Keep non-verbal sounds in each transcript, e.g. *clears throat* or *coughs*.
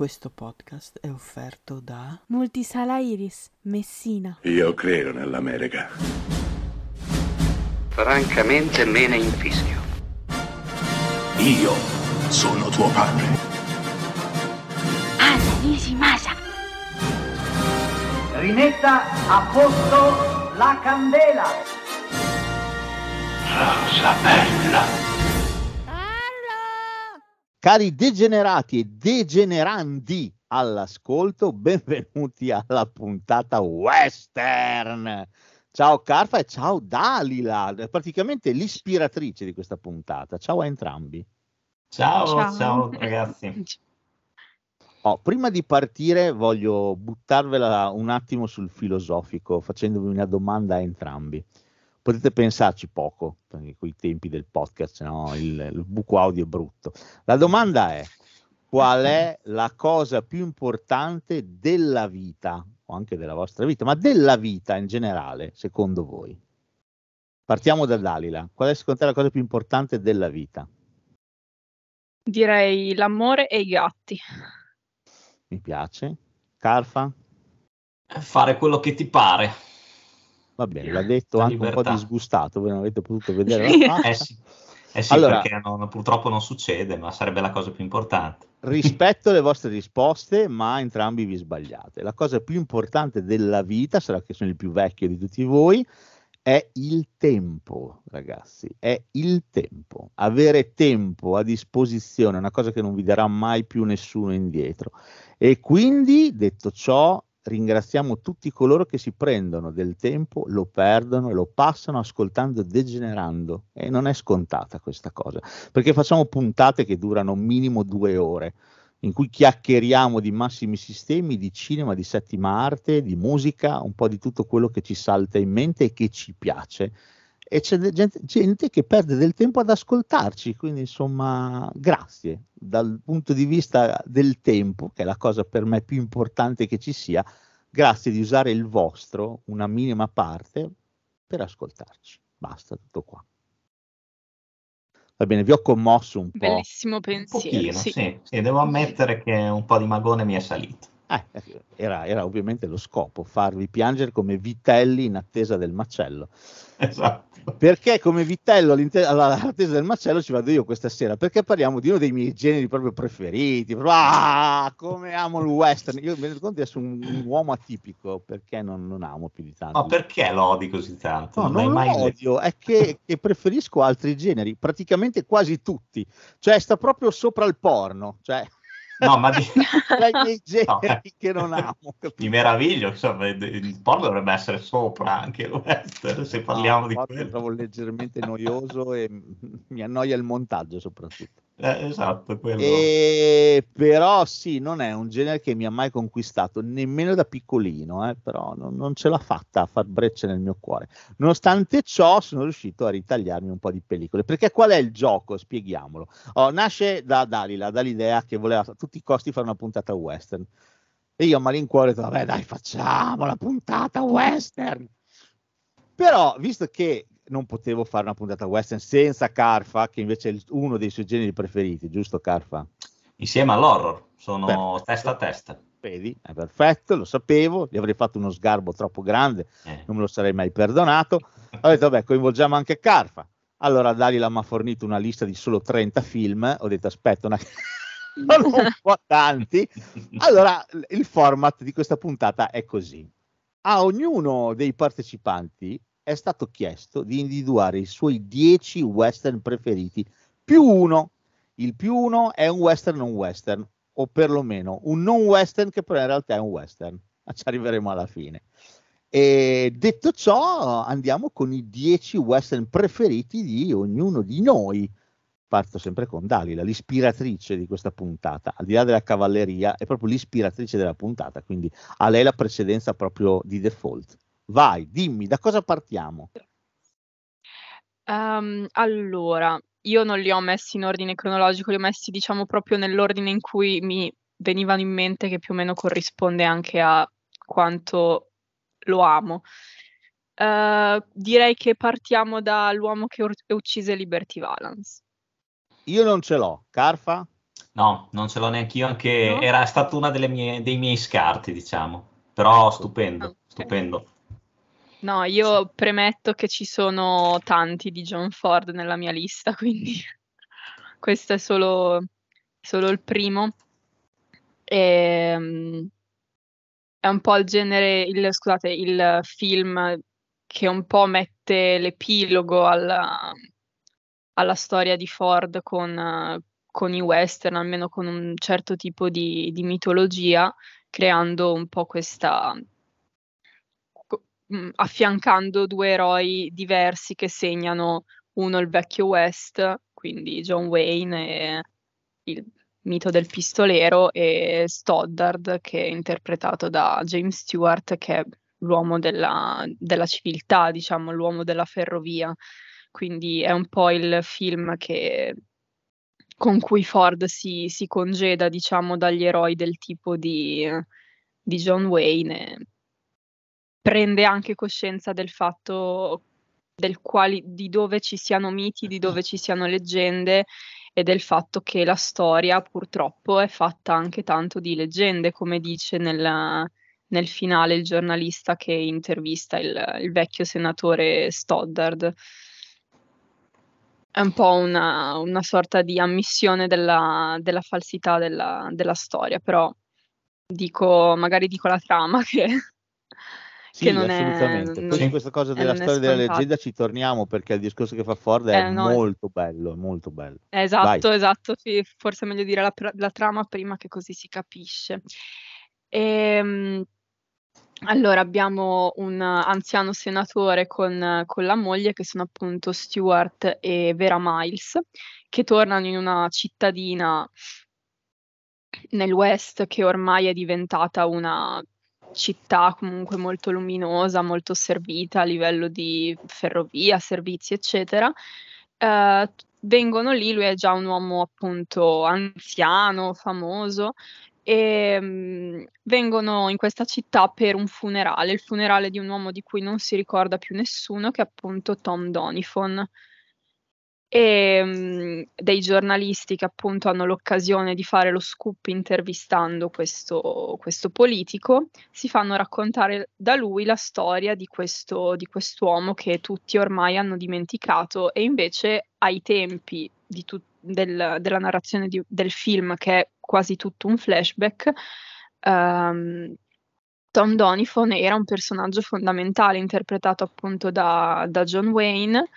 Questo podcast è offerto da Multisala Iris, Messina. Io credo nell'America. Francamente me ne infischio. Io sono tuo padre. Anna Nishimasa. Rimetta a posto la candela. Rosa bella. Cari degenerati e degenerandi all'ascolto, benvenuti alla puntata western. Ciao Carfa e ciao Dalila, praticamente l'ispiratrice di questa puntata. Ciao a entrambi. Ciao, ciao, ciao ragazzi. *laughs* Oh, prima di partire voglio buttarvela un attimo sul filosofico facendovi una domanda a entrambi potete pensarci poco, perché con i tempi del podcast, no? il, il buco audio è brutto. La domanda è, qual è la cosa più importante della vita, o anche della vostra vita, ma della vita in generale, secondo voi? Partiamo da Dalila. Qual è secondo te la cosa più importante della vita? Direi l'amore e i gatti. Mi piace. Carfa? Fare quello che ti pare. Va bene, l'ha detto la anche libertà. un po' disgustato, voi non avete potuto vedere la faccia. Eh sì, eh sì allora, perché non, purtroppo non succede, ma sarebbe la cosa più importante. Rispetto le vostre risposte, ma entrambi vi sbagliate. La cosa più importante della vita, sarà che sono il più vecchio di tutti voi, è il tempo, ragazzi, è il tempo. Avere tempo a disposizione è una cosa che non vi darà mai più nessuno indietro. E quindi, detto ciò, ringraziamo tutti coloro che si prendono del tempo, lo perdono e lo passano ascoltando degenerando. E non è scontata questa cosa, perché facciamo puntate che durano minimo due ore, in cui chiacchieriamo di massimi sistemi, di cinema, di settima arte, di musica, un po' di tutto quello che ci salta in mente e che ci piace e c'è gente, gente, che perde del tempo ad ascoltarci, quindi insomma grazie dal punto di vista del tempo, che è la cosa per me più importante che ci sia, grazie di usare il vostro, una minima parte, per ascoltarci. Basta, tutto qua. Va bene, vi ho commosso un po'. Bellissimo pensiero. Pochino, sì. Sì, sì, devo ammettere che un po' di magone mi è salito. Eh, era, era, ovviamente lo scopo, farvi piangere come vitelli in attesa del macello. Esatto. Perché come vitello all'attesa del macello ci vado io questa sera? Perché parliamo di uno dei miei generi proprio preferiti. Ah, come amo il western. Io mi rendo conto di essere un, un uomo atipico perché non, non, amo più di tanto. Ma perché lo odi così tanto? No, non, non mai... odio, è che, che, preferisco altri generi, praticamente quasi tutti. Cioè, sta proprio sopra il porno. Cioè No, ma di... *laughs* no, eh. che non amo. Capito? Mi meraviglio, insomma, il porno dovrebbe essere sopra anche il western, se parliamo no, di quello. Lo trovo leggermente noioso e mi annoia il montaggio soprattutto. Eh, esatto, quello. E, però sì, non è un genere che mi ha mai conquistato, nemmeno da piccolino, eh, però non, non, ce l'ha fatta a far brecce nel mio cuore. Nonostante ciò sono riuscito a ritagliarmi un po' di pellicole, perché qual è il gioco? Spieghiamolo. Oh, nasce da Dalila, dall'idea che voleva a tutti i costi fare una puntata western. E io a malincuore ho detto, vabbè dai, facciamo la puntata western. Però, visto che non potevo fare una puntata western senza Carfa, che invece è uno dei suoi generi preferiti, giusto Carfa? Insieme all'horror, sono perfetto. testa a testa. Vedi, è perfetto, lo sapevo, gli avrei fatto uno sgarbo troppo grande, eh. non me lo sarei mai perdonato. Ho detto, vabbè, coinvolgiamo anche Carfa. Allora Dalila mi ha fornito una lista di solo 30 film, ho detto, aspetta, una... *laughs* sono un po' tanti. Allora, il format di questa puntata è così. A ognuno dei partecipanti è stato chiesto di individuare i suoi 10 western preferiti più uno. Il più uno è un western non western, o perlomeno un non western che però in realtà è un western. Ma ci arriveremo alla fine. E detto ciò, andiamo con i 10 western preferiti di ognuno di noi. Parto sempre con Dalila, l'ispiratrice di questa puntata, al di là della cavalleria, è proprio l'ispiratrice della puntata, quindi a lei la precedenza proprio di default. Vai, dimmi, da cosa partiamo? Um, allora, io non li ho messi in ordine cronologico, li ho messi diciamo proprio nell'ordine in cui mi venivano in mente che più o meno corrisponde anche a quanto lo amo. Uh, direi che partiamo dall'uomo che or- uccise Liberty Valance. Io non ce l'ho, Carfa? No, non ce l'ho neanche io, anche No? era stato uno dei miei scarti, diciamo. Però stupendo, Ah, ok. stupendo. No, io premetto che ci sono tanti di John Ford nella mia lista, *laughs* quindi questo è solo, solo il primo. Ehm, è un po' il genere, il, scusate, il film che un po' mette l'epilogo alla, alla storia di Ford con, con i western, almeno con un certo tipo di, di mitologia, creando un po' questa mh, affiancando due eroi diversi che segnano uno il vecchio West, quindi John Wayne e il mito del pistolero, e Stoddard, che è interpretato da James Stewart, che è l'uomo della, della civiltà, diciamo, l'uomo della ferrovia. Quindi è un po' il film che, con cui Ford si, si congeda, diciamo, dagli eroi del tipo di, di John Wayne. Prende anche coscienza del fatto del quali, di dove ci siano miti, di dove ci siano leggende e del fatto che la storia purtroppo è fatta anche tanto di leggende, come dice nella- nel finale il giornalista che intervista il, il vecchio senatore Stoddard. È un po' una, una sorta di ammissione della, della falsità della, della storia, però dico, magari dico la trama *laughs* che, Sì, che non è... assolutamente. non- Poi su questa cosa della è storia della leggenda ci torniamo perché il discorso che fa Ford è Eh, no, è- molto bello, molto bello. Esatto, esatto, sì, forse è meglio dire la, la trama prima che così si capisce. Ehm, allora abbiamo un anziano senatore con, con la moglie che sono appunto Stuart e Vera Miles che tornano in una cittadina nel West che ormai è diventata una città comunque molto luminosa, molto servita a livello di ferrovia, servizi, eccetera. Eh, vengono lì, lui è già un uomo appunto anziano, famoso, e mm, vengono in questa città per un funerale, il funerale di un uomo di cui non si ricorda più nessuno, che è appunto Tom Donifon e mh, dei giornalisti che appunto hanno l'occasione di fare lo scoop intervistando questo, questo politico, si fanno raccontare da lui la storia di questo di quest'uomo che tutti ormai hanno dimenticato e invece ai tempi tu- del- della narrazione di- del film, che è quasi tutto un flashback, ehm, Tom Donifon era un personaggio fondamentale interpretato appunto da, da John Wayne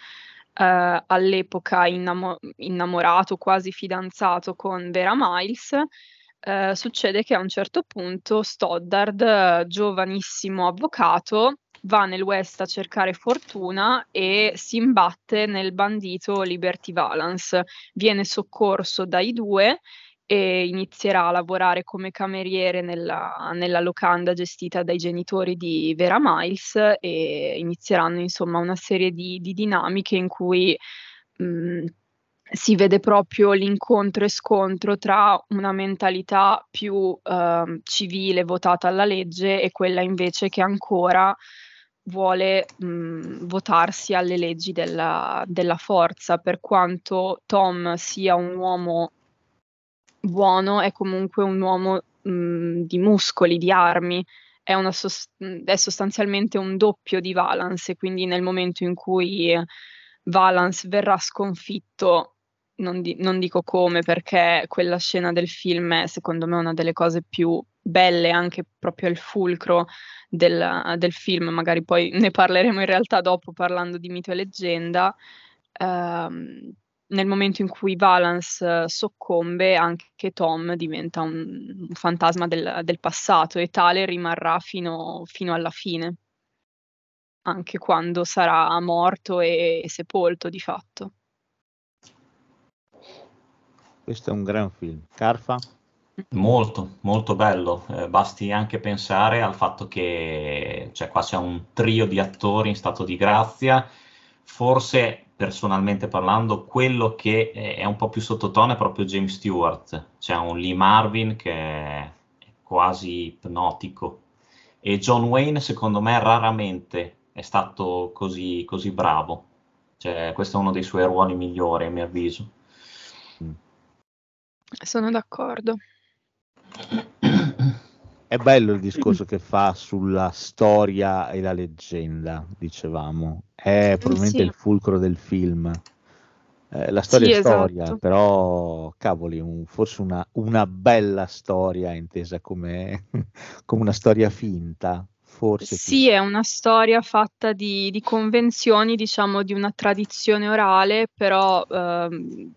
eh, all'epoca innamo- innamorato, quasi fidanzato con Vera Miles, eh, succede che a un certo punto Stoddard, giovanissimo avvocato, va nel West a cercare fortuna e si imbatte nel bandito Liberty Valance. Viene soccorso dai due e inizierà a lavorare come cameriere nella, nella locanda gestita dai genitori di Vera Miles e inizieranno insomma una serie di, di dinamiche in cui mh, si vede proprio l'incontro e scontro tra una mentalità più ehm, civile, votata alla legge, e quella invece che ancora vuole mh, votarsi alle leggi della, della forza, per quanto Tom sia un uomo buono, è comunque un uomo mh, di muscoli, di armi, è, una sos- è sostanzialmente un doppio di Valance, quindi nel momento in cui Valance verrà sconfitto, non, di- non dico come, perché quella scena del film è secondo me una delle cose più belle, anche proprio il fulcro del, del film, magari poi ne parleremo in realtà dopo parlando di mito e leggenda. Ehm, nel momento in cui Valance eh, soccombe, anche Tom diventa un, un fantasma del, del passato e tale rimarrà fino, fino alla fine, anche quando sarà morto e, e sepolto di fatto. Questo è un gran film. Carfa? Molto, molto bello. Eh, basti anche pensare al fatto che cioè, qua c'è un trio di attori in stato di grazia. Forse, personalmente parlando, quello che è un po' più sottotono è proprio James Stewart. C'è un Lee Marvin che è quasi ipnotico. E John Wayne, secondo me, raramente è stato così, così bravo. Cioè, questo è uno dei suoi ruoli migliori, a mio avviso. Sono d'accordo. È bello il discorso che fa sulla storia e la leggenda, dicevamo. È probabilmente sì. il fulcro del film. Eh, la storia Sì, è storia, esatto. però cavoli, un- forse una, una bella storia intesa come, *laughs* come una storia finta, forse. Sì, è una storia fatta di, di convenzioni, diciamo, di una tradizione orale, però ehm,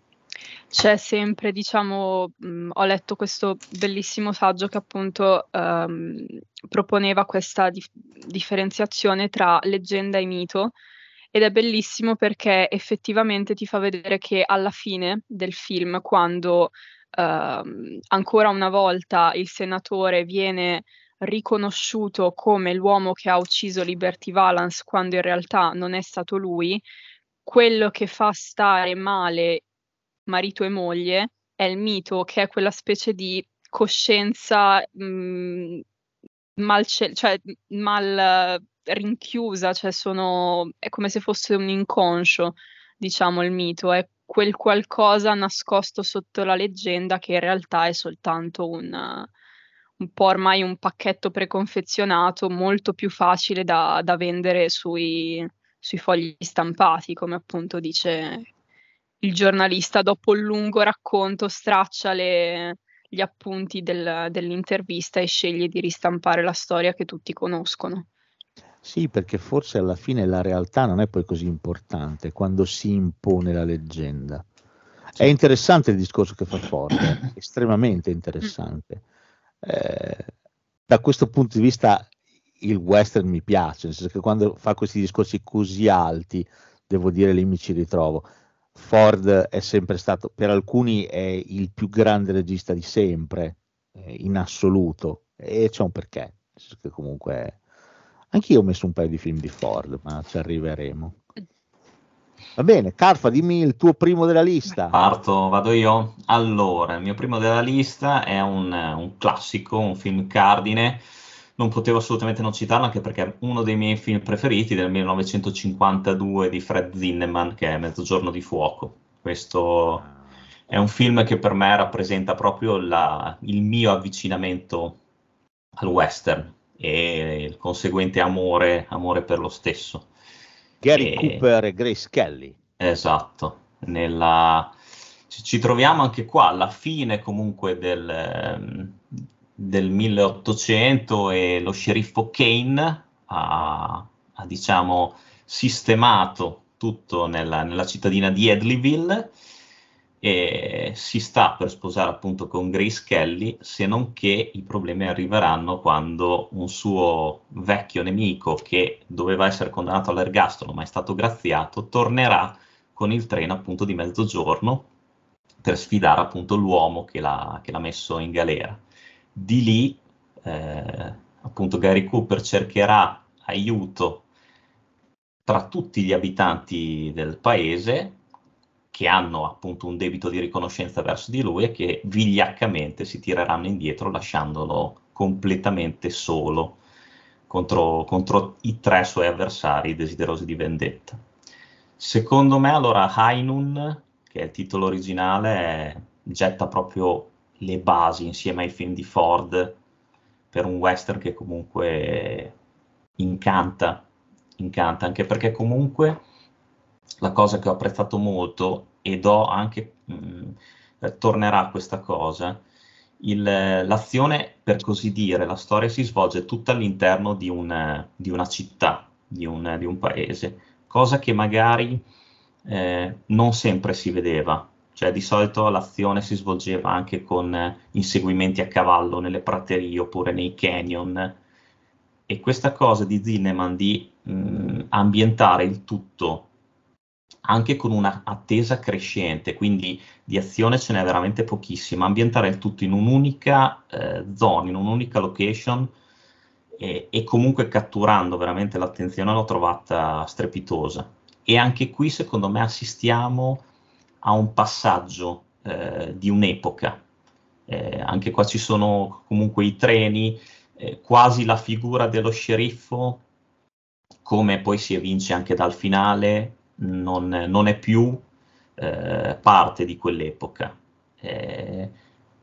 c'è sempre, diciamo, mh, ho letto questo bellissimo saggio che appunto ehm, proponeva questa dif- differenziazione tra leggenda e mito. Ed è bellissimo perché effettivamente ti fa vedere che alla fine del film, quando ehm, ancora una volta il senatore viene riconosciuto come l'uomo che ha ucciso Liberty Valance quando in realtà non è stato lui, quello che fa stare male marito e moglie è il mito, che è quella specie di coscienza mh, mal, ce- cioè, mal eh, rinchiusa, cioè sono, è come se fosse un inconscio, diciamo, il mito, è quel qualcosa nascosto sotto la leggenda che in realtà è soltanto un, eh, un po' ormai un pacchetto preconfezionato molto più facile da, da vendere sui, sui fogli stampati, come appunto dice il giornalista dopo il lungo racconto straccia le- gli appunti del- dell'intervista e sceglie di ristampare la storia che tutti conoscono. Sì, perché forse alla fine la realtà non è poi così importante quando si impone la leggenda. È interessante il discorso che fa Ford, è *coughs* estremamente interessante. Eh, da questo punto di vista il western mi piace, nel senso che quando fa questi discorsi così alti, devo dire lì mi ci ritrovo. Ford è sempre stato, per alcuni è il più grande regista di sempre, eh, in assoluto, e c'è un perché, che comunque Anch'io ho messo un paio di film di Ford, ma ci arriveremo. Va bene, Carfa, dimmi il tuo primo della lista. Parto, vado io. Allora, il mio primo della lista è un, un classico, un film cardine. Non potevo assolutamente non citarlo anche perché è uno dei miei film preferiti del 1952 di Fred Zinnemann, che è Mezzogiorno di fuoco. Questo è un film che per me rappresenta proprio la- il mio avvicinamento al western e il conseguente amore, amore per lo stesso. Gary E- Cooper e Grace Kelly. Esatto, nella... ci, ci troviamo anche qua alla fine comunque del, ehm, del 1800 e lo sceriffo Kane ha, ha, diciamo sistemato tutto nella, nella cittadina di Edleyville e si sta per sposare appunto con Grace Kelly, se non che i problemi arriveranno quando un suo vecchio nemico che doveva essere condannato all'ergastolo ma è stato graziato, tornerà con il treno appunto di mezzogiorno per sfidare appunto l'uomo che l'ha, che l'ha messo in galera. Di lì eh, appunto Gary Cooper cercherà aiuto tra tutti gli abitanti del paese che hanno appunto un debito di riconoscenza verso di lui e che vigliaccamente si tireranno indietro lasciandolo completamente solo contro, contro i tre suoi avversari desiderosi di vendetta. Secondo me allora Hainun, che è il titolo originale, getta proprio le basi insieme ai film di Ford per un western che comunque incanta, incanta, anche perché comunque la cosa che ho apprezzato molto ed ho anche, mh, eh, tornerà questa cosa, il- l'azione, per così dire, la storia si svolge tutta all'interno di, un- di una città, di un, di un paese, cosa che magari eh, non sempre si vedeva. Cioè, di solito l'azione si svolgeva anche con eh, inseguimenti a cavallo nelle praterie oppure nei canyon. E questa cosa di Zinnemann di mh, ambientare il tutto anche con una attesa crescente, quindi di azione ce n'è veramente pochissima, ambientare il tutto in un'unica eh, zona, in un'unica location e, e comunque catturando veramente l'attenzione l'ho trovata strepitosa. E anche qui secondo me assistiamo a un passaggio eh, di un'epoca. Eh, anche qua ci sono comunque i treni, eh, quasi la figura dello sceriffo, come poi si evince anche dal finale, non, non è più eh, parte di quell'epoca. Eh,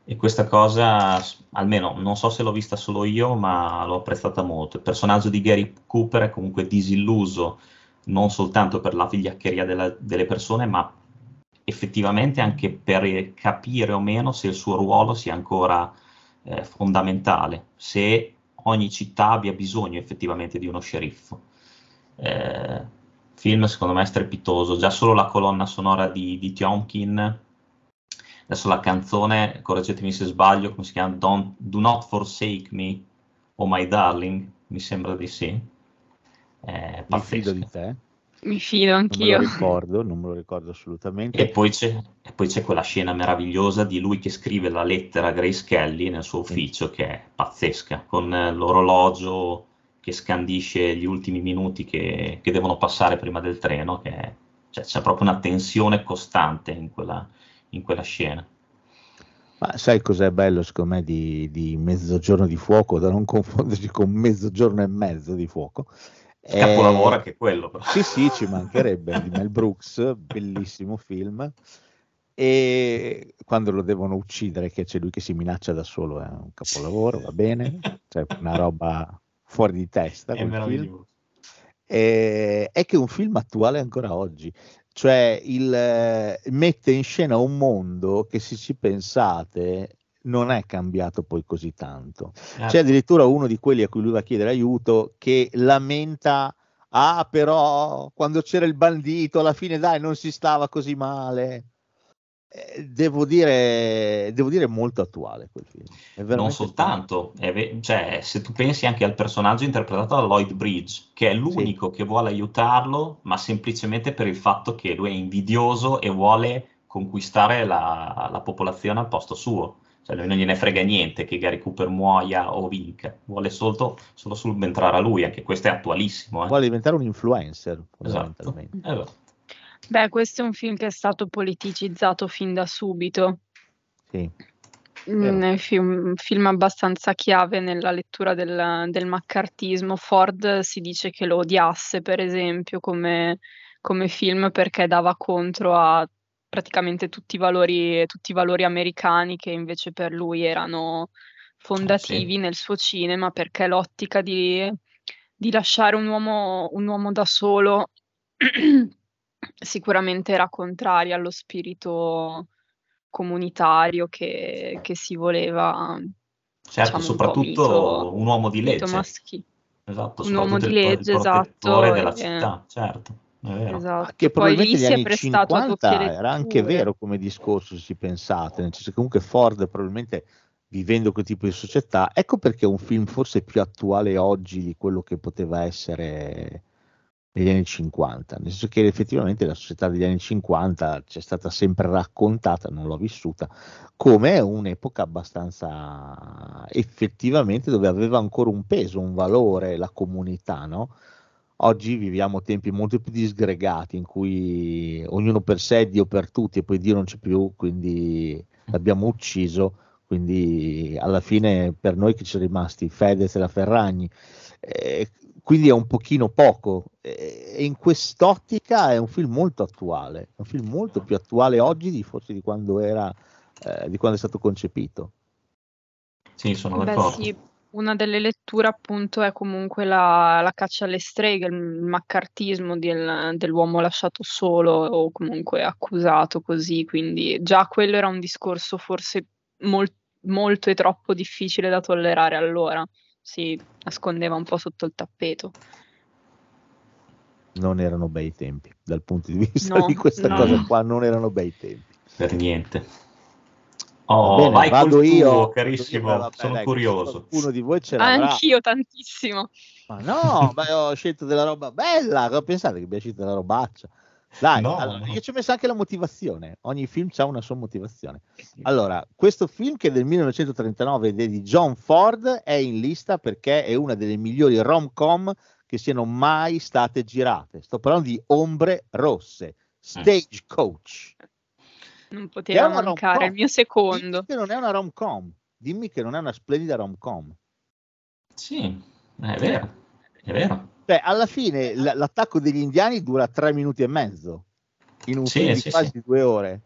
E questa cosa, almeno non so se l'ho vista solo io, ma l'ho apprezzata molto. Il personaggio di Gary Cooper è comunque disilluso non soltanto per la vigliaccheria della- delle persone, ma effettivamente anche per capire o meno se il suo ruolo sia ancora eh, fondamentale, se ogni città abbia bisogno effettivamente di uno sceriffo. Eh, film secondo me strepitoso, già solo la colonna sonora di, di Tiomkin, adesso la canzone, correggetemi se sbaglio, come si chiama? Don't- Do Not Forsake Me, Oh My Darling, mi sembra di sì. È Mi fido di te, Mi fido non me anch'io. lo ricordo, non me lo ricordo assolutamente. E poi, c'è, e poi c'è quella scena meravigliosa di lui che scrive la lettera a Grace Kelly nel suo ufficio, che è pazzesca, con eh, l'orologio che scandisce gli ultimi minuti che, che devono passare prima del treno, che è- cioè, c'è proprio una tensione costante in quella, in quella scena. Ma sai cos'è bello secondo me di, di Mezzogiorno di Fuoco, da non confonderci con Mezzogiorno e Mezzo di Fuoco? Il capolavoro Eh, è che quello, però. Sì, sì, ci mancherebbe, di Mel Brooks, bellissimo film. E quando lo devono uccidere, che c'è lui che si minaccia da solo, è un capolavoro, va bene, cioè una roba fuori di testa. È meraviglioso. Eh, è che è un film attuale ancora oggi, cioè il, eh, mette in scena un mondo che se ci pensate non è cambiato poi così tanto. Eh, C'è addirittura uno di quelli a cui lui va a chiedere aiuto che lamenta, ah però quando c'era il bandito alla fine dai non si stava così male. Eh, devo dire, devo dire molto attuale quel film. Non soltanto, ve- cioè, se tu pensi anche al personaggio interpretato da Lloyd Bridge, che è l'unico che vuole aiutarlo, ma semplicemente per il fatto che lui è invidioso e vuole conquistare la, la popolazione al posto suo. Cioè, lui non gliene frega niente che Gary Cooper muoia o vinca, vuole solo, solo subentrare a lui, anche questo è attualissimo. eh. vuole diventare un influencer Esatto. fondamentalmente. Esatto. Beh, questo è un film che è stato politicizzato fin da subito. Sì. Mm, È un film, film abbastanza chiave nella lettura del, del maccartismo. Ford si dice che lo odiasse, per esempio, come, come film perché dava contro a praticamente tutti i valori, tutti i valori americani che invece per lui erano fondativi nel suo cinema, perché l'ottica di, di lasciare un uomo, un uomo da solo *clears throat* sicuramente era contraria allo spirito comunitario che, che si voleva, Certo, diciamo, un soprattutto mito- un uomo di legge. Esatto, Un uomo di il il legge, protettore esatto, della e- città, certo. Esatto. che Poi lì probabilmente si negli è anni prestato a 50 doppie era anche letture. vero come discorso se ci pensate, nel senso che comunque Ford probabilmente vivendo quel tipo di società, ecco perché è un film forse più attuale oggi di quello che poteva essere negli anni 50, nel senso che effettivamente la società degli anni 50 ci è stata sempre raccontata, non l'ho vissuta, come un'epoca abbastanza effettivamente dove aveva ancora un peso, un valore la comunità, no? Oggi viviamo tempi molto più disgregati in cui ognuno per sé, Dio per tutti e poi Dio non c'è più, quindi l'abbiamo ucciso, quindi alla fine per noi che ci è rimasti Fedez e la Ferragni, eh, quindi è un pochino poco eh, e in quest'ottica è un film molto attuale, è un film molto più attuale oggi di forse di quando era, eh, di quando è stato concepito. Sì, sono Beh, d'accordo. sì, una delle letture appunto è comunque la, la caccia alle streghe, il maccartismo del- dell'uomo lasciato solo o comunque accusato così, quindi già quello era un discorso forse mol- molto e troppo difficile da tollerare allora, si nascondeva un po' sotto il tappeto. Non erano bei tempi, dal punto di vista No, di questa no. cosa qua non erano bei tempi. Per niente. Va Oh, bene, vai vado col io, tuo, carissimo, Vado io, vabbè, sono dai, curioso. Qualcuno di voi ce l'avrà. Anch'io tantissimo. Ma no, ma ho scelto della roba bella. Pensate che abbia scelto della robaccia. Dai, No, allora, no. io ci ho messo anche la motivazione. Ogni film ha una sua motivazione. Allora, questo film che è del 1939 ed è di John Ford è in lista perché è una delle migliori rom-com che siano mai state girate. Sto parlando di Ombre Rosse, Stagecoach. Non poteva mancare il mio secondo. Dimmi che non è una rom-com. Dimmi che non è una splendida rom-com. Sì, è vero, è vero. Cioè, alla fine l- l'attacco degli indiani dura tre minuti e mezzo in un Sì, film sì, di quasi sì. due ore.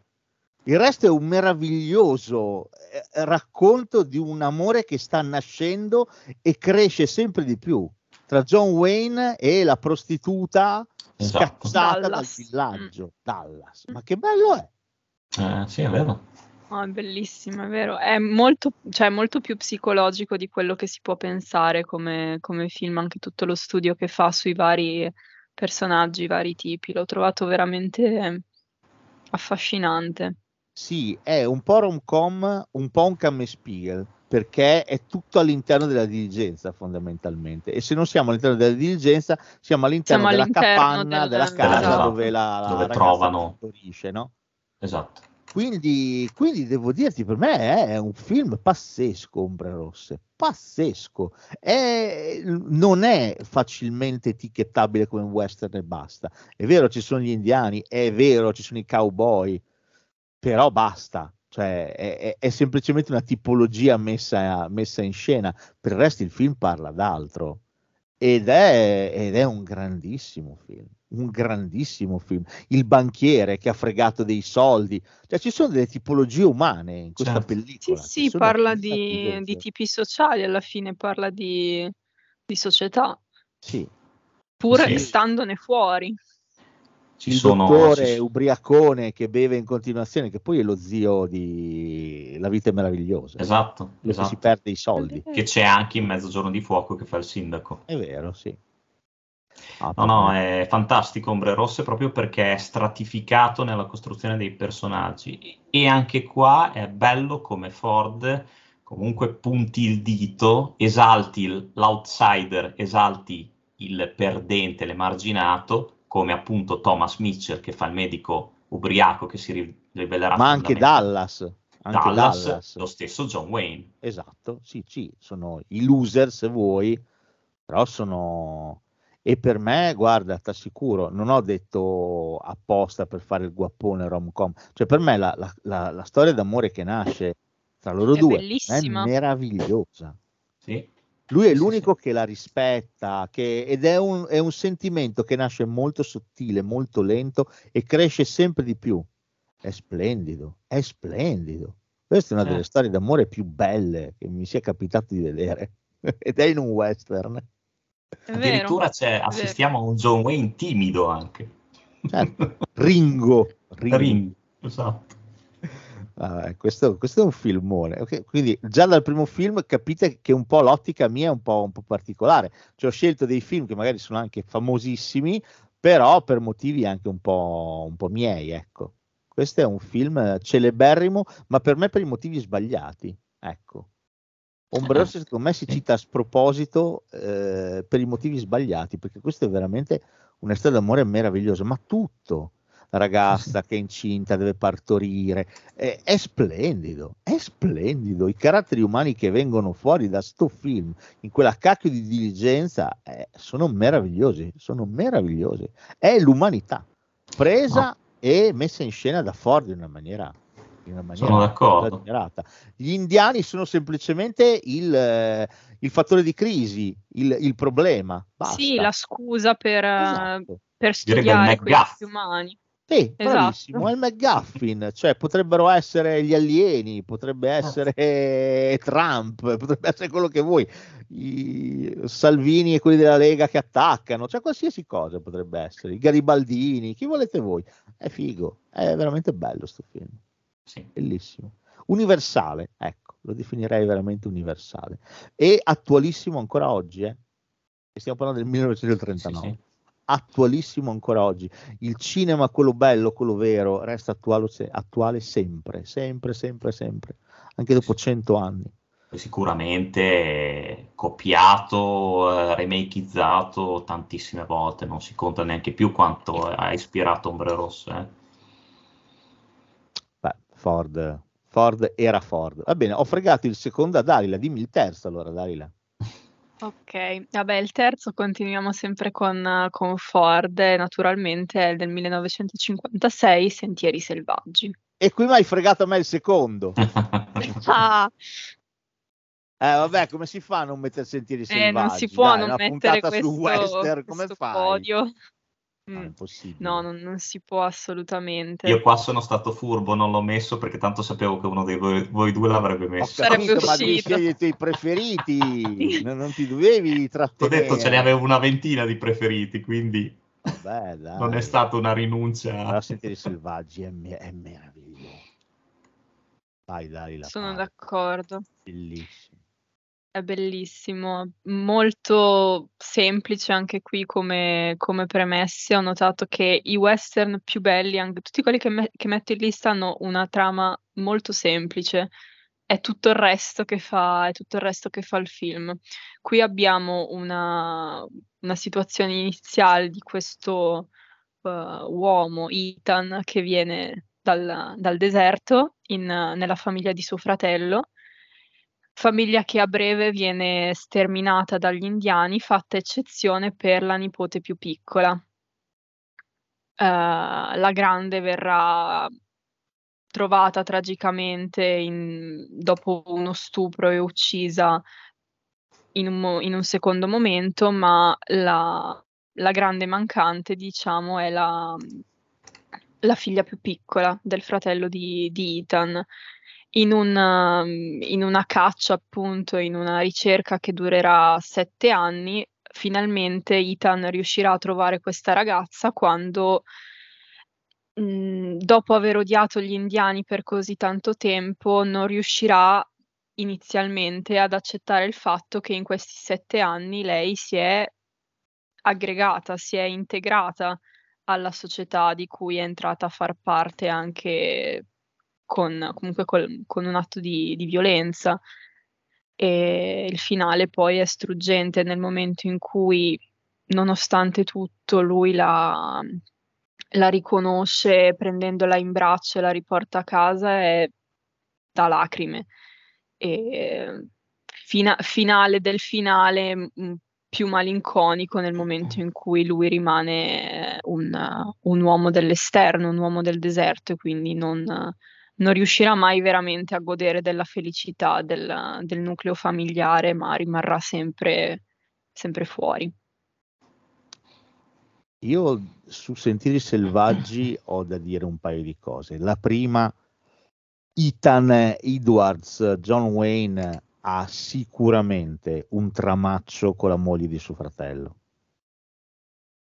Il resto è un meraviglioso eh, racconto di un amore che sta nascendo e cresce sempre di più tra John Wayne e la prostituta Esatto. scacciata Dallas. dal villaggio, Dallas. Ma che bello è! Eh, sì, è vero. Oh, è bellissimo, è vero. È molto, cioè, molto più psicologico di quello che si può pensare come, come film, anche tutto lo studio che fa sui vari personaggi, i vari tipi. L'ho trovato veramente affascinante. Sì, è un po' rom-com, un po' un Kammespiegel, perché è tutto all'interno della diligenza fondamentalmente. E se non siamo all'interno della diligenza, siamo all'interno Siamo della all'interno capanna, del- della casa Esatto. dove la, la Dove trovano- partorisce, no? Esatto. Quindi, quindi devo dirti, per me è un film pazzesco, Ombre Rosse, pazzesco. È- non è facilmente etichettabile come un western e basta. È vero, ci sono gli indiani, è vero, ci sono i cowboy, però basta. Cioè, è, è- semplicemente una tipologia messa, messa in scena. Per il resto il film parla d'altro. Ed è, ed è un grandissimo film, un grandissimo film. Il banchiere che ha fregato dei soldi, cioè ci sono delle tipologie umane in questa Certo. Sì, pellicola. sì, sono parla di, di tipi sociali, alla fine parla di, di società, Sì. pur Sì. standone fuori. Ci il sono... dottore ci- ubriacone che beve in continuazione, che poi è lo zio di La vita è meravigliosa, Esatto, quello che si esatto. perde i soldi. Che c'è anche in Mezzogiorno di Fuoco che fa il sindaco. È vero, sì. Ah, No, no, è fantastico Ombre Rosse proprio perché è stratificato nella costruzione dei personaggi e anche qua è bello come Ford comunque punti il dito, esalti l'outsider, esalti il perdente, l'emarginato, come appunto Thomas Mitchell che fa il medico ubriaco che si ri- rivelerà Ma anche. Dallas, anche Dallas, Dallas. lo stesso John Wayne. Esatto, sì, sì, sono i loser se vuoi, però sono... E per me, guarda, ti assicuro, non ho detto apposta per fare il guappone rom-com, cioè per me la, la- la- la storia d'amore che nasce tra loro È due bellissima. è meravigliosa. Sì, Lui è Sì, sì, l'unico che la rispetta, che- ed è un, è un sentimento che nasce molto sottile, molto lento e cresce sempre di più. È splendido, è splendido. Questa è una delle Certo. storie d'amore più belle che mi sia capitato di vedere. *laughs* Ed è in un western. È vero. addirittura c'è- assistiamo a un John Wayne timido anche. Certo. *laughs* Ringo. Ringo. Ring, esatto. Vabbè, questo, questo è un filmone. Ok, Quindi già dal primo film capite che un po' l'ottica mia è un po', un po' particolare. Cioè, ho scelto dei film che magari sono anche famosissimi, però per motivi anche un po', un po' miei, ecco. Questo è un film celeberrimo, ma per me per i motivi sbagliati, ecco. Ombre Rosse secondo me si cita a sproposito eh, per i motivi sbagliati, perché questo è veramente una storia d'amore meravigliosa, ma tutto. La ragazza che è incinta deve partorire, è, è splendido, è splendido. I caratteri umani che vengono fuori da sto film, in quella cacchio di diligenza, eh, sono meravigliosi, sono meravigliosi. È l'umanità presa e messa in scena da Ford in una maniera, in una maniera Sono d'accordo. esagerata. Gli indiani sono semplicemente il, eh, il fattore di crisi, il, il problema. Basta. Sì, la scusa per, eh, Esatto. per studiare esseri umani. Sì, Esatto. bravissimo, è il McGuffin, cioè potrebbero essere gli alieni, potrebbe essere Trump, potrebbe essere quello che vuoi, i Salvini e quelli della Lega che attaccano, cioè qualsiasi cosa potrebbe essere, i Garibaldini, chi volete voi, è figo, è veramente bello sto film, Sì. bellissimo, universale, ecco, lo definirei veramente universale, e attualissimo ancora oggi, eh? stiamo parlando del 1939 Sì, sì. attualissimo ancora oggi. Il cinema, quello bello, quello vero, resta attuale, attuale sempre, sempre, sempre, sempre, anche dopo cento anni. Sicuramente copiato, eh, remakeizzato tantissime volte, non si conta neanche più quanto ha ispirato Ombre Rosse. eh. Ford, Ford era Ford. Va bene, ho fregato il secondo a Dalila, dimmi il terzo allora, Dalila. Ok, vabbè, il terzo continuiamo sempre con, con Ford, naturalmente è del 1956, Sentieri selvaggi. E qui mi hai fregato a me il secondo. Ah, *laughs* *laughs* Eh, vabbè, come si fa a non mettere sentieri selvaggi? eh, non si può Dai, non una mettere puntata su questo, western, come questo fai? podio. No, è Mm. impossibile. No, non, non si può assolutamente. Io qua sono stato furbo, non l'ho messo perché tanto sapevo che uno dei voi, voi due l'avrebbe Ho messo. Sarebbe capito, ma devi scegliere i tuoi preferiti, *laughs* non, non ti dovevi Ti ho trattenere. detto ce ne avevo una ventina di preferiti, quindi Vabbè, dai. non è stata una rinuncia. Però sentire i selvaggi è, me- è meraviglioso. Vai, dai, la Sono palla, d'accordo. bellissimo. È bellissimo, molto semplice anche qui come, come premesse. Ho notato che i western più belli, anche tutti quelli che, me- che metto in lista, hanno una trama molto semplice. È tutto il resto che fa, è tutto il resto che fa il film. Qui abbiamo una, una situazione iniziale di questo eh, uomo, Ethan, che viene dal, dal deserto in- nella famiglia di suo fratello famiglia che a breve viene sterminata dagli indiani, fatta eccezione per la nipote più piccola. Eh, la grande verrà trovata tragicamente in- dopo uno stupro e uccisa in un, mo- in un secondo momento, ma la, la grande mancante, diciamo, è la, la figlia più piccola del fratello di, di Ethan in, un, um, in una caccia, appunto, in una ricerca che durerà sette anni, finalmente Ethan riuscirà a trovare questa ragazza quando, mh, dopo aver odiato gli indiani per così tanto tempo, non riuscirà inizialmente ad accettare il fatto che in questi sette anni lei si è aggregata, si è integrata alla società di cui è entrata a far parte anche con, comunque col- con un atto di, di violenza. E il finale poi è struggente nel momento in cui, nonostante tutto, lui la, la riconosce prendendola in braccio e la riporta a casa è da lacrime. E fina- finale del finale più malinconico nel momento in cui lui rimane un, un uomo dell'esterno, un uomo del deserto e quindi non, non riuscirà mai veramente a godere della felicità del, del nucleo familiare, ma rimarrà sempre, sempre fuori. Io su Sentieri Selvaggi ho da dire un paio di cose. La prima, Ethan Edwards, John Wayne ha sicuramente un tramaccio con la moglie di suo fratello.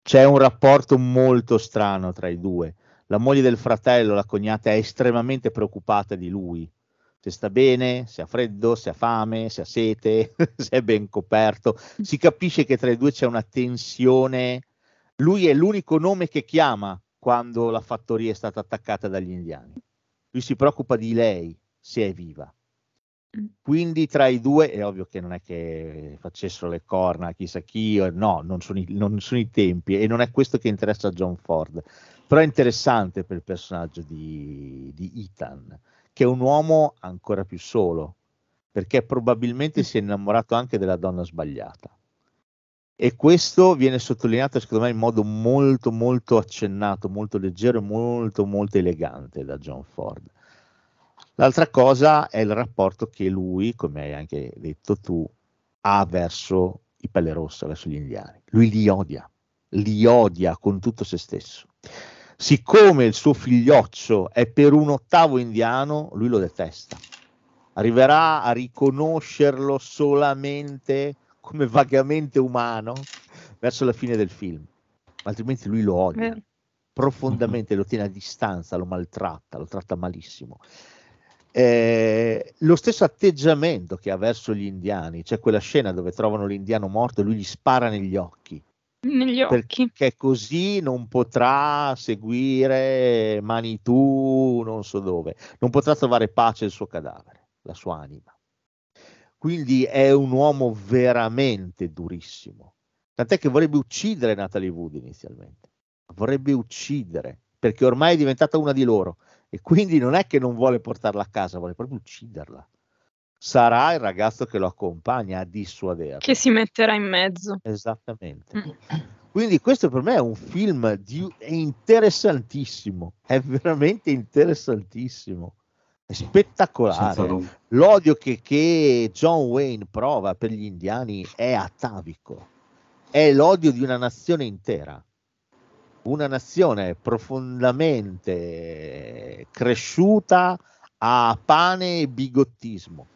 C'è un rapporto molto strano tra i due. La moglie del fratello, la cognata, è estremamente preoccupata di lui. Se sta bene, se ha freddo, se ha fame, se ha sete, *laughs* se è ben coperto. Si capisce che tra i due c'è una tensione. Lui è l'unico nome che chiama quando la fattoria è stata attaccata dagli indiani. Lui si preoccupa di lei, se è viva. Quindi tra i due è ovvio che non è che facessero le corna chissà chi, no, non sono, i, non sono i tempi e non è questo che interessa a John Ford. Però è interessante per il personaggio di, di Ethan, che è un uomo ancora più solo, perché probabilmente si è innamorato anche della donna sbagliata. E questo viene sottolineato secondo me in modo molto molto accennato, molto leggero e molto molto elegante da John Ford. L'altra cosa è il rapporto che lui, come hai anche detto tu, ha verso i pelle rosse, verso gli indiani. Lui li odia, li odia con tutto se stesso. Siccome il suo figlioccio è per un ottavo indiano, lui lo detesta. Arriverà a riconoscerlo solamente come vagamente umano verso la fine del film, altrimenti lui lo odia profondamente, lo tiene a distanza, lo maltratta, lo tratta malissimo. Eh, lo stesso atteggiamento che ha verso gli indiani, c'è quella scena dove trovano l'indiano morto e lui gli spara negli occhi Negli occhi. perché così non potrà seguire Manitou, non so dove, non potrà trovare pace il suo cadavere, la sua anima. Quindi è un uomo veramente durissimo. Tant'è che vorrebbe uccidere Natalie Wood inizialmente. Vorrebbe uccidere perché ormai è diventata una di loro e quindi non è che non vuole portarla a casa, vuole proprio ucciderla. Sarà il ragazzo che lo accompagna a dissuaderla. Che si metterà in mezzo. Esattamente. Mm. Quindi questo per me è un film di- è interessantissimo, è veramente interessantissimo, è spettacolare. L'odio che, che John Wayne prova per gli indiani è atavico, è l'odio di una nazione intera. una nazione profondamente cresciuta a pane e bigottismo.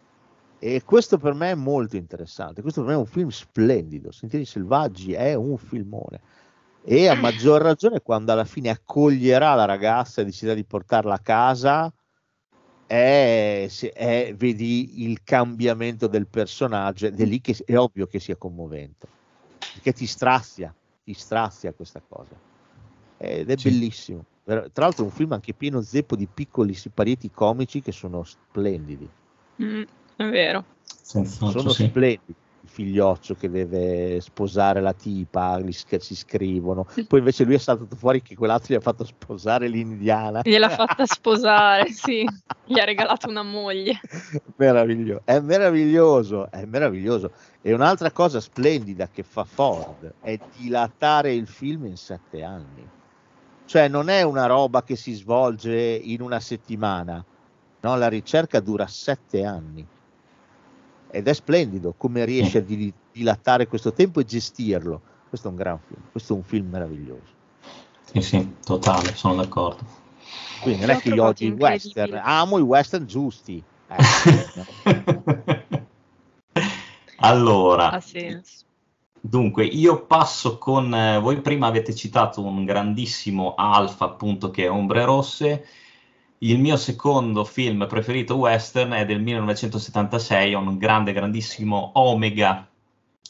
E questo per me è molto interessante. Questo per me è un film splendido. Sentieri Selvaggi è un filmone. E a maggior ragione quando alla fine accoglierà la ragazza e deciderà di portarla a casa, è, è, vedi il cambiamento del personaggio ed è lì che è ovvio che sia commovente perché ti strazia, ti strazia questa cosa ed è sì. bellissimo. Tra l'altro è un film anche pieno zeppo di piccoli siparieti comici che sono splendidi. Mm, è vero. Senz'altro, sono sì. splendidi figlioccio che deve sposare la tipa, gli si scrivono. Poi invece lui è saltato fuori che quell'altro gli ha fatto sposare l'indiana. Gliel'ha fatta *laughs* sposare, sì. Gli ha regalato una moglie. Meraviglioso, è meraviglioso, è meraviglioso. E un'altra cosa splendida che fa Ford è dilatare il film in sette anni. Cioè non è una roba che si svolge in una settimana, no? la ricerca dura sette anni ed è splendido come riesce a dilatare questo tempo e gestirlo. Questo è un gran film, questo è un film meraviglioso. Sì, sì, totale, sono d'accordo. Quindi non è che io odio i western, amo i western giusti. Eh. *laughs* allora, senso. Dunque, io passo con eh, voi. Prima avete citato un grandissimo Alfa, appunto, che è Ombre Rosse. Il mio secondo film preferito western è del 1976, un grande, grandissimo Omega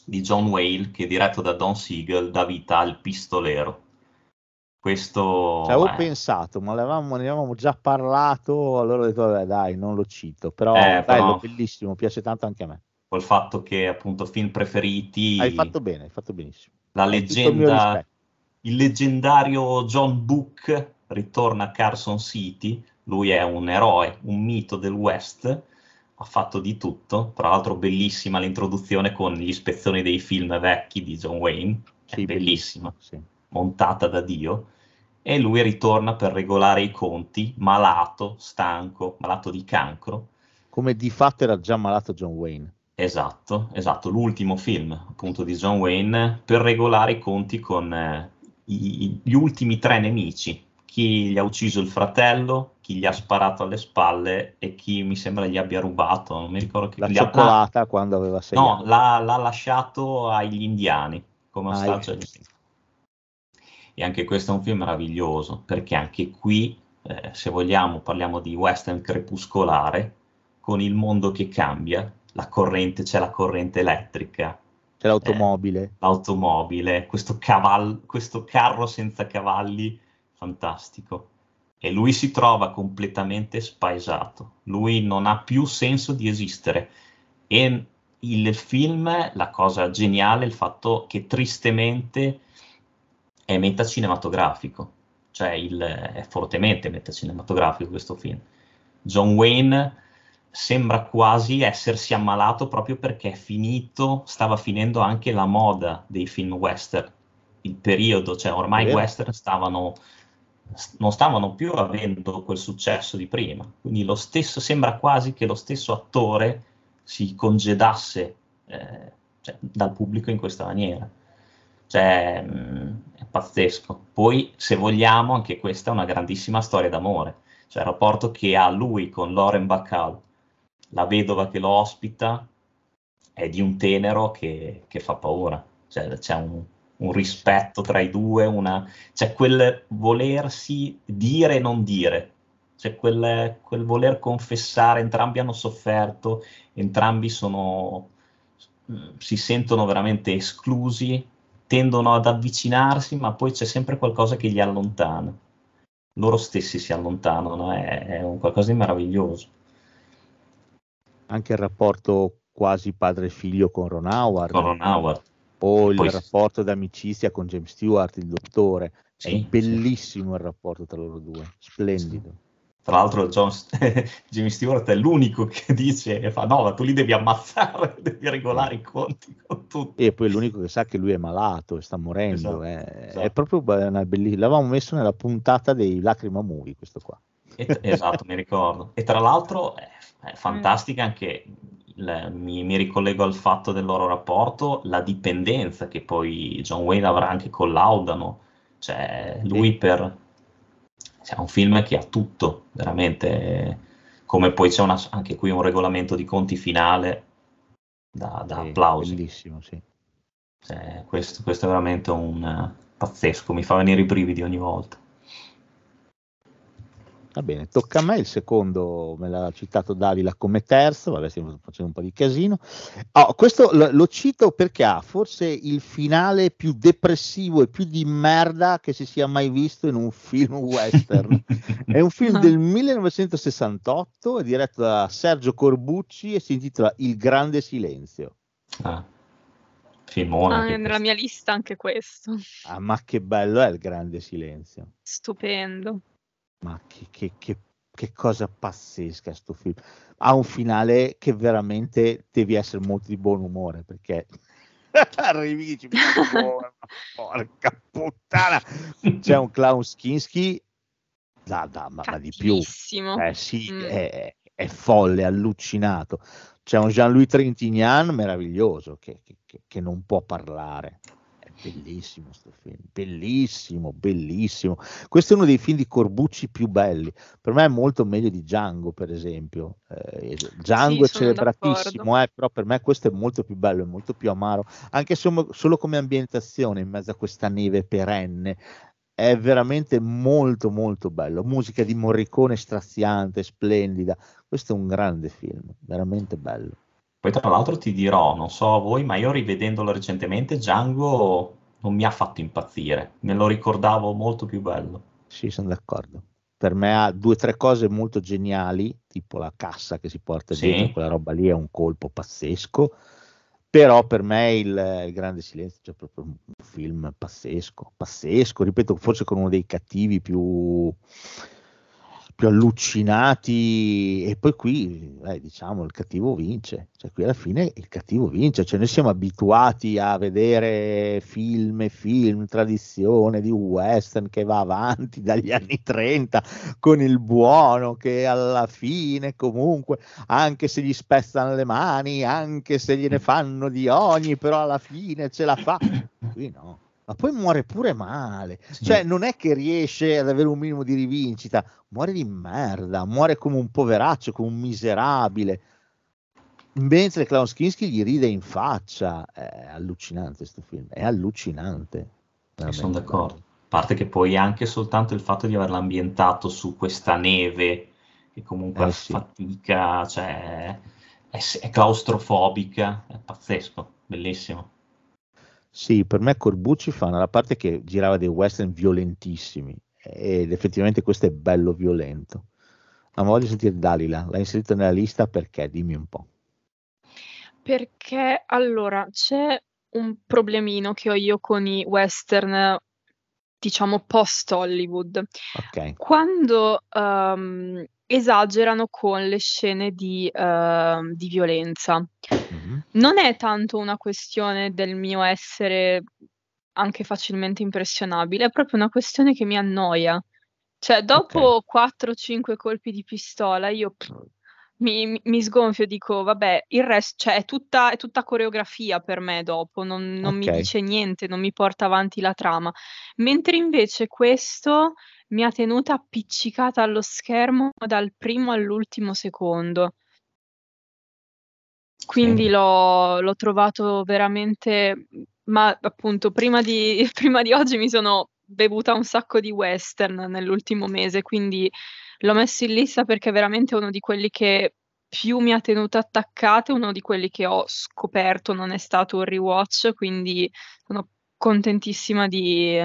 di John Whale, che diretto da Don Siegel dà vita al pistolero. Questo Ci avevo è... pensato, ma ne avevamo, già parlato, allora ho detto, vabbè, dai, non lo cito, però eh, bello, bellissimo, piace tanto anche a me. Col fatto che appunto film preferiti... Hai fatto bene, hai fatto benissimo. La leggenda, il, il leggendario John Book ritorna a Carson City lui è un eroe, un mito del West, ha fatto di tutto, tra l'altro bellissima l'introduzione con gli spezzoni dei film vecchi di John Wayne, sì, bellissima, sì. montata da Dio, e lui ritorna per regolare i conti, malato, stanco, malato di cancro. Come di fatto era già malato John Wayne. Esatto, esatto, l'ultimo film appunto di John Wayne per regolare i conti con eh, i, gli ultimi tre nemici, chi gli ha ucciso il fratello, chi gli ha sparato alle spalle e chi mi sembra gli abbia rubato. Non mi ricordo chi la cioccolata ha... quando aveva sei no. L'ha, l'ha lasciato agli indiani come ah, ostaggio. E anche questo è un film meraviglioso perché anche qui, eh, se vogliamo, parliamo di western crepuscolare con il mondo che cambia. La corrente, c'è la corrente elettrica, c'è l'automobile. Eh, l'automobile, questo, cavallo, questo carro senza cavalli fantastico. E lui si trova completamente spaesato, lui non ha più senso di esistere. E il film, la cosa geniale è il fatto che tristemente è metacinematografico, cioè il, è fortemente metacinematografico questo film. John Wayne sembra quasi essersi ammalato proprio perché è finito, stava finendo anche la moda dei film western, il periodo, cioè ormai i western stavano non stavano più avendo quel successo di prima. Quindi lo stesso, sembra quasi che lo stesso attore si congedasse eh, cioè, dal pubblico in questa maniera. Cioè, mh, mm, è pazzesco. Poi, se vogliamo, anche questa è una grandissima storia d'amore. Cioè, il rapporto che ha lui con Lauren Bacall, la vedova che lo ospita, è di un tenero che, che fa paura. Cioè, c'è un, un rispetto tra i due, una, c'è quel volersi dire e non dire, c'è quel, quel voler confessare, entrambi hanno sofferto, entrambi sono, mm, si sentono veramente esclusi, tendono ad avvicinarsi, ma poi c'è sempre qualcosa che li allontana. Loro stessi si allontanano, è, è un qualcosa di meraviglioso. Anche il rapporto quasi padre-figlio con Ron Howard. Con Ron Howard o il Poi, rapporto d'amicizia con James Stewart, il dottore. Sì, è bellissimo sì. il rapporto tra loro due, splendido. Sì. Tra l'altro John, James *laughs* Stewart è l'unico che *laughs* dice e fa no, ma tu li devi ammazzare, *laughs* devi regolare i conti con tutti. E poi è l'unico che sa che lui è malato e sta morendo. Esatto, è, esatto. è, proprio una bellissima. L'avevamo messo nella puntata dei Lacrima Movie, questo qua. E, esatto, mi ricordo. E tra l'altro è, è fantastica anche il, mi, mi, ricollego al fatto del loro rapporto, la dipendenza che poi John Wayne avrà anche con Laudano, Cioè, lui per... Cioè, è un film che ha tutto, veramente. Come poi c'è una, anche qui un regolamento di conti finale da, da Sì, applausi. Bellissimo, sì. Cioè, questo, questo è veramente un eh, pazzesco, mi fa venire i brividi ogni volta. Va bene, tocca a me il secondo, me l'ha citato Dalila come terzo, vabbè stiamo facendo un po' di casino. Oh, questo lo, lo cito perché ha forse il finale più depressivo e più di merda che si sia mai visto in un film western. *laughs* È un film del 1968, è diretto da Sergio Corbucci e si intitola Il grande silenzio. Ah, filmone. Ah, nella questo. mia lista anche questo. Ah, ma che bello è il grande silenzio. Stupendo. Ma che, che- che- che cosa pazzesca sto film. Ha un finale che veramente devi essere molto di buon umore perché *laughs* arrivi e dici, "Oh, ma *laughs* porca puttana. C'è un clown Skinski da, da- ma, ma di più. Eh sì, Mm. è, è folle, allucinato. C'è un Jean-Louis Trintignant meraviglioso che, che- che- che non può parlare. Bellissimo sto film, bellissimo, bellissimo. Questo è uno dei film di Corbucci più belli. Per me è molto meglio di Django, per esempio. Eh, Django Sì, è celebratissimo, eh, però per me questo è molto più bello, è molto più amaro, anche solo, solo come ambientazione in mezzo a questa neve perenne. È veramente molto molto bello. Musica di Morricone straziante, splendida. Questo è un grande film, veramente bello. Poi tra l'altro ti dirò, non so a voi, ma io rivedendolo recentemente, Django non mi ha fatto impazzire, me lo ricordavo molto più bello. Sì, sono d'accordo. Per me ha due o tre cose molto geniali, tipo la cassa che si porta Sì. dietro, quella roba lì è un colpo pazzesco. Però per me il, il Grande Silenzio è proprio un film pazzesco, pazzesco, ripeto, forse con uno dei cattivi più, più allucinati e poi qui, eh, diciamo, il cattivo vince, cioè qui alla fine il cattivo vince, cioè noi siamo abituati a vedere film e film, tradizione di western che va avanti dagli anni 30 con il buono che alla fine comunque anche se gli spezzano le mani, anche se gliene fanno di ogni, però alla fine ce la fa. Qui no. Ma poi muore pure male. Sì. Cioè, non è che riesce ad avere un minimo di rivincita, muore di merda, muore come un poveraccio, come un miserabile. Mentre Klaus Kinski gli ride in faccia. È allucinante questo film, è allucinante. Sono d'accordo. A parte che poi anche soltanto il fatto di averla ambientato su questa neve, che comunque Eh sì. fatica, cioè è, è claustrofobica, è pazzesco, bellissimo. Sì, per me Corbucci fa una parte che girava dei western violentissimi ed effettivamente questo è bello violento. Ma voglio sentire Dalila, l'hai inserito nella lista perché? Dimmi un po'. Perché allora c'è un problemino che ho io con i western, diciamo post Hollywood. Ok, Quando ehm, esagerano con le scene di, ehm, di violenza. Non è tanto una questione del mio essere anche facilmente impressionabile, è proprio una questione che mi annoia. Cioè, dopo 4-5 colpi di pistola, io pff, mi, mi- mi sgonfio e dico, vabbè, il resto, cioè, è tutta, è tutta coreografia per me dopo, non, non mi Ok. dice niente, non mi porta avanti la trama. Mentre invece questo mi ha tenuta appiccicata allo schermo dal primo all'ultimo secondo. Quindi Sì. l'ho, l'ho trovato veramente, ma appunto prima di, *laughs* prima di oggi mi sono bevuta un sacco di western nell'ultimo mese, quindi l'ho messo in lista perché è veramente uno di quelli che più mi ha tenuto attaccata, uno di quelli che ho scoperto non è stato un rewatch, quindi sono contentissima di,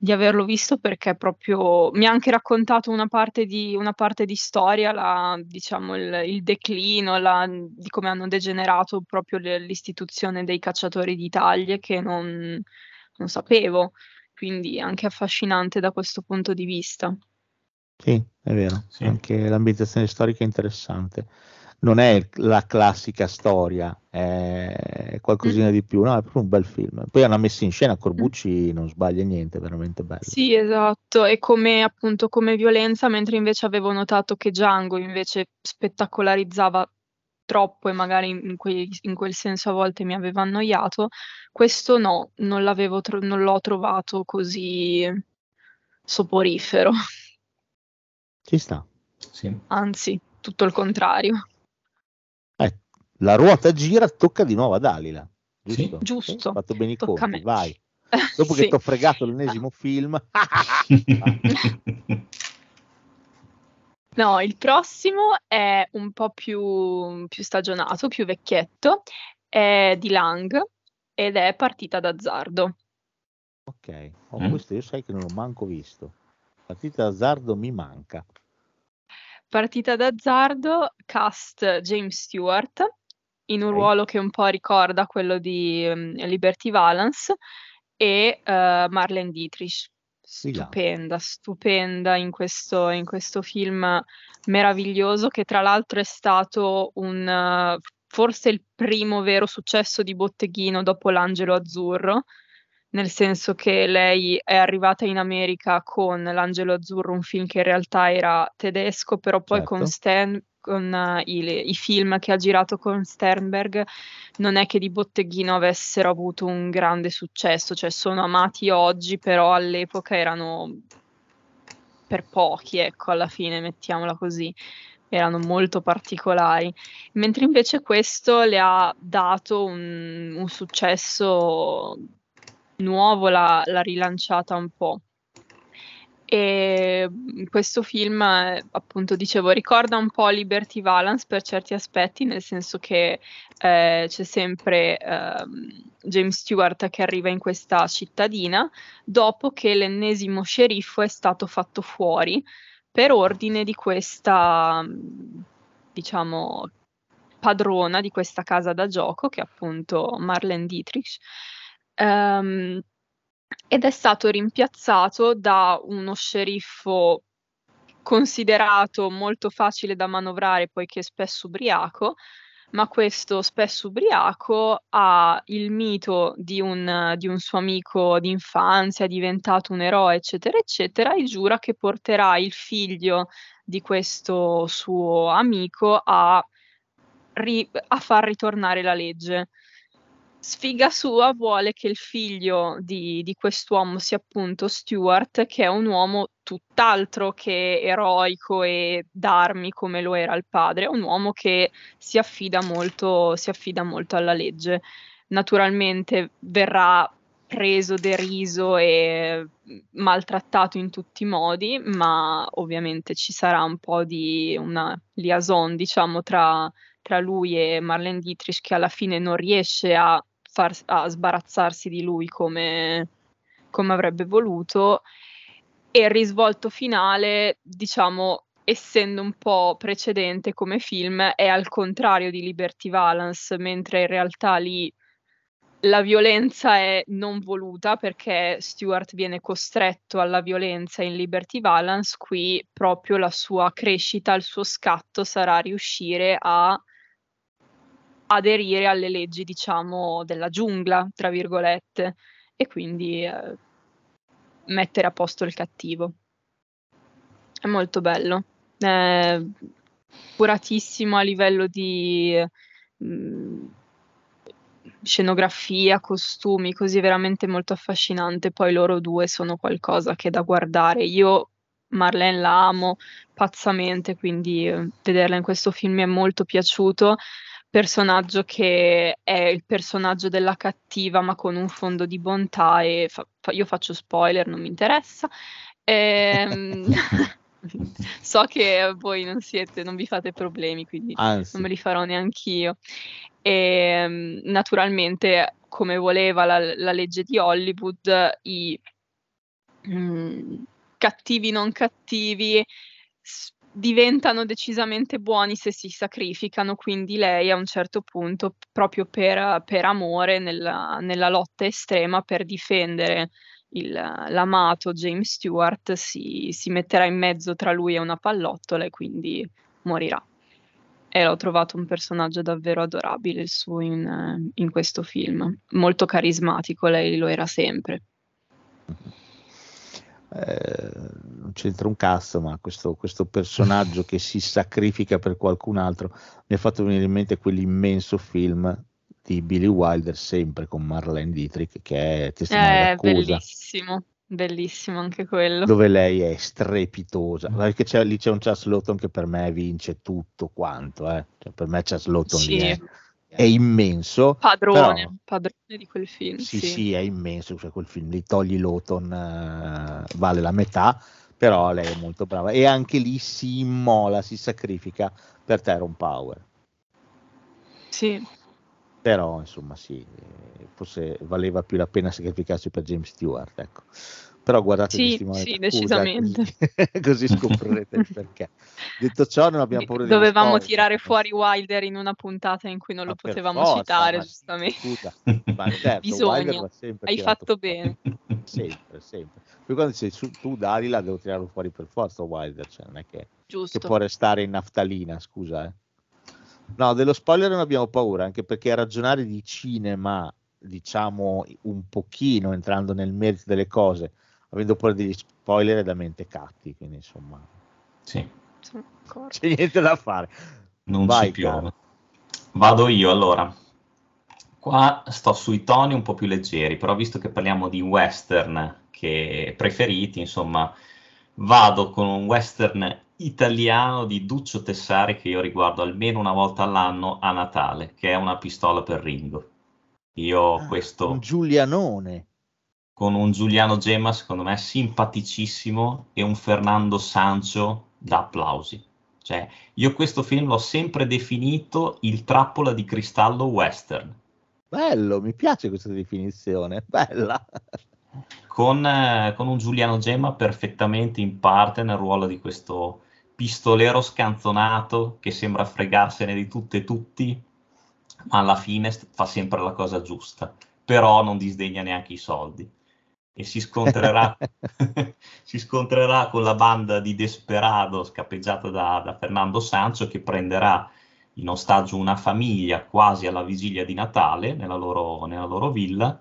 di averlo visto perché proprio mi ha anche raccontato una parte di, una parte di storia, la- diciamo il, il declino, la- di come hanno degenerato proprio le- l'istituzione dei cacciatori di taglie che non, non sapevo, quindi anche affascinante da questo punto di vista. Sì, è vero, Sì. anche l'ambientazione storica è interessante. Non è la classica storia, è qualcosina di più, no, è proprio un bel film. Poi hanno messo in scena Corbucci, non sbaglia niente, è veramente bello. Sì, esatto, e come appunto come violenza, mentre invece avevo notato che Django invece spettacolarizzava troppo e magari in, quei, in quel senso a volte mi aveva annoiato, questo no, non, l'avevo tro- non l'ho trovato così soporifero. Ci sta. Sì. Anzi, tutto il contrario. La ruota gira, tocca di nuovo ad Dalila. Giusto? Sì. Giusto. Hai fatto bene i a conti, vai. *laughs* Dopo Sì. che ti ho fregato l'ennesimo film. *laughs* No, il prossimo è un po' più, più stagionato, più vecchietto, è di Lang ed è Partita d'azzardo. ok, oh, Mm. questo io sai che non l'ho manco visto. Partita d'azzardo mi manca. Partita d'azzardo, cast James Stewart, in un ruolo che un po' ricorda quello di ehm, Liberty Valance, e eh, Marlene Dietrich. Stupenda, stupenda in questo, in questo film meraviglioso che tra l'altro è stato un, eh, forse il primo vero successo di Botteghino dopo L'Angelo Azzurro, nel senso che lei è arrivata in America con L'Angelo Azzurro, un film che in realtà era tedesco, però poi Certo. con, Stern, con eh, i, i film che ha girato con Sternberg non è che di Botteghino avessero avuto un grande successo, cioè sono amati oggi, però all'epoca erano per pochi, ecco, alla fine, mettiamola così, erano molto particolari, mentre invece questo le ha dato un, un successo nuovo, l'ha, l'ha rilanciata un po'. E mm, questo film, eh, appunto, dicevo, ricorda un po' Liberty Valance per certi aspetti, nel senso che eh, c'è sempre ehm, James Stewart che arriva in questa cittadina dopo che l'ennesimo sceriffo è stato fatto fuori per ordine di questa, mm, diciamo, padrona di questa casa da gioco, che è appunto Marlene Dietrich. Ehm, ed è stato rimpiazzato da uno sceriffo considerato molto facile da manovrare poiché spesso ubriaco, ma questo spesso ubriaco ha il mito di un, di un suo amico d'infanzia, è diventato un eroe, eccetera, eccetera, e giura che porterà il figlio di questo suo amico a, ri- a far ritornare la legge. Sfiga sua vuole che il figlio di, di quest'uomo sia appunto Stuart, che è un uomo tutt'altro che eroico e d'armi come lo era il padre, è un uomo che si affida molto, si affida molto alla legge. Naturalmente verrà preso, deriso e maltrattato in tutti i modi, ma ovviamente ci sarà un po' di una liaison, diciamo, tra, tra lui e Marlene Dietrich che alla fine non riesce a, far, a sbarazzarsi di lui come, come avrebbe voluto. E il risvolto finale, diciamo, essendo un po' precedente come film, è al contrario di Liberty Valance, mentre in realtà lì la violenza è non voluta perché Stewart viene costretto alla violenza in Liberty Valance, qui proprio la sua crescita, il suo scatto sarà riuscire a aderire alle leggi, diciamo, della giungla, tra virgolette, e quindi eh, mettere a posto il cattivo. È molto bello, è curatissimo a livello di mh, scenografia, costumi, così veramente molto affascinante. Poi loro due sono qualcosa che è da guardare. Io Marlene la amo pazzamente, quindi eh, vederla in questo film mi è molto piaciuto. Personaggio che è il personaggio della cattiva, ma con un fondo di bontà. E fa- io faccio spoiler, non mi interessa. Ehm, *laughs* so che voi non siete, non vi fate problemi, quindi Anzi, non me li farò neanch'io. E mm, naturalmente, come voleva la, la legge di Hollywood, i mm, cattivi non cattivi diventano decisamente buoni se si sacrificano, quindi lei a un certo punto, proprio per, per amore nella, nella lotta estrema per difendere il- l'amato James Stewart, si, si metterà in mezzo tra lui e una pallottola e quindi morirà. E l'ho trovato un personaggio davvero adorabile il suo in, in questo film, molto carismatico, lei lo era sempre. Eh, non c'entra un cazzo, ma questo, questo personaggio che si sacrifica per qualcun altro mi ha fatto venire in mente quell'immenso film di Billy Wilder, sempre con Marlene Dietrich, che è testimone d'accusa, bellissimo, bellissimo anche quello. dove lei è strepitosa. Perché c'è, lì c'è un Charles Lawton che per me vince tutto quanto. Eh. Cioè, per me Charles Lawton lì Sì, è, è immenso. padrone, però- padrone di quel film. Sì, sì. sì, è immenso, cioè quel film lì togli Lawton, eh, vale la metà, però lei è molto brava e anche lì si immola, si sacrifica per Tyrone Power. Sì. Però, insomma, sì, eh, forse valeva più la pena sacrificarsi per James Stewart, ecco. Però guardate Sì, Testimone sì, decisamente. *laughs* Così, così *laughs* scoprirete il perché. Detto ciò, non abbiamo paura di Dovevamo spoiler. tirare fuori Wilder in una puntata in cui non Ma lo potevamo forza, citare, ma giustamente. Scusa, *laughs* ma certo, Bisogna. Hai fatto fuori. bene. sempre, sempre. Poi quando sei su, tu Dalila devo tirarlo fuori per forza Wilder, cioè non è che, che può restare in naftalina, scusa. eh. No, dello spoiler non abbiamo paura, anche perché ragionare di cinema, diciamo un pochino entrando nel merito delle cose, avendo paura degli spoiler da mente catti, quindi insomma Sì, c'è niente da fare. non Vai, ci piove. Vado io allora. Qua sto sui toni un po' più leggeri, però visto che parliamo di western che preferiti, insomma, vado con un western italiano di Duccio Tessari che io riguardo almeno una volta all'anno a Natale, che è una pistola per Ringo. Io Ah, questo un Giulianone. Con un Giuliano Gemma, secondo me, simpaticissimo e un Fernando Sancho da applausi. Cioè, io questo film l'ho sempre definito il trappola di cristallo western, Bello, mi piace questa definizione, bella. con, eh, con un Giuliano Gemma perfettamente in parte nel ruolo di questo pistolero scanzonato che sembra fregarsene di tutte e tutti, ma alla fine fa sempre la cosa giusta, però non disdegna neanche i soldi. E si scontrerà, *laughs* *laughs* si scontrerà con la banda di Desperado scappeggiata da, da Fernando Sancho che prenderà in ostaggio una famiglia quasi alla vigilia di Natale nella loro, nella loro villa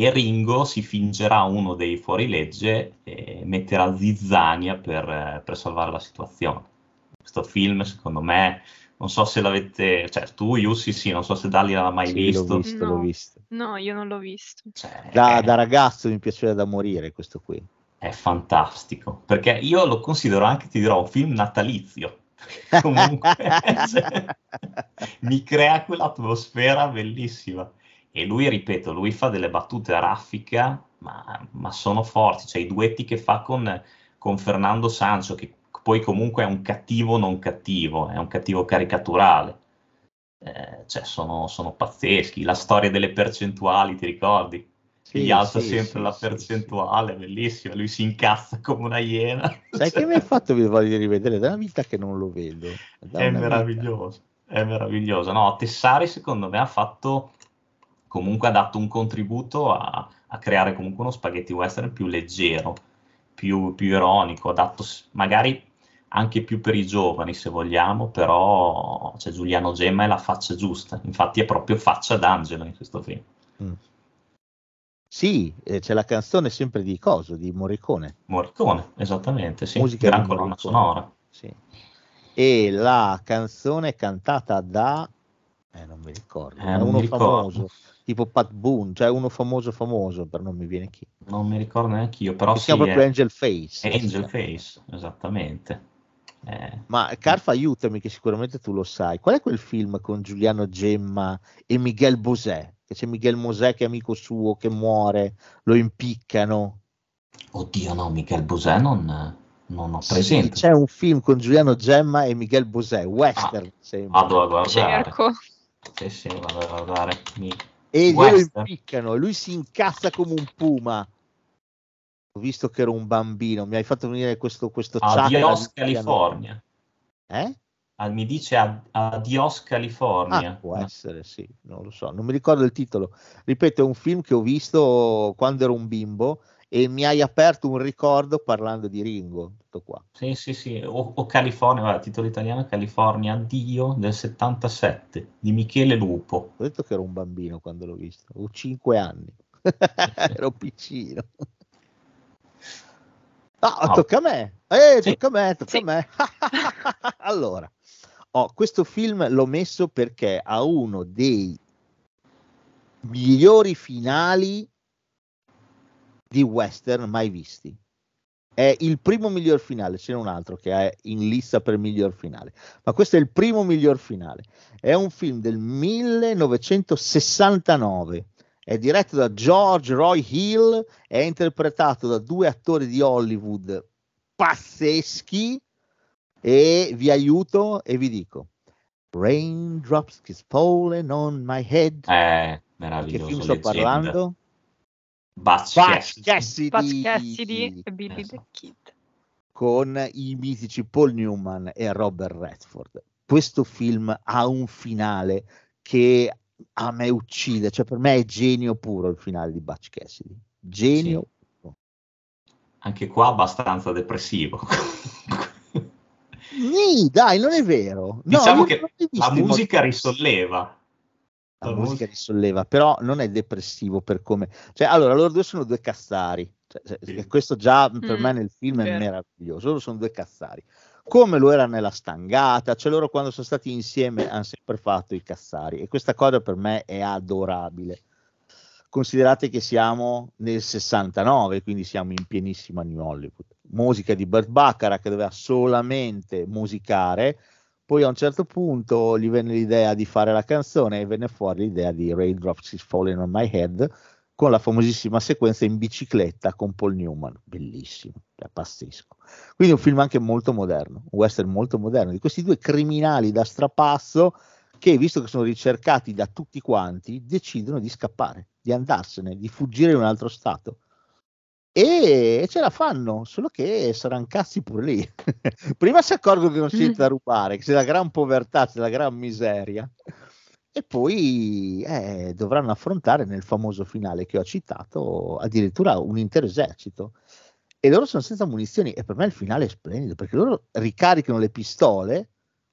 e Ringo si fingerà uno dei fuorilegge e metterà zizzania per, per salvare la situazione. Questo film, secondo me, non so se l'avete, cioè tu, Yussi, sì, non so se Dali l'ha mai Sì, visto. l'ho visto, l'ho No. visto. No, io non l'ho visto. Cioè, Da, è- da ragazzo mi piaceva da morire questo qui. è fantastico perché io lo considero anche, ti dirò, un film natalizio. *laughs* Comunque, cioè, *laughs* mi crea quell'atmosfera bellissima. E lui, ripeto, lui fa delle battute a raffica, ma, ma sono forti. Cioè, i duetti che fa con, con Fernando Sancho, che poi comunque è un cattivo non cattivo, è un cattivo caricaturale. Eh, cioè, sono, sono pazzeschi. La storia delle percentuali, ti ricordi? Sì, gli alza sì, sempre sì, la percentuale, bellissima, lui si incazza come una iena. Sai che mi ha fatto voglio rivedere? Da una vita che non lo vedo. Da È una vita. meraviglioso, è meraviglioso. No, Tessari secondo me ha fatto, comunque ha dato un contributo a, a creare comunque uno spaghetti western più leggero, più, più ironico, adatto s- magari anche più per i giovani se vogliamo, però c'è Giuliano Gemma è la faccia giusta, infatti è proprio faccia d'angelo in questo film. Mm. Sì, eh, c'è la canzone sempre di Coso, di Morricone. Morricone, esattamente, sì, Musica gran colonna Morricone. sonora. Sì. E la canzone cantata da... Eh, non mi ricordo. Eh, uno ricordo. famoso, tipo Pat Boone, cioè uno famoso famoso, però non mi viene chi. Non mi ricordo neanche io, però si sì, chiama proprio è- Angel Face. Angel. Face, esattamente. Eh, Ma Carfa, aiutami, che sicuramente tu lo sai. Qual è quel film con Giuliano Gemma e Miguel Bosè? Che c'è Miguel Bosè che è amico suo, che muore, lo impiccano. Oddio, no, Michel Bosè non, non ho Sì, presente. c'è un film con Giuliano Gemma e Miguel Bosè, western sempre. Vado a guardare. Cerco. Sì, sì, vado a guardare. Mi- e western. impiccano e lui si incazza come un puma. Ho visto che ero un bambino, mi hai fatto venire questo, questo Adios. California. Eh? Ah, mi dice ad- Adios California. Ah, può essere, sì, non lo so, non mi ricordo il titolo. Ripeto, è un film che ho visto quando ero un bimbo e mi hai aperto un ricordo parlando di Ringo, tutto qua. Sì, sì, sì. O, o California, guarda, titolo italiano California Addio del 77 di Michele Lupo. Ho detto che ero un bambino quando l'ho visto, avevo 5 anni, *laughs* ero piccino. Ah, No. tocca a me. Eh, Sì. tocca a me, tocca Sì. a me. *laughs* allora, oh, questo film l'ho messo perché ha uno dei migliori finali di western mai visti. È il primo miglior finale, ce n'è un altro che è in lista per miglior finale, ma questo è il primo miglior finale. È un film del 1969, è diretto da George Roy Hill, è interpretato da due attori di Hollywood pazzeschi e vi aiuto e vi dico Raindrops keep falling on my head. Che meraviglioso. film sto leggenda. parlando? Butch Cassidy. Cassidy Butch Cassidy e Billy Esatto. the Kid. con i mitici Paul Newman e Robert Redford. Questo film ha un finale che a me uccide, cioè per me è genio puro il finale di Butch Cassidy. Genio. Anche qua abbastanza depressivo. *laughs* Nì, dai, non è vero. No, diciamo io che la musica risolleva. La musica risolleva, però non è depressivo per come... Cioè, allora, loro due sono due cazzari. Cioè, cioè, Sì. Questo già per Mm, me nel film è vero. meraviglioso. Loro sono due cazzari. Come lo era nella stangata, cioè loro quando sono stati insieme hanno sempre fatto i cazzari e questa cosa per me è adorabile. Considerate che siamo nel 69, quindi siamo in pienissima New Hollywood. Musica di Bert Baccarat che doveva solamente musicare, poi a un certo punto gli venne l'idea di fare la canzone e venne fuori l'idea di Raindrops is Falling on My Head con la famosissima sequenza in bicicletta con Paul Newman, bellissimo, è pazzesco. Quindi un film anche molto moderno, un western molto moderno, di questi due criminali da strapasso che, visto che sono ricercati da tutti quanti, decidono di scappare, di andarsene, di fuggire in un altro stato. E ce la fanno, solo che saranno cazzi pure lì. *laughs* Prima si accorgono che non c'è niente da rubare, che c'è la gran povertà, c'è la gran miseria. E poi eh, dovranno affrontare nel famoso finale che ho citato addirittura un intero esercito. E loro sono senza munizioni e per me il finale è splendido perché loro ricaricano le pistole,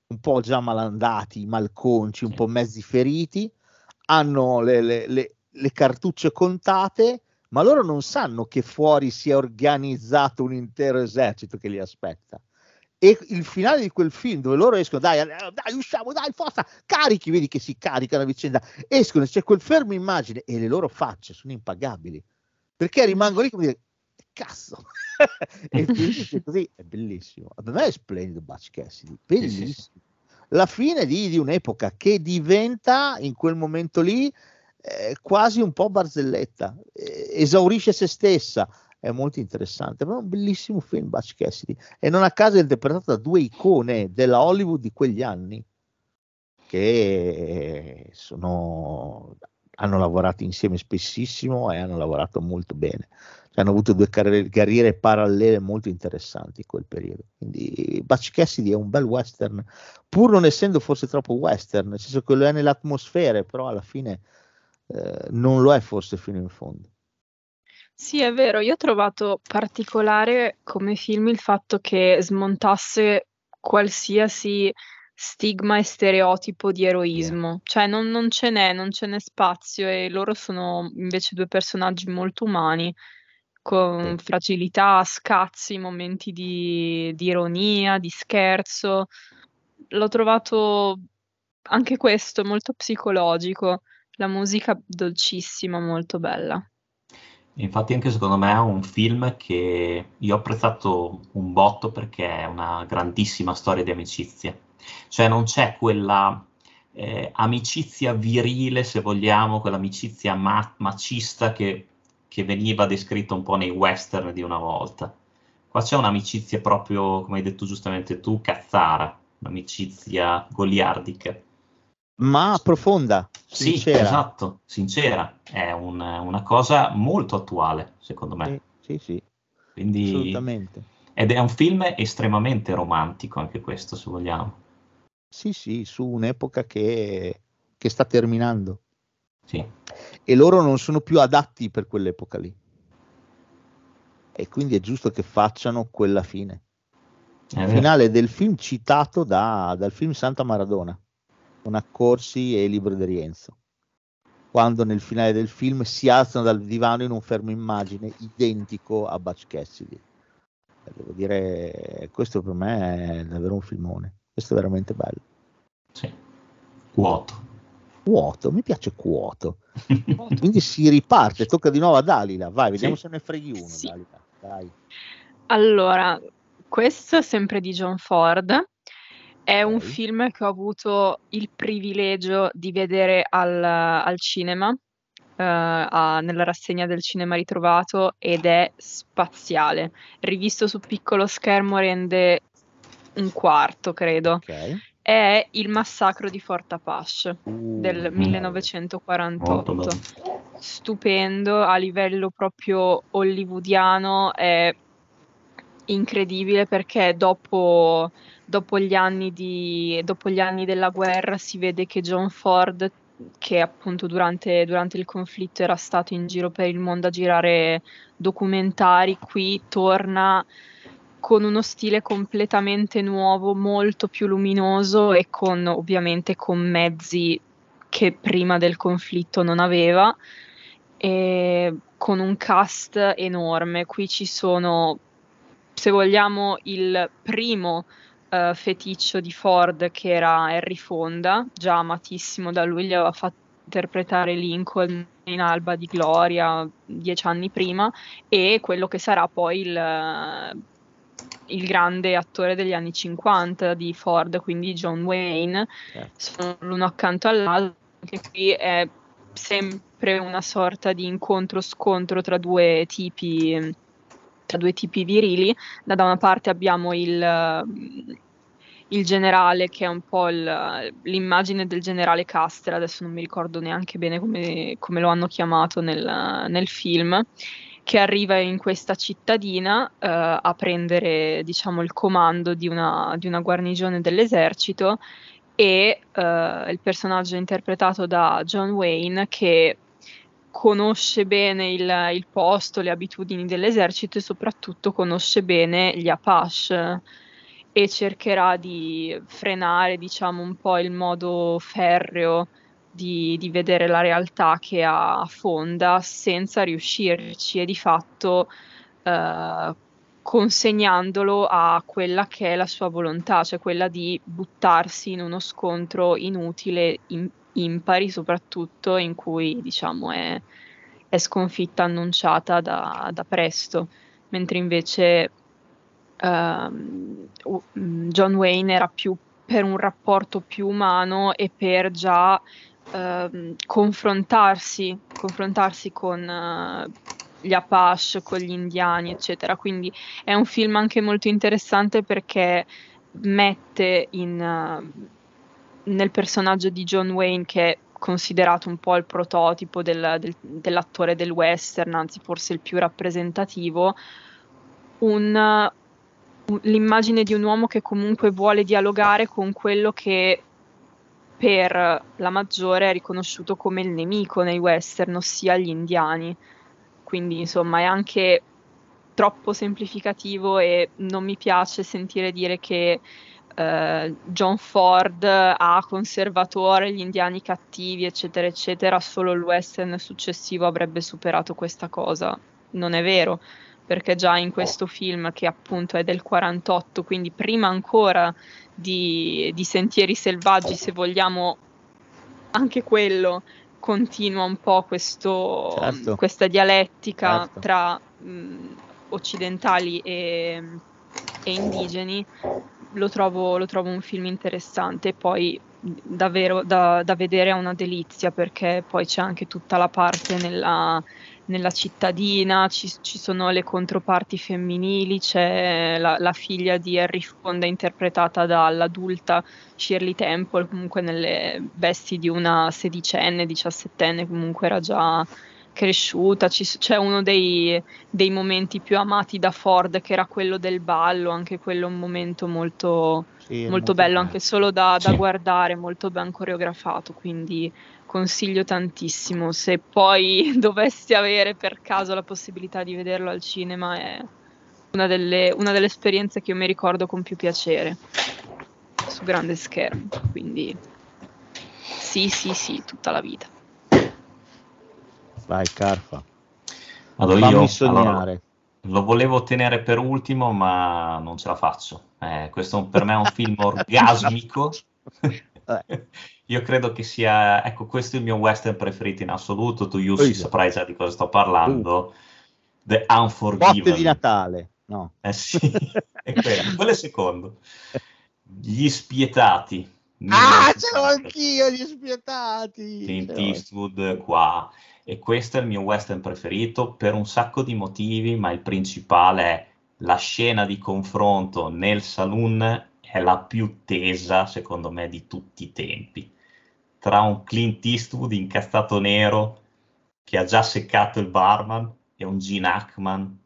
un po' già malandati, malconci, un po' mezzi feriti, hanno le, le- le- le cartucce contate, ma loro non sanno che fuori si è organizzato un intero esercito che li aspetta. E il finale di quel film dove loro escono, dai, eh, dai, usciamo, dai, forza, carichi, vedi che si caricano a vicenda, escono, c'è quel fermo immagine e le loro facce sono impagabili perché rimango lì come dire cazzo *laughs* e dice così è bellissimo. Per me è splendido Butch Cassidy bellissimo Sì, sì, sì. la fine di, di un'epoca che diventa in quel momento lì eh, quasi un po' barzelletta eh, esaurisce se stessa è molto interessante ma è un bellissimo film Butch Cassidy e non a caso è interpretato da due icone della Hollywood di quegli anni che sono hanno lavorato insieme spessissimo e hanno lavorato molto bene. Cioè, hanno avuto due carriere, parallele molto interessanti in quel periodo. Quindi Butch Cassidy è un bel western, pur non essendo forse troppo western, nel senso che lo è nelle atmosfere, però alla fine eh, non lo è forse fino in fondo. Sì, è vero, io ho trovato particolare come film il fatto che smontasse qualsiasi stigma e stereotipo di eroismo, cioè non, non ce n'è, non ce n'è spazio e loro sono invece due personaggi molto umani, con fragilità, scazzi, momenti di, di ironia, di scherzo. L'ho trovato anche questo molto psicologico, la musica dolcissima, molto bella. Infatti anche secondo me è un film che io ho apprezzato un botto perché è una grandissima storia di amicizia. Cioè non c'è quella eh, amicizia virile, se vogliamo, quell'amicizia ma- macista che, che veniva descritta un po' nei western di una volta. Qua c'è un'amicizia proprio, come hai detto giustamente tu, cazzara, un'amicizia goliardica. Ma profonda, Sì, sincera. esatto, sincera, è un- una cosa molto attuale, secondo me. Sì, sì, sì, Quindi, assolutamente. ed è un film estremamente romantico anche questo, se vogliamo. Sì, sì, su un'epoca che, che sta terminando Sì, e loro non sono più adatti per quell'epoca lì. E quindi è giusto che facciano quella fine. Il finale del film citato da- dal film Santa Maradona, con Accorsi e Libro di Rienzo. Quando nel finale del film si alzano dal divano in un fermo immagine identico a Butch Cassidy. devo dire, questo per me è davvero un filmone. Questo è veramente bello. Sì. Vuoto. Vuoto, mi piace quoto. *laughs* Quindi si riparte, tocca di nuovo a Dalila. Vai, vediamo Sì. se ne freghi uno. Sì. Dalila. Dai. Allora, questo è sempre di John Ford. È un Ok. film che ho avuto il privilegio di vedere al, al cinema, eh, a- nella rassegna del cinema ritrovato, ed è spaziale. Rivisto su piccolo schermo rende un quarto, credo. Ok. È Il massacro di Fort Apache Uh, del bello. 1948 Molto bello. stupendo a livello proprio hollywoodiano è incredibile perché dopo, dopo gli anni di, dopo gli anni della guerra si vede che John Ford che appunto durante, durante il conflitto era stato in giro per il mondo a girare documentari qui torna con uno stile completamente nuovo, molto più luminoso e con ovviamente con mezzi che prima del conflitto non aveva, e con un cast enorme. Qui ci sono, se vogliamo, il primo eh, feticcio di Ford che era Harry Fonda, già amatissimo da lui, gli aveva fatto interpretare Lincoln in Alba di Gloria dieci anni prima, e quello che sarà poi il il grande attore degli anni 50 di Ford, quindi John Wayne, Certo. sono l'uno accanto all'altro, anche qui è sempre una sorta di incontro-scontro tra due tipi, tra due tipi virili. Da, una parte abbiamo il, il generale, che è un po' il- l'immagine del generale Custer, adesso non mi ricordo neanche bene come, come lo hanno chiamato nel, nel film, che arriva in questa cittadina eh, a prendere, diciamo, il comando di una, di una guarnigione dell'esercito e eh, il personaggio interpretato da John Wayne che conosce bene il, il posto, le abitudini dell'esercito e soprattutto conosce bene gli Apache e cercherà di frenare, diciamo, un po' il modo ferreo di, di vedere la realtà che ha Fonda senza riuscirci e di fatto eh, consegnandolo a quella che è la sua volontà, cioè quella di buttarsi in uno scontro inutile, im- impari soprattutto, in cui diciamo è, è sconfitta annunciata da, da presto, mentre invece u- mm, John Wayne era più per un rapporto più umano e per già ehm, confrontarsi, confrontarsi con eh, gli Apache, con gli indiani, eccetera. Quindi è un film anche molto interessante perché mette in, eh, nel personaggio di John Wayne, che è considerato un po' il prototipo del- del- dell'attore del western, anzi forse il più rappresentativo, un, l'immagine di un uomo che comunque vuole dialogare con quello che per la maggiore è riconosciuto come il nemico nei western, ossia gli indiani. Quindi, insomma, è anche troppo semplificativo e non mi piace sentire dire che eh, John Ford ha conservatore gli indiani cattivi, eccetera, eccetera, solo il western successivo avrebbe superato questa cosa. Non è vero, perché già in questo film, che appunto è del 48, quindi prima ancora di, di Sentieri Selvaggi, se vogliamo, anche quello continua un po' questo, Certo. questa dialettica Certo. tra mh, occidentali e, e indigeni. Lo trovo, lo trovo un film interessante e poi davvero da, da vedere è una delizia perché poi c'è anche tutta la parte nella, nella cittadina, ci, ci sono le controparti femminili, c'è la, la figlia di Harry Fonda interpretata dall'adulta Shirley Temple, comunque nelle vesti di una sedicenne, diciassettenne, comunque era già cresciuta. C'è uno dei, dei momenti più amati da Ford che era quello del ballo, anche quello un momento molto, Sì, è molto bello, anche solo da, da Sì. guardare, molto ben coreografato, quindi consiglio tantissimo. Se poi *laughs* dovessi avere per caso la possibilità di vederlo al cinema, è una delle, una delle esperienze che io mi ricordo con più piacere su grande schermo. Quindi sì, sì, sì, tutta la vita. Vai, Carfa. Vado Fammi io. sognare. Allora, lo volevo tenere per ultimo, ma non ce la faccio. Eh, questo per me è un film orgasmico. *laughs* Io credo che sia, ecco, questo è il mio western preferito in assoluto. Tu, Yussi, saprai già di cosa sto parlando. The Botte Unforgiven. di Natale. No. Eh sì, è quello. Quello è il secondo. Gli spietati. Ah, ce l'ho anch'io, gli spietati. Clint. Eastwood qua. E questo è il mio western preferito per un sacco di motivi, ma il principale è la scena di confronto nel saloon è la più tesa, secondo me, di tutti i tempi. Tra un Clint Eastwood incazzato nero che ha già seccato il barman e un Gene Hackman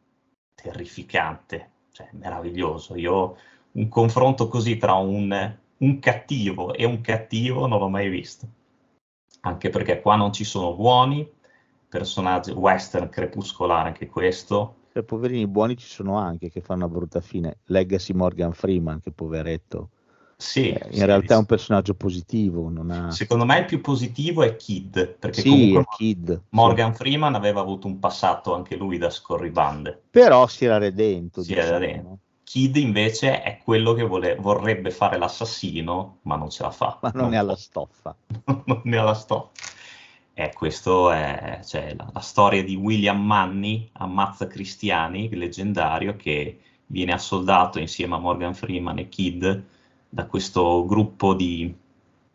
terrificante, cioè meraviglioso. Io un confronto così tra un, un cattivo e un cattivo non l'ho mai visto. Anche perché qua non ci sono buoni, personaggi western crepuscolare anche questo. Cioè, poverini buoni ci sono anche che fanno una brutta fine. Legacy Morgan Freeman, che poveretto. Sì, Eh, in sì, realtà è un sì. personaggio positivo. Non ha... Secondo me il più positivo è Kid, perché Sì, comunque è Kid. Morgan Freeman aveva avuto un passato anche lui da scorribande. Però si era redento. Si era diciamo, redento. no? Kid invece è quello che vole- vorrebbe fare l'assassino, ma non ce la fa. Ma non ne ha la può. stoffa. *laughs* non ne ha la stoffa. E questo è cioè, la, la storia di William Manny, ammazza cristiani, leggendario, che viene assoldato insieme a Morgan Freeman e Kid da questo gruppo di,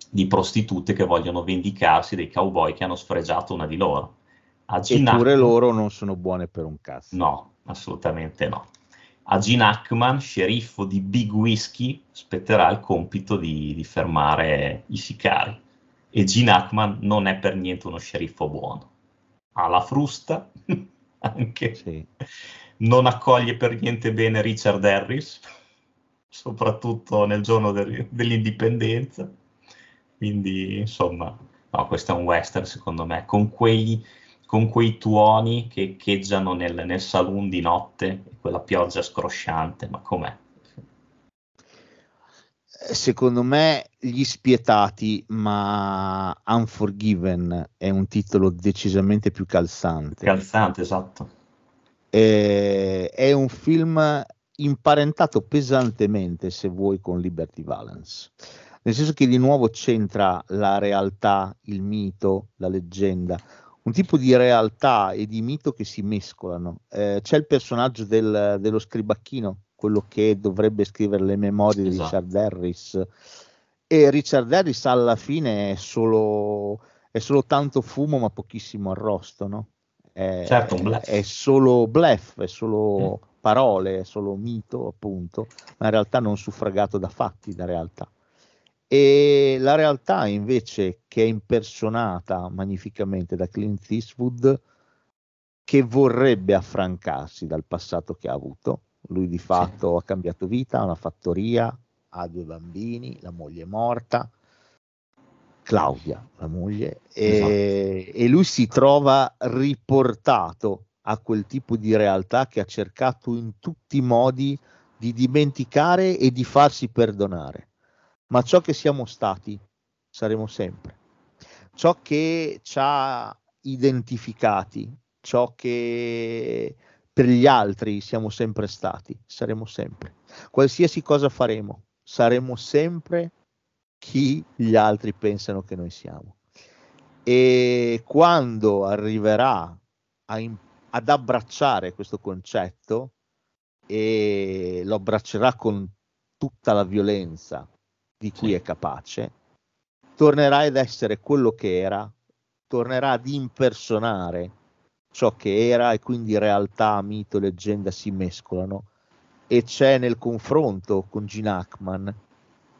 di prostitute che vogliono vendicarsi dei cowboy che hanno sfregiato una di loro. A Hackman- loro non sono buone per un cazzo. No, assolutamente no. A Gene Hackman, sceriffo di Big Whisky, spetterà il compito di, di fermare i sicari. E Gene Hackman non è per niente uno sceriffo buono. Ha la frusta, *laughs* anche. Sì. Non accoglie per niente bene Richard Harris, *laughs* soprattutto nel giorno del- dell'indipendenza. Quindi, insomma, no, questo è un western, secondo me, con quei con quei tuoni che echeggiano nel, nel saloon di notte, e quella pioggia scrosciante, ma com'è? Secondo me Gli spietati, ma Unforgiven è un titolo decisamente più calzante. Calzante, esatto. Eh, è un film imparentato pesantemente, se vuoi, con Liberty Valance. Nel senso che di nuovo c'entra la realtà, il mito, la leggenda, un tipo di realtà e di mito che si mescolano. Eh, c'è il personaggio del- dello scribacchino, quello che dovrebbe scrivere le memorie di Esatto. Richard Harris, e Richard Harris alla fine è solo, è solo tanto fumo ma pochissimo arrosto, no? È, Certo, bluff. è solo bluff, è solo Mm. parole, è solo mito, appunto, ma in realtà non suffragato da fatti, da realtà. E la realtà invece che è impersonata magnificamente da Clint Eastwood, che vorrebbe affrancarsi dal passato che ha avuto. Lui di fatto ha cambiato vita, ha una fattoria, ha due bambini, la moglie è morta, Claudia, la moglie, e, e lui si trova riportato a quel tipo di realtà che ha cercato in tutti i modi di dimenticare e di farsi perdonare. Ma ciò che siamo stati saremo sempre. Ciò che ci ha identificati, ciò che per gli altri siamo sempre stati, saremo sempre. Qualsiasi cosa faremo, saremo sempre chi gli altri pensano che noi siamo. E quando arriverà im- ad abbracciare questo concetto e lo abbraccerà con tutta la violenza di cui è capace, tornerà ad essere quello che era, tornerà ad impersonare ciò che era e quindi realtà, mito, leggenda si mescolano e c'è nel confronto con Gene Hackman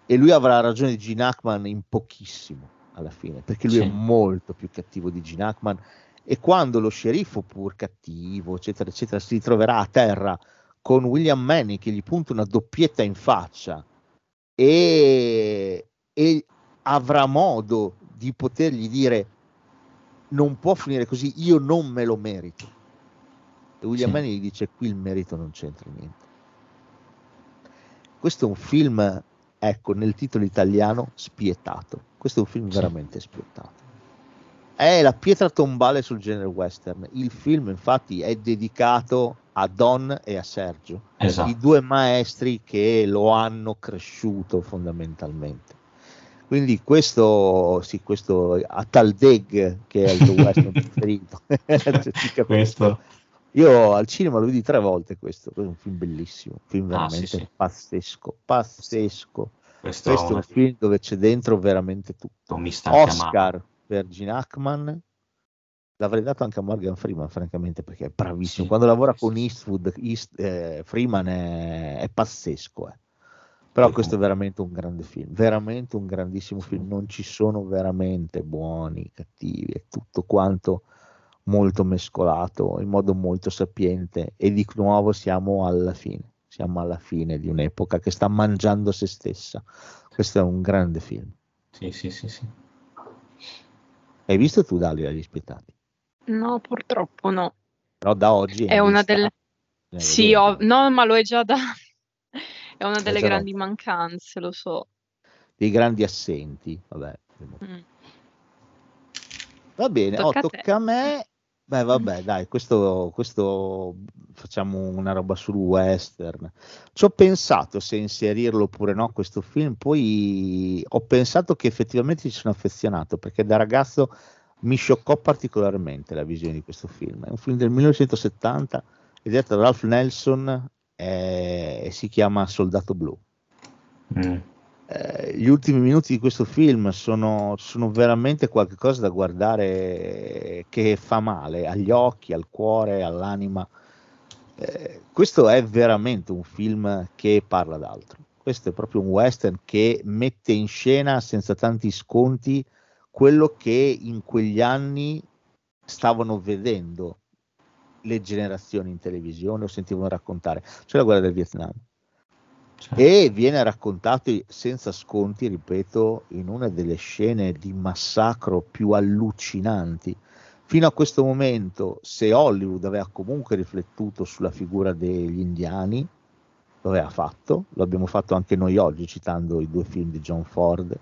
e lui avrà ragione di Gene Hackman in pochissimo alla fine perché lui Sì. è molto più cattivo di Gene Hackman e quando lo sceriffo pur cattivo eccetera eccetera si ritroverà a terra con William Manning che gli punta una doppietta in faccia e, e avrà modo di potergli dire non può finire così, io non me lo merito. E William Sì. Manning dice qui il merito non c'entra niente. Questo è un film, ecco, nel titolo italiano, spietato. Questo è un film Sì. veramente spietato. È la pietra tombale sul genere western. Il film, infatti, è dedicato a Don e a Sergio, Esatto. i due maestri che lo hanno cresciuto fondamentalmente. Quindi questo, sì, questo a Taldeg, che è il tuo western *laughs* preferito. *laughs* Cioè. Questo Io al cinema lo vidi tre volte questo, questo è un film bellissimo, un film Ah, veramente sì, sì. pazzesco, pazzesco. Questo, Questo è un film dove c'è dentro veramente tutto. Oscar per Gene Hackman, l'avrei dato anche a Morgan Freeman, francamente, perché è bravissimo. Sì, Quando lavora con. Eastwood, East- eh, Freeman è, è pazzesco. eh. Però questo è veramente un grande film, veramente un grandissimo film. Non ci sono veramente buoni, cattivi, è tutto quanto molto mescolato in modo molto sapiente. E di nuovo siamo alla fine, siamo alla fine di un'epoca che sta mangiando se stessa. Questo è un grande film. Sì, sì, sì, sì. Hai visto tu Dalia gli spietati? No, purtroppo no. Però da oggi È una lista, delle... bisogna Sì, ho- no, ma lo è già da... È una delle già grandi rotto. mancanze, lo so. dei grandi assenti. Vabbè. Mm. Va bene, Tocca oh, a tocca a me. Beh, vabbè, *laughs* dai, questo, questo facciamo una roba sul western. Ci ho pensato se inserirlo oppure no questo film, poi ho pensato che effettivamente ci sono affezionato perché da ragazzo mi scioccò particolarmente la visione di questo film. È un film del 1970, è diretto da Ralph Nelson eh, si chiama Soldato Blu. Mm. Eh, gli ultimi minuti di questo film sono, sono veramente qualcosa da guardare che fa male agli occhi, al cuore, all'anima. Eh, questo è veramente un film che parla d'altro. Questo è proprio un western che mette in scena senza tanti sconti quello che in quegli anni stavano vedendo le generazioni in televisione o sentivano raccontare, cioè la guerra del Vietnam. Cioè, e viene raccontato senza sconti, ripeto, in una delle scene di massacro più allucinanti. Fino a questo momento, se Hollywood aveva comunque riflettuto sulla figura degli indiani, lo aveva fatto, lo abbiamo fatto anche noi oggi citando i due film di John Ford,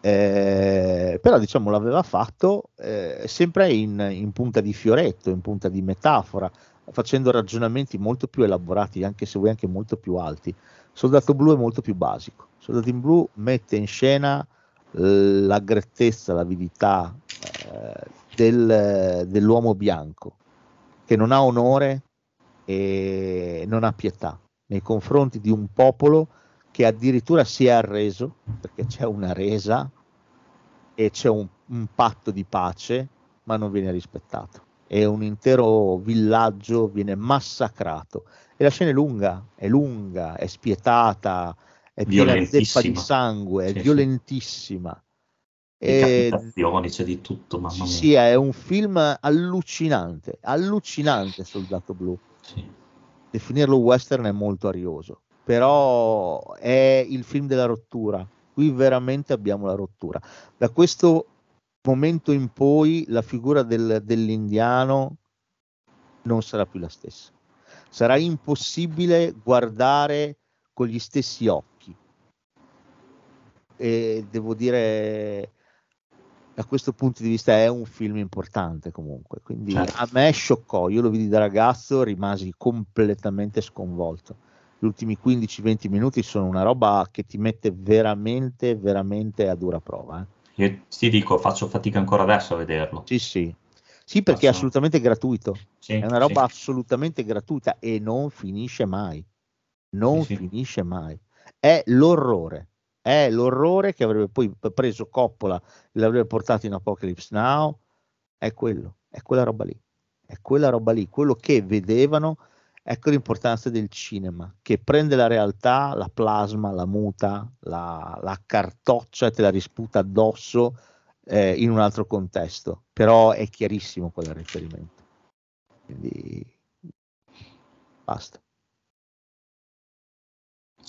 eh, però diciamo l'aveva fatto eh, sempre in, in punta di fioretto, in punta di metafora, facendo ragionamenti molto più elaborati, anche se vuoi anche molto più alti. Soldato Blu è molto più basico. Soldato in Blu mette in scena eh, la grettezza, l'avidità eh, del- dell'uomo bianco che non ha onore e non ha pietà nei confronti di un popolo che addirittura si è arreso perché c'è una resa e c'è un, un patto di pace, ma non viene rispettato. E un intero villaggio viene massacrato. E la scena è lunga, è lunga, è spietata, è piena zeppa di sangue, è Sì, violentissima. E- c'è di tutto, mamma mia. sì, è un film allucinante, allucinante Soldato Blu. Sì. Definirlo western è molto arioso, però è il film della rottura. Qui veramente abbiamo la rottura. Da questo momento in poi la figura del- dell'indiano non sarà più la stessa. Sarà impossibile guardare con gli stessi occhi. E devo dire, da questo punto di vista è un film importante comunque. Quindi Certo. a me scioccò, io lo vidi da ragazzo, rimasi completamente sconvolto. Gli ultimi 15-20 minuti sono una roba che ti mette veramente, veramente a dura prova. eh. Io ti dico, faccio fatica ancora adesso a vederlo. Sì, sì. Sì, perché è assolutamente gratuito. Sì, È una roba sì. assolutamente gratuita e non finisce mai. Non Sì, finisce mai. È l'orrore. È l'orrore che avrebbe poi preso Coppola e l'avrebbe portato in Apocalypse Now. È quello, è quella roba lì. È quella roba lì. Quello che vedevano, ecco l'importanza del cinema, che prende la realtà, la plasma, la muta, la, la cartoccia e te la risputa addosso eh, in un altro contesto. Però è chiarissimo qual è il riferimento. Quindi basta.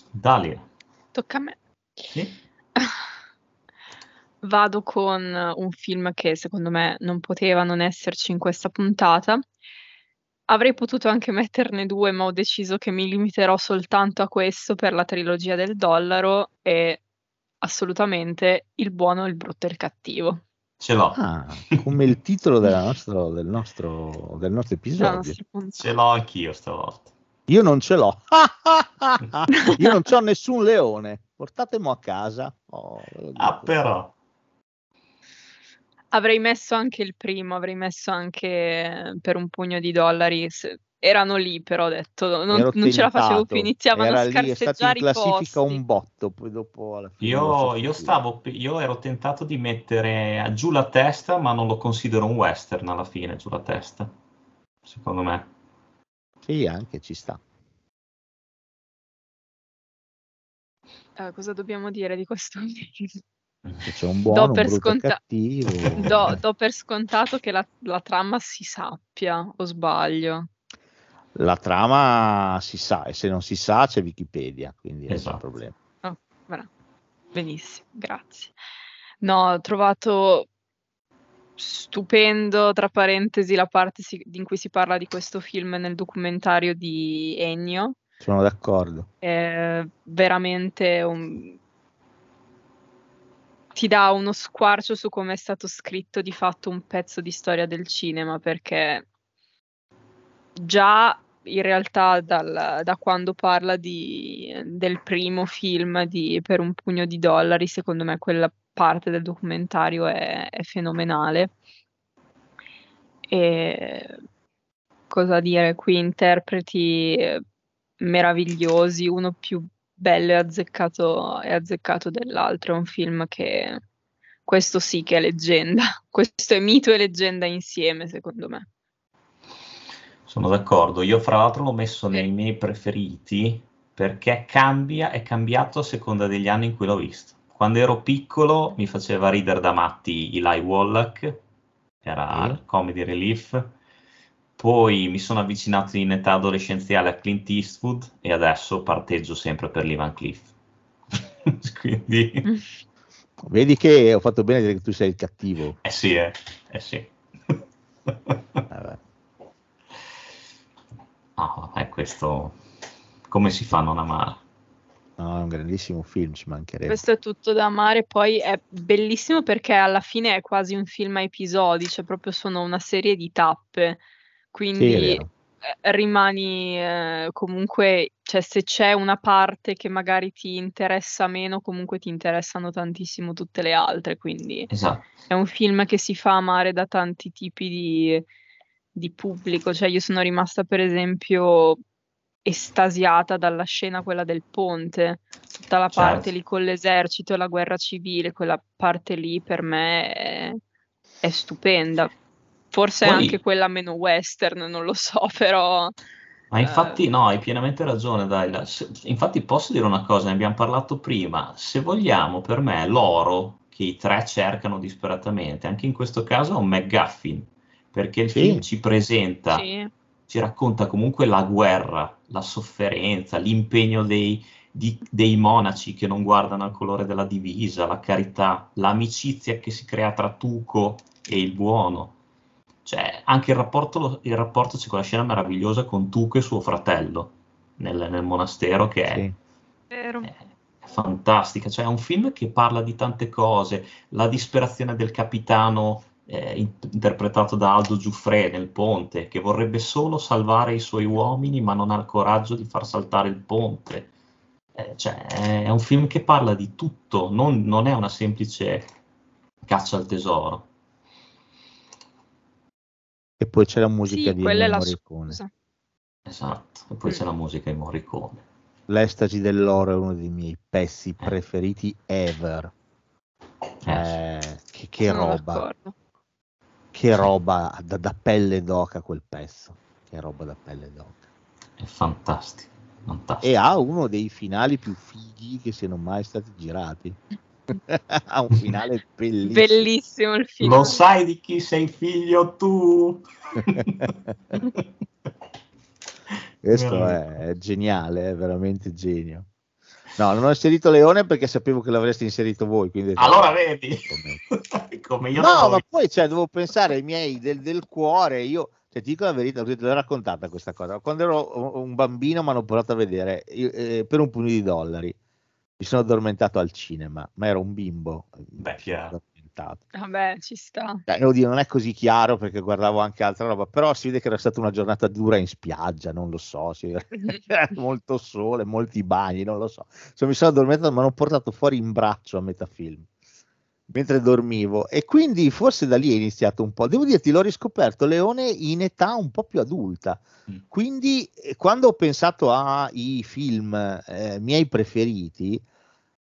Dalia. Tocca a me. Sì? *laughs* Vado con un film che secondo me non poteva non esserci in questa puntata. Avrei potuto anche metterne due, ma ho deciso che mi limiterò soltanto a questo per la trilogia del dollaro e assolutamente il buono, il brutto e il cattivo. Ce l'ho. Ah, come il titolo della nostro- del, nostro, del nostro episodio. Ce l'ho anch'io stavolta. Io non ce l'ho. *laughs* Io non ho nessun leone. Portatemo a casa. Oh, Ah, però. Avrei messo anche il primo, avrei messo anche eh, per un pugno di dollari. se- Erano lì, però ho detto non, non ce la facevo più, iniziavano Era a lì, è stato in scarseggiare i classifica posti. un botto. Poi dopo alla fine Io, io stavo, io ero tentato di mettere giù la testa, ma non lo considero un western alla fine, giù la testa. Secondo me. Sì, anche ci sta. Eh, cosa dobbiamo dire di questo *laughs* film? C'è un buono, un per e sconta- cattivo. *laughs* Do, do per scontato che la, la trama si sappia, o sbaglio? La trama si sa e se non si sa c'è Wikipedia, quindi è Esatto. un problema. Bra- Benissimo, grazie. No, ho trovato stupendo, tra parentesi, la parte si- in cui si parla di questo film nel documentario di Ennio. Sono d'accordo. È veramente un... ti dà uno squarcio su come è stato scritto di fatto un pezzo di storia del cinema, perché già in realtà dal- da quando parla di- del primo film di Per un pugno di dollari, secondo me quella parte del documentario è, è fenomenale. E cosa dire, qui interpreti eh, meravigliosi, uno più bello e azzeccato, e azzeccato dell'altro. È un film che questo sì che è leggenda, *laughs* questo è mito e leggenda insieme, secondo me. Sono d'accordo. Io, fra l'altro, l'ho messo nei miei preferiti perché cambia, è cambiato a seconda degli anni in cui l'ho visto. Quando ero piccolo mi faceva ridere da matti Eli Wallach, era Sì. il comedy relief. Poi mi sono avvicinato in età adolescenziale a Clint Eastwood e adesso parteggio sempre per Lee Van Cleef. *laughs* Quindi, *laughs* Vedi che ho fatto bene a dire che tu sei il cattivo. eh sì, eh, eh sì. *laughs* Vabbè. No, è questo. Come si fa a non amare? No, è un grandissimo film, ci mancherebbe. Questo è tutto da amare, poi è bellissimo perché alla fine è quasi un film a episodi, cioè proprio sono una serie di tappe, quindi vero. eh, rimani eh, comunque, cioè se c'è una parte che magari ti interessa meno, comunque ti interessano tantissimo tutte le altre, quindi Esatto. è un film che si fa amare da tanti tipi di, di pubblico, cioè io sono rimasta per esempio estasiata dalla scena quella del ponte, tutta la parte Certo. lì con l'esercito e la guerra civile, quella parte lì per me è, è stupenda. Forse è Poi- anche quella meno western, non lo so, *laughs* però Ma infatti, Eh. no, hai pienamente ragione, Daila. Se- infatti, posso dire una cosa, ne abbiamo parlato prima. Se vogliamo, per me, l'oro che i tre cercano disperatamente, anche in questo caso è un McGuffin, perché il Sì. film ci presenta, sì, ci racconta comunque la guerra, la sofferenza, l'impegno dei, di- dei monaci che non guardano al colore della divisa, la carità, l'amicizia che si crea tra Tuco e il buono. Cioè, anche il rapporto, il rapporto c'è quella scena meravigliosa con Tuco e suo fratello nel, nel monastero che è, Sì. vero. è fantastica. Cioè, è un film che parla di tante cose, la disperazione del capitano eh, in- interpretato da Aldo Giuffre nel ponte, che vorrebbe solo salvare i suoi uomini, ma non ha il coraggio di far saltare il ponte. Eh, cioè, è un film che parla di tutto, non, non è una semplice caccia al tesoro. E poi c'è la musica Sì, di quella è Ennio la Morricone. scusa. Esatto, e poi c'è la musica di Morricone. L'estasi dell'oro è uno dei miei pezzi preferiti ever. Eh, Eh, che, che roba, d'accordo. che roba da, da pelle d'oca quel pezzo. Che roba da pelle d'oca. è fantastico, fantastico. E ha uno dei finali più fighi che siano mai stati girati. *laughs* *laughs* ha un finale bellissimo. Bellissimo il film. Lo sai di chi sei figlio tu? *laughs* Questo è, è geniale, è veramente genio. No, non ho inserito Leone perché sapevo che l'avreste inserito voi. Quindi Allora vedi, Come- *laughs* come io No, ma poi cioè, devo pensare ai miei del, del cuore. Io cioè, ti dico la verità, te l'ho raccontata questa cosa. Quando ero un bambino mi hanno portato a vedere io, eh, per un pugno di dollari. Mi sono addormentato al cinema, ma ero un bimbo. Beh, chiaro. Vabbè, ci sta. Cioè, devo dire, non è così chiaro perché guardavo anche altra roba, però si vede che era stata una giornata dura in spiaggia, non lo so, si vede- *laughs* c'era molto sole, molti bagni, non lo so. Insomma, mi sono addormentato, mi hanno portato fuori in braccio a metà film mentre dormivo e quindi forse da lì è iniziato un po'. Devo dirti, l'ho riscoperto Leone in età un po' più adulta. Mm. Quindi eh, quando ho pensato ai film eh, miei preferiti,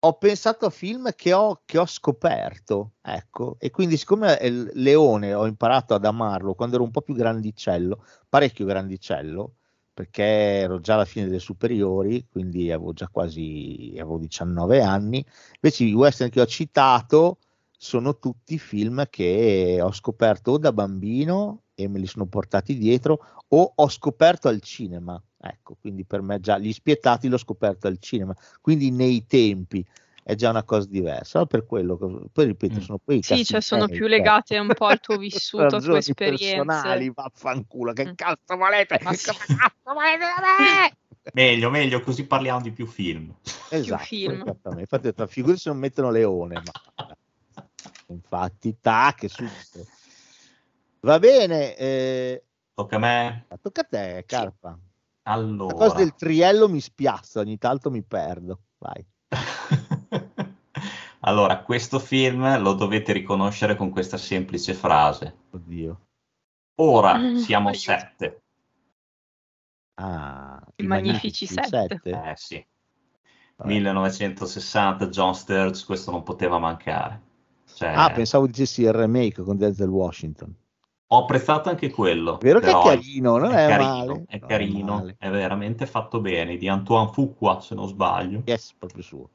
ho pensato a film che ho, che ho scoperto, ecco, e quindi siccome il Leone ho imparato ad amarlo quando ero un po' più grandicello, parecchio grandicello, perché ero già alla fine delle superiori, quindi avevo già quasi avevo 19 anni, invece i western che ho citato sono tutti film che ho scoperto o da bambino e me li sono portati dietro o ho scoperto al cinema. Ecco, quindi per me già gli spietati l'ho scoperto al cinema, quindi nei tempi è già una cosa diversa. No, per quello, che- poi ripeto, Mm. sono poi i Sì, cioè sono più legate un po' al tuo vissuto, alle tue esperienze. personali, vaffanculo, che Mm. cazzo volete? Ma sì. Che cazzo volete da me? Meglio, meglio, così parliamo di più film. Esatto, film. esattamente. Infatti, figurati se non mettono Leone, ma *laughs* infatti, tac, subito. Va bene, eh, Tocca a me. tocca a te, Carpa. La Allora. cosa del triello mi spiazza, ogni tanto mi perdo. Vai. *laughs* Allora, questo film lo dovete riconoscere con questa semplice frase. Oddio. Ora *laughs* siamo sette. Ah, I Magnifici Sette. Eh sì. Vabbè. 1960, John Sturges, questo non poteva mancare. Cioè, Ah, pensavo dicessi il remake con Denzel Washington. Ho apprezzato anche quello. Vero che è carino, non è carino, male. È Non è carino, male. è veramente fatto bene, di Antoine Fuqua, se non sbaglio. Yes, proprio suo.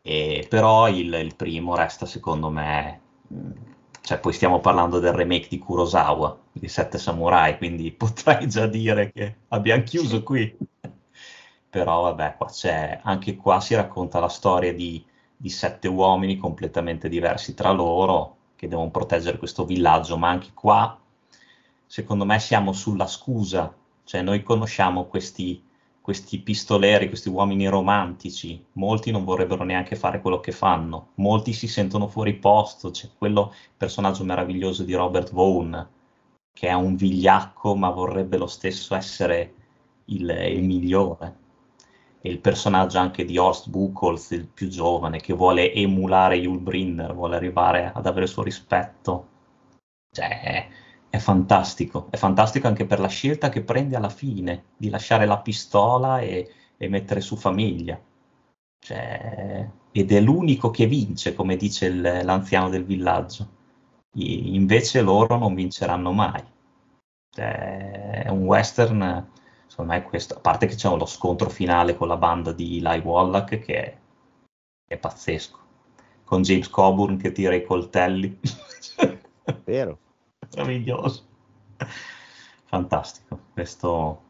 E però il, il primo resta secondo me, cioè poi stiamo parlando del remake di Kurosawa, di Sette Samurai, quindi *laughs* potrei già dire che abbiamo chiuso qui. *laughs* Però vabbè, qua c'è, anche qua si racconta la storia di, di sette uomini completamente diversi tra loro che devono proteggere questo villaggio, ma anche qua secondo me siamo sulla scusa, cioè noi conosciamo questi questi pistoleri, questi uomini romantici, molti non vorrebbero neanche fare quello che fanno, molti si sentono fuori posto, c'è quello personaggio meraviglioso di Robert Vaughn, che è un vigliacco ma vorrebbe lo stesso essere il, il migliore, il personaggio anche di Horst Buchholz, il più giovane, che vuole emulare Yul Brynner, vuole arrivare ad avere il suo rispetto, cioè è, fantastico, è fantastico anche per la scelta che prende alla fine di lasciare la pistola e, e mettere su famiglia. Cioè, ed è l'unico che vince, come dice il- l'anziano del villaggio. I- invece loro non vinceranno mai. Cioè, è un western, secondo me, è questo. A parte che c'è lo scontro finale con la banda di Eli Wallach che è, è pazzesco. Con James Coburn che tira i coltelli. *laughs* Vero. meraviglioso. Fantastico. Questo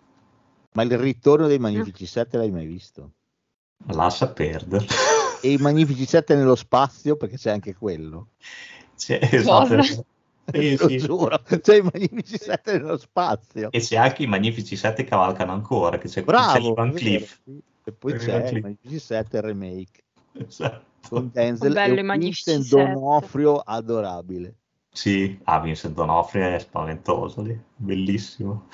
Ma il ritorno dei Magnifici 7 l'hai mai visto? lascia perdere. E i Magnifici 7 nello spazio, perché c'è anche quello. C'è, esatto. Sì, Lo sì. giuro, c'è i Magnifici 7 nello spazio. E c'è anche i Magnifici 7 cavalcano ancora, che c'è, c'è Bravo. Van è Cliff. E poi c'è i Magnifici 7 il remake Esatto. con Denzel Bello, e Vincent 7. D'Onofrio adorabile. Sì, ah, Vincent D'Onofrio è spaventoso lì, bellissimo.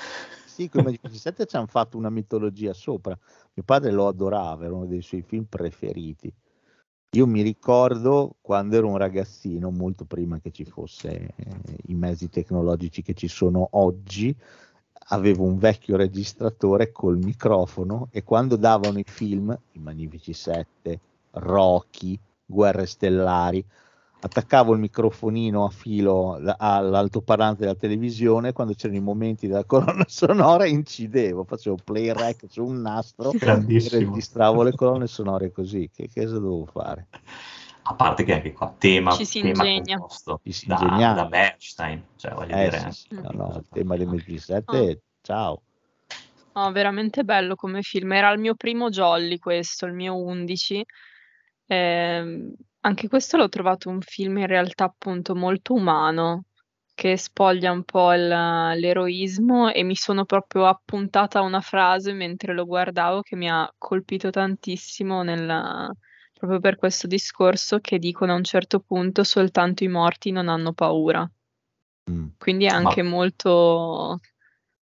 Sì, con i Magnifici 7 ci hanno fatto una mitologia sopra. Mio padre lo adorava, era uno dei suoi film preferiti. Io mi ricordo quando ero un ragazzino, molto prima che ci fosse eh, i mezzi tecnologici che ci sono oggi, avevo un vecchio registratore col microfono e quando davano i film, i Magnifici 7, Rocky, Guerre Stellari, attaccavo il microfonino a filo all'altoparlante della televisione quando c'erano i momenti della *laughs* colonna sonora incidevo, facevo play rec su un nastro e registravo le colonne sonore così. Che cosa dovevo fare? A parte che anche qua, tema, Ci si tema ingegna. composto Ci si da, ingegna. da Bernstein, cioè voglio Eh dire, sì, sì, no, no, il tema dei MG7, ciao. No, veramente bello come film. Era il mio primo Jolly questo, il mio 11. Ehm, anche questo l'ho trovato un film in realtà appunto molto umano, che spoglia un po' il- l'eroismo e mi sono proprio appuntata a una frase mentre lo guardavo che mi ha colpito tantissimo nella, proprio per questo discorso che dicono a un certo punto soltanto i morti non hanno paura. Mm. Quindi è anche molto,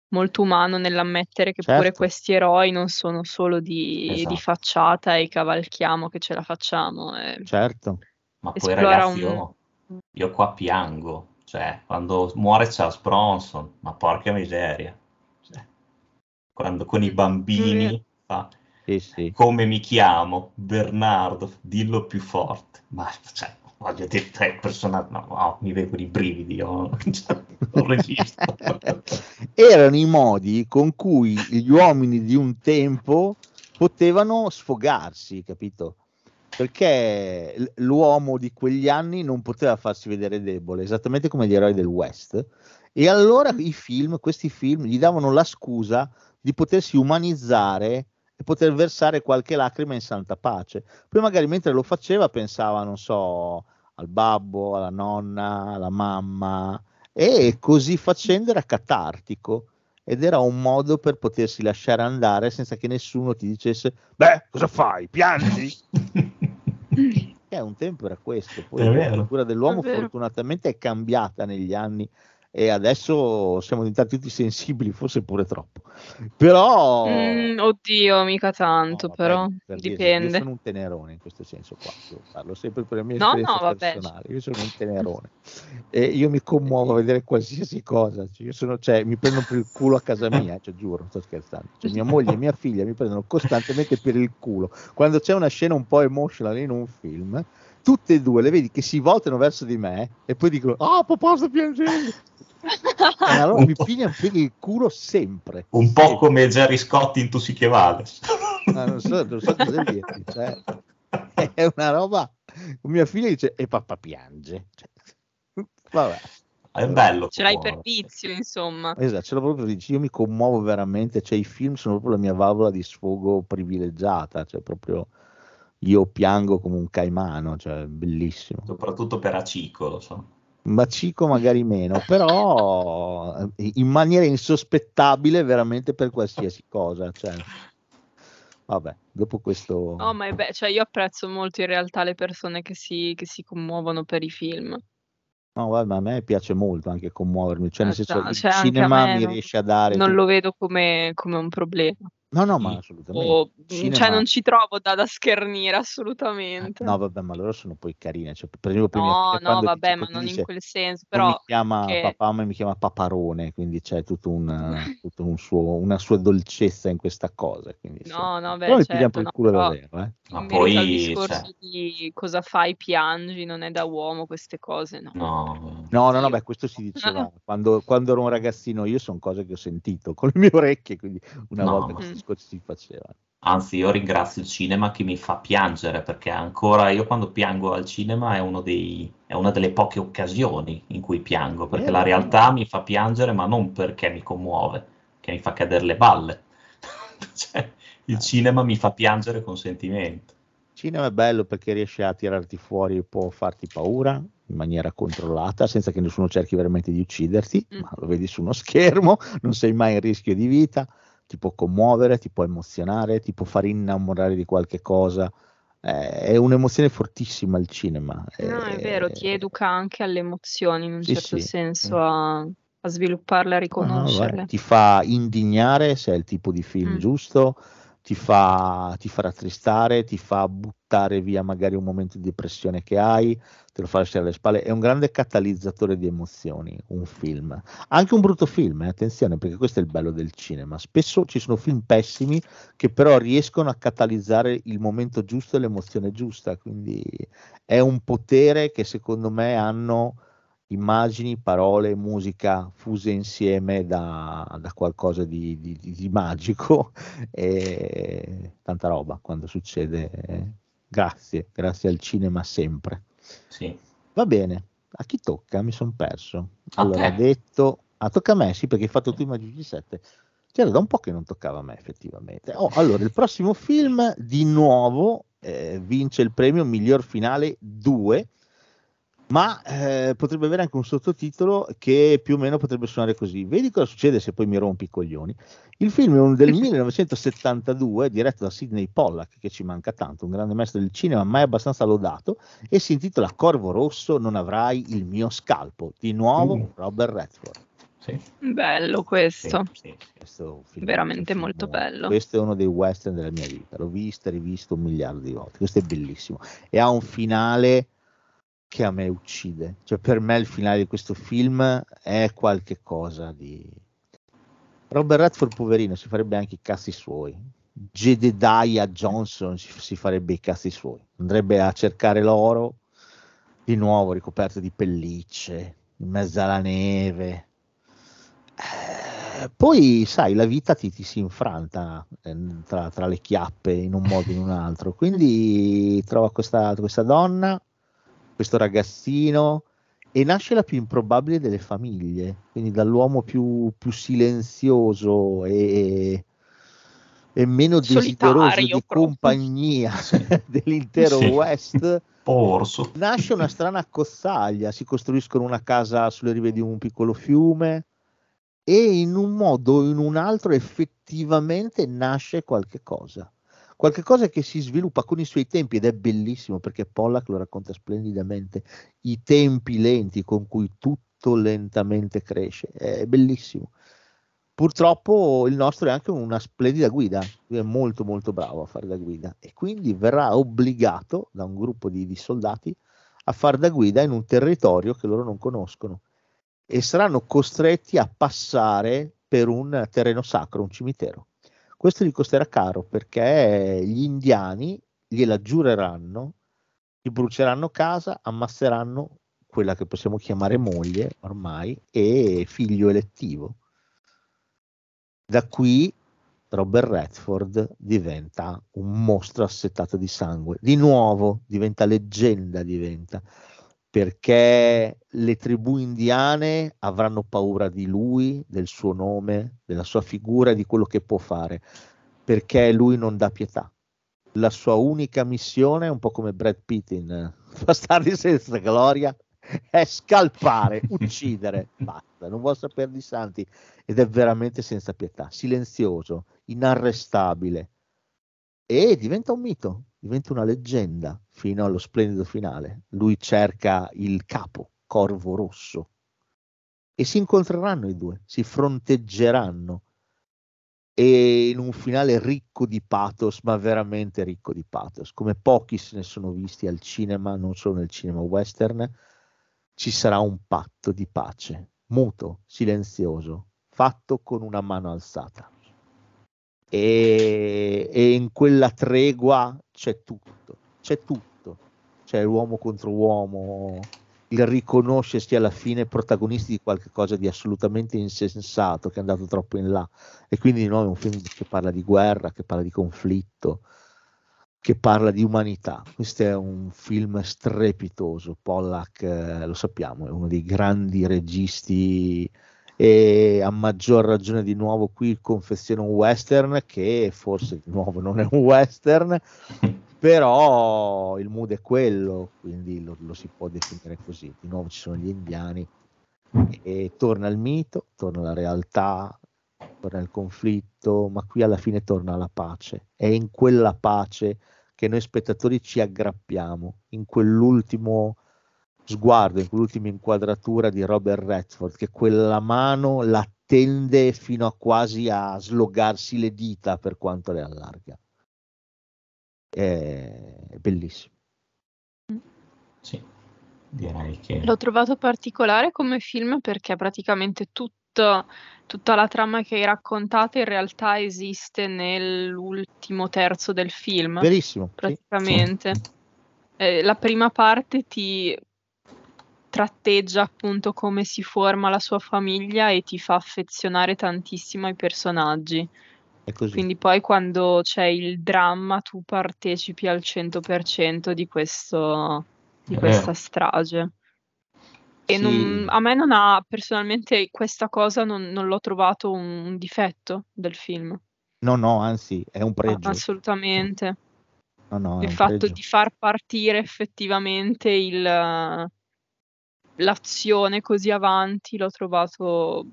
molto umano nell'ammettere che pure Certo. questi eroi non sono solo di, di Esatto. facciata e cavalchiamo che ce la facciamo. eh. Certo. Ma poi ragazzi, un- io, io qua piango, cioè quando muore Charles Bronson, ma porca miseria. Cioè, quando con i bambini fa Sì, sì. come mi chiamo, Bernardo, dillo più forte. Ma cioè, voglio dire, tre personaggi, no, no, mi vengono i brividi, io *laughs* cioè, non resisto. *laughs* Erano i modi con cui gli uomini di un tempo potevano sfogarsi, capito? Perché l'uomo di quegli anni non poteva farsi vedere debole, esattamente come gli eroi del West. E allora i film, questi film, gli davano la scusa di potersi umanizzare e poter versare qualche lacrima in santa pace. Poi magari mentre lo faceva pensava, non so, al babbo, alla nonna, alla mamma, e così facendo era catartico ed era un modo per potersi lasciare andare senza che nessuno ti dicesse beh cosa fai? Piangi? *laughs* Eh, un tempo era questo poi È la cultura dell'uomo È fortunatamente è cambiata negli anni e adesso siamo diventati tutti sensibili forse pure troppo. Però Mm, oddio, mica tanto, No, vabbè, però per dire, dipende. Io sono un tenerone in questo senso qua, io parlo sempre per la mia No, esperienza no, vabbè. personale, io sono un tenerone. E io mi commuovo a vedere qualsiasi cosa, cioè, io sono, cioè, mi prendono per il culo a casa mia, cioè, giuro, non sto scherzando, cioè, mia moglie e mia figlia mi prendono costantemente per il culo, quando c'è una scena un po' emotional in un film, tutte e due le vedi che si voltano verso di me e poi dicono, ah papà sto piangendo, e allora Un mi pigliano per il culo sempre. Un po' come Jerry Scott in Tu si che vales. Ma non so, non so cosa dirti, cioè, è una roba. Mia figlia dice e papà piange. Cioè, vabbè, È bello. Ce l'hai per vizio, insomma. esatto, ce l'ho proprio dici, io mi commuovo veramente, cioè i film sono proprio la mia valvola di sfogo privilegiata, cioè proprio io piango come un caimano, cioè bellissimo. Soprattutto per Acicolo. so. Macico magari meno, però in maniera insospettabile veramente per qualsiasi cosa, cioè. Vabbè, dopo questo No, ma è be- cioè io apprezzo molto in realtà le persone che si, che si commuovono per i film. No, ma a me piace molto anche commuovermi, cioè nel Eh, senso il cioè, a cinema mi riesce a dare Non tu- lo vedo come, come un problema. No, no, ma assolutamente. O- Cinema- Cioè non ci trovo da, da schernire assolutamente. No, vabbè, ma loro sono poi carine, cioè, per esempio No, no, vabbè, tipo, ma non dice, in quel senso, però mi chiama che- papà, ma mi chiama paparone, quindi c'è tutto un, *laughs* tutto un suo, una sua dolcezza in questa cosa, quindi sì. No, no, beh, Però certo, per il no, culo però- davvero, eh. Ma poi, discorso cioè, di cosa fai, piangi, non è da uomo queste cose, no. no, No, no, no, beh, questo si diceva *laughs* quando, quando ero un ragazzino io, sono cose che ho sentito con le mie orecchie, quindi una No, volta discorsi si facevano. Anzi, io ringrazio il cinema che mi fa piangere perché ancora io quando piango al cinema è, uno dei, è una delle poche occasioni in cui piango perché Eh, la realtà mi fa piangere, ma non perché mi commuove, che mi fa cadere le balle. *laughs* Cioè, il cinema mi fa piangere con sentimento. Il cinema è bello perché riesce a tirarti fuori e può farti paura in maniera controllata, senza che nessuno cerchi veramente di ucciderti, Mm. ma lo vedi su uno schermo, non sei mai in rischio di vita, ti può commuovere, ti può emozionare, ti può far innamorare di qualche cosa. Eh, è un'emozione fortissima il cinema. No, è Eh, vero, ti educa anche alle emozioni in un Sì, certo sì. senso a, a svilupparle, a riconoscerle. guarda, ti fa indignare se è il tipo di film Mm. giusto, ti fa, ti fa rattristare, ti fa buttare via magari un momento di depressione che hai, te lo fa lasciare alle spalle. È un grande catalizzatore di emozioni, un film. Anche un brutto film, eh, attenzione, perché questo è il bello del cinema. Spesso ci sono film pessimi che però riescono a catalizzare il momento giusto e l'emozione giusta, quindi è un potere che secondo me hanno immagini, parole, musica fuse insieme da, da qualcosa di, di- di- magico *laughs* e tanta roba quando succede. Grazie, grazie al cinema sempre. Sì. Va bene, a chi tocca? Mi sono perso. Allora, ha detto, ah, tocca a me, sì, perché hai fatto tu i Magici 7. C'era da un po' che non toccava a me, effettivamente. Oh, allora, il prossimo film di nuovo eh, vince il premio miglior finale 2 ma eh, potrebbe avere anche un sottotitolo che più o meno potrebbe suonare così. Vedi cosa succede se poi mi rompi i coglioni. Il film è del *laughs* 1972, diretto da Sidney Pollack, che ci manca tanto, un grande maestro del cinema, mai abbastanza lodato, e si intitola Corvo Rosso, non avrai il mio scalpo. Di nuovo, mm. Robert Redford. Sì. Bello questo. Sì, sì, questo Veramente molto bello. Questo è uno dei western della mia vita. L'ho visto e rivisto un miliardo di volte. Questo è bellissimo. E ha un finale che a me uccide. Cioè, per me il finale di questo film è qualche cosa di. Robert Redford, poverino, si farebbe anche i cazzi suoi. Jedediah Johnson si farebbe i cazzi suoi. Andrebbe a cercare l'oro di nuovo ricoperto di pellicce, in mezzo alla neve. Eh, poi, sai, la vita ti, ti si infranta eh, tra, tra, le chiappe in un modo o in un altro. Quindi trova questa, questa donna questo ragazzino e nasce la più improbabile delle famiglie, quindi dall'uomo più, più silenzioso e, e meno Solitario, desideroso di proprio. compagnia *laughs* *laughs* dell'intero sì. West. Orso. Nasce una strana accozzaglia, si costruiscono una casa sulle rive di un piccolo fiume e in un modo o in un altro effettivamente nasce qualche cosa qualche cosa che si sviluppa con i suoi tempi ed è bellissimo perché Pollack lo racconta splendidamente, i tempi lenti con cui tutto lentamente cresce, è bellissimo. Purtroppo il nostro è anche una splendida guida, è molto molto bravo a fare da guida e quindi verrà obbligato da un gruppo di, di soldati a fare da guida in un territorio che loro non conoscono e saranno costretti a passare per un terreno sacro, un cimitero questo gli costerà caro perché gli indiani gliela giureranno, gli bruceranno casa, ammasseranno quella che possiamo chiamare moglie ormai e figlio elettivo. Da qui Robert Redford diventa un mostro assetato di sangue. Di nuovo diventa leggenda, diventa perché le tribù indiane avranno paura di lui, del suo nome, della sua figura e di quello che può fare, perché lui non dà pietà. La sua unica missione, un po' come Brad Pitt in *laughs* Bastardi senza gloria, è scalpare, *laughs* uccidere, basta, non vuol sapere di santi ed è veramente senza pietà, silenzioso, inarrestabile e diventa un mito, diventa una leggenda fino allo splendido finale. Lui cerca il capo, Corvo Rosso, e si incontreranno i due, si fronteggeranno. E in un finale ricco di pathos, ma veramente ricco di pathos, come pochi se ne sono visti al cinema, non solo nel cinema western, ci sarà un patto di pace, muto, silenzioso, fatto con una mano alzata e, e in quella tregua c'è tutto, c'è tutto, c'è uomo contro uomo, il riconoscersi alla fine protagonisti di qualcosa di assolutamente insensato che è andato troppo in là e quindi di nuovo è un film che parla di guerra, che parla di conflitto, che parla di umanità. Questo è un film strepitoso. Pollack, eh, lo sappiamo, è uno dei grandi registi e a maggior ragione di nuovo qui confezione un western che forse di nuovo non è un western *laughs* però il mood è quello quindi lo, lo si può definire così. Di nuovo ci sono gli indiani e torna il mito torna la realtà torna il conflitto ma qui alla fine torna la pace. È in quella pace che noi spettatori ci aggrappiamo in quell'ultimo sguardo, in quell'ultima inquadratura di Robert Redford, che quella mano la tende fino a quasi a slogarsi le dita per quanto le allarga. È bellissimo. Sì, direi che... L'ho trovato particolare come film perché praticamente tutto, tutta la trama che hai raccontato in realtà esiste nell'ultimo terzo del film. Verissimo. Praticamente. Sì. Eh, la prima parte ti tratteggia appunto come si forma la sua famiglia e ti fa affezionare tantissimo ai personaggi. Quindi poi quando c'è il dramma tu partecipi al 100% di, questo, di questa strage. E sì. non, a me non ha, personalmente questa cosa non, non l'ho trovato un, un, difetto del film. No, no, anzi, è un pregio. Assolutamente. No, no, il fatto pregio. di far partire effettivamente il, l'azione così avanti l'ho trovato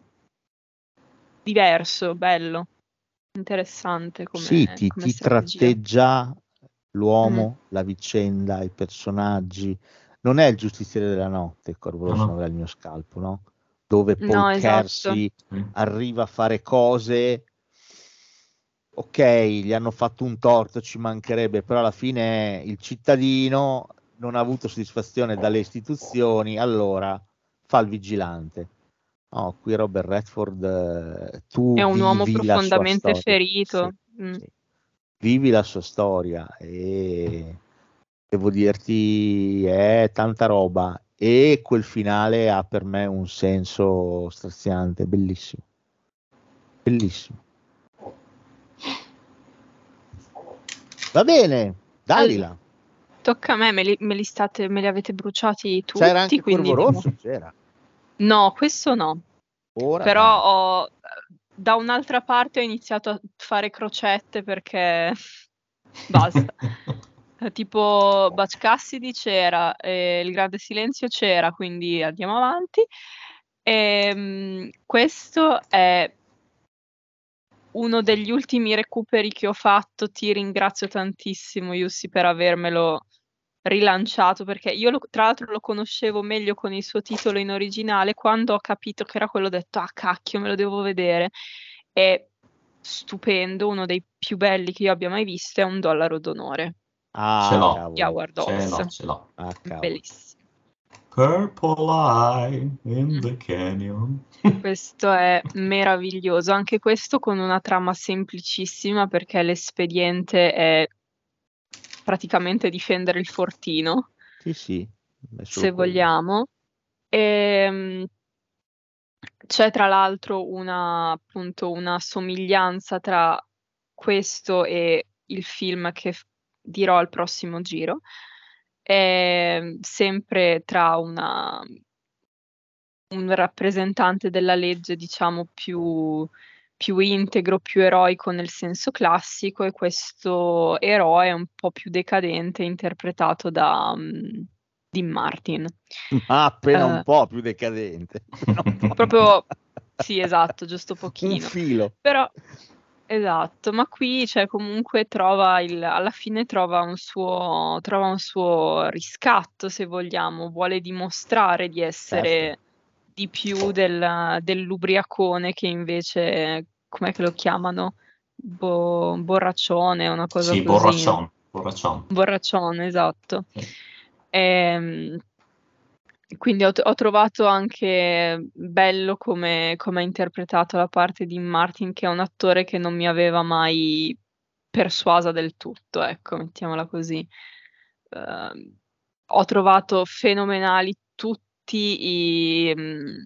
diverso, bello, interessante come, sì, ti, come ti tratteggia l'uomo, Mm. la vicenda, i personaggi. Non è il giustiziere della notte, il corvo rosso No, avrà il mio scalpo, no? Dove Paul No, esatto. Kersey Mm. arriva a fare cose. Ok, gli hanno fatto un torto, ci mancherebbe, però alla fine il cittadino non ha avuto soddisfazione dalle istituzioni, allora fa il vigilante. No, qui Robert Redford, eh, tu È un uomo profondamente ferito. Sì, Mm. sì. Vivi la sua storia e devo dirti è tanta roba e quel finale ha per me un senso straziante, bellissimo. Bellissimo. Va bene, Dalila. Tocca a me, me li, me li state, me li avete bruciati tutti, C'era anche quindi Corvo Rosso, c'era. No, questo no. Ora Però ho, da un'altra parte ho iniziato a fare crocette perché *laughs* basta. *laughs* Tipo Butch Cassidy c'era, e Il Grande Silenzio c'era, quindi andiamo avanti. Ehm, questo è uno degli ultimi recuperi che ho fatto. Ti ringrazio tantissimo, Yussi, per avermelo rilanciato perché io lo- tra l'altro lo conoscevo meglio con il suo titolo in originale. Quando ho capito che era quello, ho detto: Ah, cacchio, me lo devo vedere. È stupendo, uno dei più belli che io abbia mai visto. È un dollaro d'onore Ah, Ce l'ho. di Howard Ce l'ho, ce l'ho. Ah. Bellissimo. Purple eye in Mm. the canyon. Questo è meraviglioso, anche questo con una trama semplicissima perché l'espediente è praticamente difendere il fortino, Sì, sì. se quello. vogliamo. Ehm, c'è tra l'altro una, appunto, una somiglianza tra questo e il film che f- dirò al prossimo giro, Ehm, sempre tra una, un rappresentante della legge, diciamo, più, più integro, più eroico nel senso classico, e questo eroe un po' più decadente, interpretato da mm, Dean Martin. Ma appena un Eh, po' più decadente. *laughs* Un po'. proprio, sì, esatto, giusto un pochino. filo. Però, esatto, ma qui cioè, comunque trova il, alla fine trova un suo, trova un suo riscatto, se vogliamo, vuole dimostrare di essere Certo. di più del, dell'ubriacone che invece, com'è che lo chiamano? Bo- borraccione, una cosa Sì, così. borraccion, borraccion. Borraccione, esatto. Sì. Ehm, quindi ho, ho trovato anche bello come, come ha interpretato la parte di Martin, che è un attore che non mi aveva mai persuasa del tutto, ecco, mettiamola così. Ehm, ho trovato fenomenali tutti i, mm,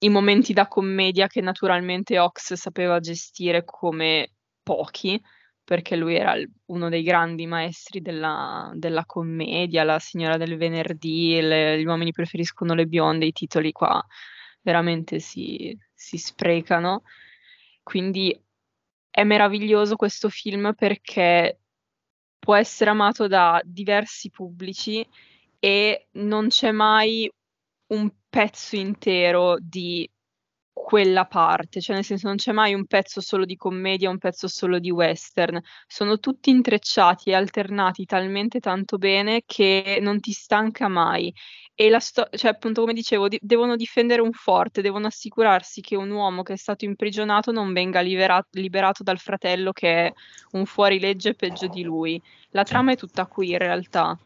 i momenti da commedia che naturalmente Ox sapeva gestire come pochi perché lui era uno dei grandi maestri della, della commedia, la signora del venerdì, le- gli uomini preferiscono le bionde, i titoli qua veramente si, si sprecano. Quindi è meraviglioso questo film perché può essere amato da diversi pubblici e non c'è mai un pezzo intero di quella parte, cioè nel senso non c'è mai un pezzo solo di commedia, un pezzo solo di western, sono tutti intrecciati e alternati talmente tanto bene che non ti stanca mai. E la sto- cioè appunto come dicevo, di- devono difendere un forte, devono assicurarsi che un uomo che è stato imprigionato non venga libera- liberato dal fratello che è un fuorilegge peggio di lui. La trama è tutta qui in realtà.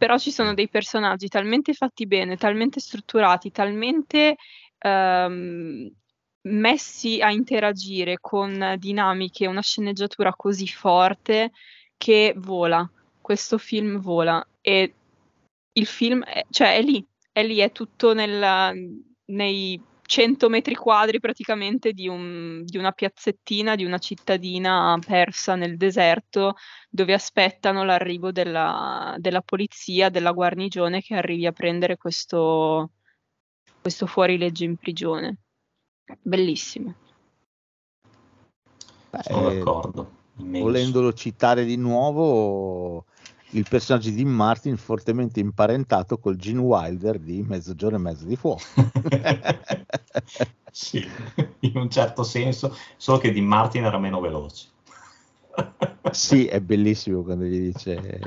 Però ci sono dei personaggi talmente fatti bene, talmente strutturati, talmente ehm, messi a interagire con dinamiche, una sceneggiatura così forte che vola. Questo film vola e il film è, cioè è lì, è lì, è tutto nel- nei 100 metri quadri praticamente di, un- di una piazzettina, di una cittadina persa nel deserto dove aspettano l'arrivo della, della polizia, della guarnigione che arrivi a prendere questo, questo fuorilegge in prigione. Bellissimo. Beh, Sono eh, d'accordo. Immenso. volendolo citare di nuovo, il personaggio di Martin fortemente imparentato col Gene Wilder di Mezzogiorno e Mezzo di Fuoco. *laughs* sì, in un certo senso, solo che di Martin era meno veloce. *laughs* sì, è bellissimo quando gli dice...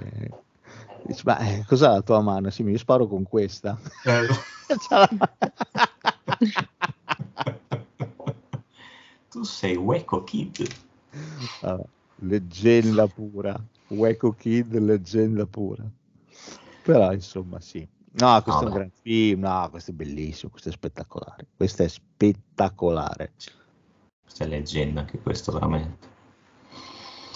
dice ma eh, cos'ha la tua mano? Sì, io sparo con questa. Eh. *laughs* tu sei Waco Kid. Ah, leggenda pura. Waco Kid, leggenda pura. Però insomma sì. No, questo No, è un beh. gran film, no, questo è bellissimo, questo è spettacolare. Questo è spettacolare. Questa è leggenda anche questo veramente.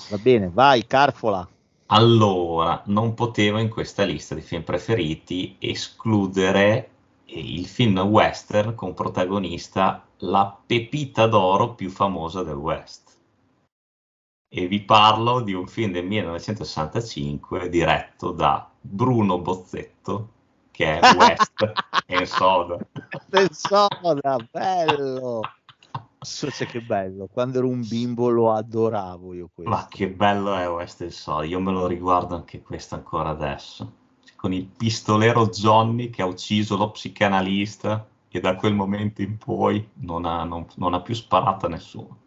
Va bene, vai, Carfola. Allora, non potevo in questa lista di film preferiti escludere il film western con protagonista la pepita d'oro più famosa del West. E vi parlo di un film del 1965 diretto da Bruno Bozzetto, che è West *laughs* e Soda. Del soda, bello. So, cioè, che bello. Quando ero un bimbo lo adoravo io questo. Ma che bello è West e Soda, io me lo riguardo anche questo ancora adesso. Con il pistolero Johnny che ha ucciso lo psicanalista e da quel momento in poi non ha, non- non ha più sparato a nessuno.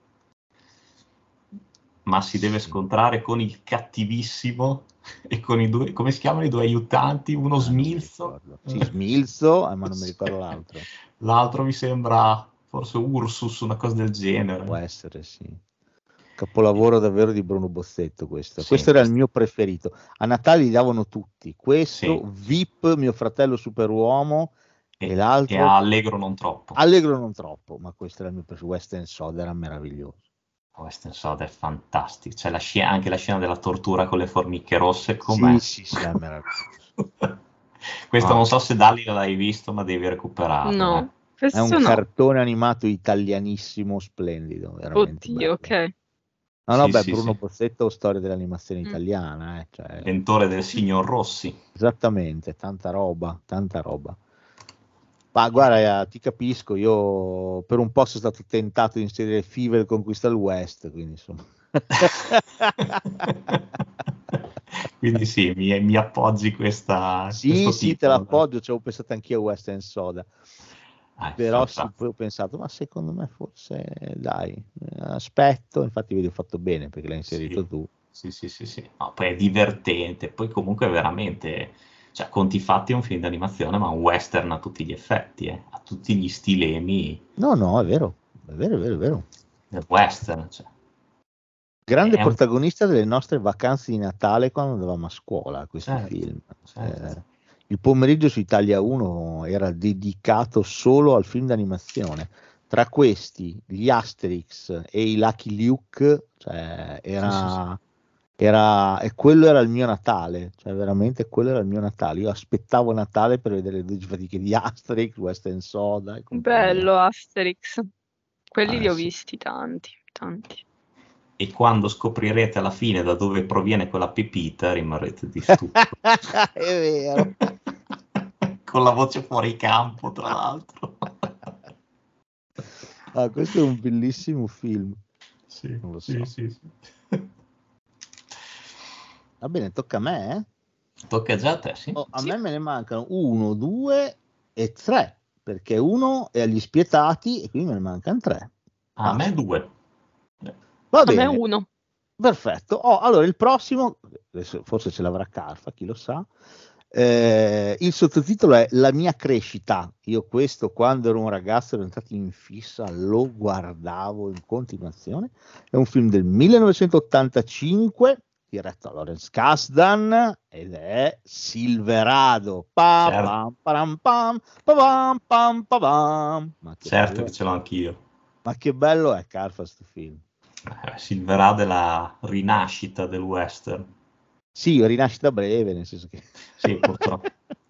Ma si deve scontrare con il cattivissimo e con i due, come si chiamano i due aiutanti? Uno Ah, smilzo. Sì, smilzo, eh, ma non mi ricordo *laughs* l'altro. l'altro mi sembra forse Ursus, una cosa del genere. Può essere, sì. Capolavoro davvero di Bruno Bozzetto questo. Sì, questo era il mio preferito. A Natale li davano tutti. Questo, Sì. VIP, mio fratello superuomo e, E, l'altro e allegro non troppo. Allegro non troppo, ma questo era il mio preferito. Western Soda era meraviglioso. Western Soda è fantastico. C'è la scena- anche la scena della tortura con le formiche rosse. Com'è? Sì, sì, sì, è meraviglioso. *laughs* Questo Ah. non so se Dali l'hai visto, ma devi recuperarlo. No, eh. È un no. cartone animato italianissimo, splendido. Veramente Oddio, bello. ok. No, no, Sì, beh, sì, Bruno sì. Bozzetto, storia dell'animazione Mm. italiana, eh, cioè, Inventore del signor Rossi. esattamente, tanta roba, tanta roba. Ma guarda, eh, ti capisco, io per un po' sono stato tentato di inserire Fivel conquista il West, quindi insomma. *laughs* Quindi sì, mi, mi appoggi questa. sì, sì, te titolo, l'appoggio, ci avevo pensato anch'io a West and Soda. Ah, però sì, ho pensato, ma secondo me forse, dai, eh, aspetto, infatti vedi ho fatto bene perché l'hai inserito Sì. tu. Sì, sì, sì, sì. No, poi è divertente, poi comunque veramente, cioè, conti fatti è un film d'animazione, ma un western a tutti gli effetti, eh, a tutti gli stilemi No, no, è vero, è vero, è vero, è vero. del western. Cioè. Grande È un- protagonista delle nostre vacanze di Natale quando andavamo a scuola, questo Certo, film. certo. Eh, il pomeriggio su Italia 1 era dedicato solo al film d'animazione. Tra questi, gli Asterix e i Lucky Luke, cioè era, era e quello era il mio Natale, cioè veramente quello era il mio Natale. Io aspettavo Natale per vedere le 12 fatiche di Asterix, Western Soda e compagnia. Bello Asterix. Quelli Eh, li ho sì. visti tanti, tanti. E quando scoprirete alla fine da dove proviene quella pepita, rimarrete di stupido. *laughs* è vero. *laughs* Con la voce fuori campo, tra l'altro. Ah, questo è un bellissimo film. Sì, Non lo so. sì, sì, sì. Va bene, tocca a me. eh? Tocca già a te, sì. Oh, a Sì. me me ne mancano uno, due e tre, perché uno è agli spietati e quindi me ne mancano tre. A me due. Va A bene, me uno. perfetto. Oh, allora il prossimo, forse ce l'avrà Carfa, chi lo sa. Eh, il sottotitolo è La mia crescita. Io questo quando ero un ragazzo ero entrato in fissa, lo guardavo in continuazione. È un film del 1985 diretto da Lawrence Kasdan ed è Silverado. Pa, Certo. pam, param, pam, pa, pam, pam, pa, pam. Ma che Certo che ce l'ho anch'io. ma che bello è Carfa sto film. Eh, Silverado è la rinascita del western. Sì, rinascita breve, nel senso che... Sì, purtroppo.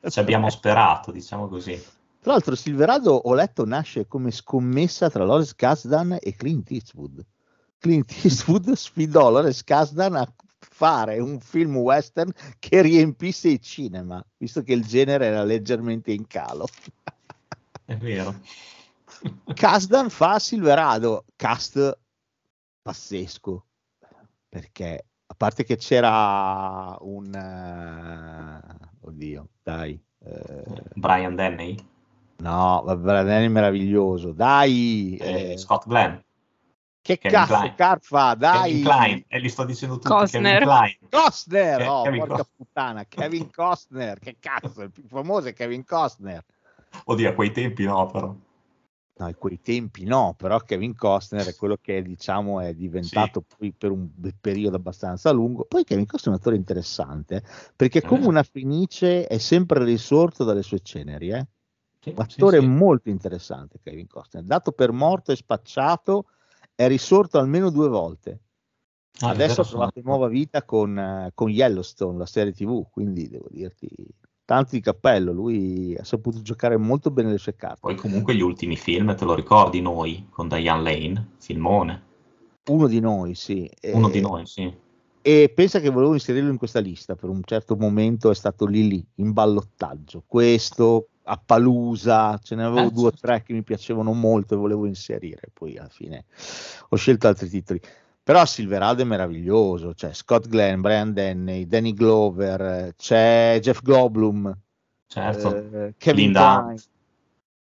Ci abbiamo *laughs* sperato, diciamo così. Tra l'altro Silverado, ho letto, nasce come scommessa tra Lawrence Kasdan e Clint Eastwood. Clint Eastwood *laughs* sfidò Lawrence Kasdan a fare un film western che riempisse il cinema, visto che il genere era leggermente in calo. È vero. Kasdan fa Silverado, cast pazzesco, perché A parte che c'era un... eh, oddio, dai. eh, Brian Denny, no, Brian Denny è meraviglioso. Dai! eh, eh, Scott Glenn, che Kevin cazzo, Kline. Carfa, dai! Kevin Klein, e li sto dicendo tutti, Costner. Kevin Klein. Costner! Oh, Kevin porca Cos- puttana, Kevin Costner, che cazzo, il più famoso è Kevin Costner. Oddio, a quei tempi no, però. No, in quei tempi no, però Kevin Costner è quello che diciamo è diventato poi per un periodo abbastanza lungo. Poi Kevin Costner è un attore interessante perché come Eh. una fenice è sempre risorto dalle sue ceneri, eh? Sì, Un attore sì, sì. molto interessante Kevin Costner, dato per morto e spacciato, è risorto almeno due volte. Ah, Adesso ha trovato nuova vita con, eh, con Yellowstone, la serie TV, quindi devo dirti tanto di cappello, lui ha saputo giocare molto bene le sue carte. Poi comunque gli ultimi film, te lo ricordi noi, con Diane Lane, filmone. Uno di noi, sì. Uno Eh, di noi, sì. E pensa che volevo inserirlo in questa lista, per un certo momento è stato lì lì, in ballottaggio. Questo, Appalusa, ce ne avevo Eh, due o tre che mi piacevano molto e volevo inserire, poi alla fine ho scelto altri titoli. Però Silverado è meraviglioso, c'è Scott Glenn, Brian Denny, Danny Glover, c'è Jeff Goldblum, Certo. eh, Kevin Linda Kline, Hunt.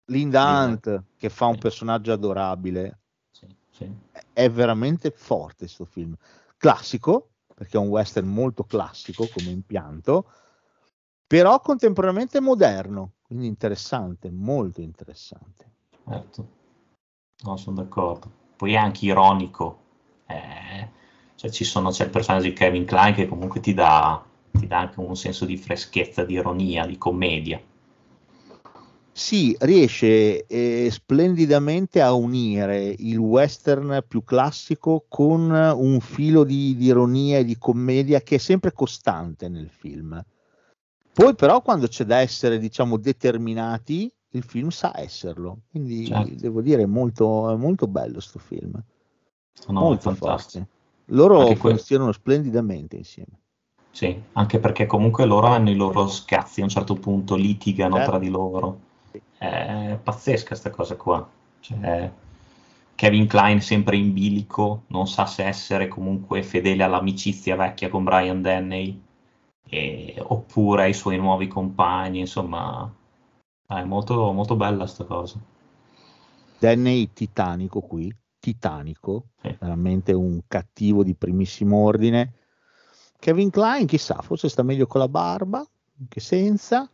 Linda. Hunt, che fa un personaggio adorabile Sì, sì. è veramente forte questo film. Classico, perché è un western molto classico come impianto, però contemporaneamente moderno, quindi interessante, molto interessante. Certo. No, sono d'accordo. Poi è anche ironico. eh, cioè ci sono, c'è il personaggio di Kevin Klein che comunque ti dà, ti dà anche un senso di freschezza, di ironia, di commedia. Sì, riesce eh, splendidamente a unire il western più classico con un filo di, di ironia e di commedia che è sempre costante nel film. Poi però quando c'è da essere, diciamo, determinati, il film sa esserlo. Quindi Certo. devo dire, è molto, molto bello sto film. No, molto fantastico. forte. Loro Anche funzionano splendidamente insieme. Sì, anche perché comunque loro hanno i loro scazzi, a un certo punto litigano Certo. tra di loro. È pazzesca sta cosa qua. Cioè, Kevin Klein sempre in bilico, non sa se essere comunque fedele all'amicizia vecchia con Brian Denny e- oppure ai suoi nuovi compagni, insomma, è molto, molto bella sta cosa. Danny titanico qui, titanico, Sì. veramente un cattivo di primissimo ordine. Kevin Klein, chissà, forse sta meglio con la barba che senza.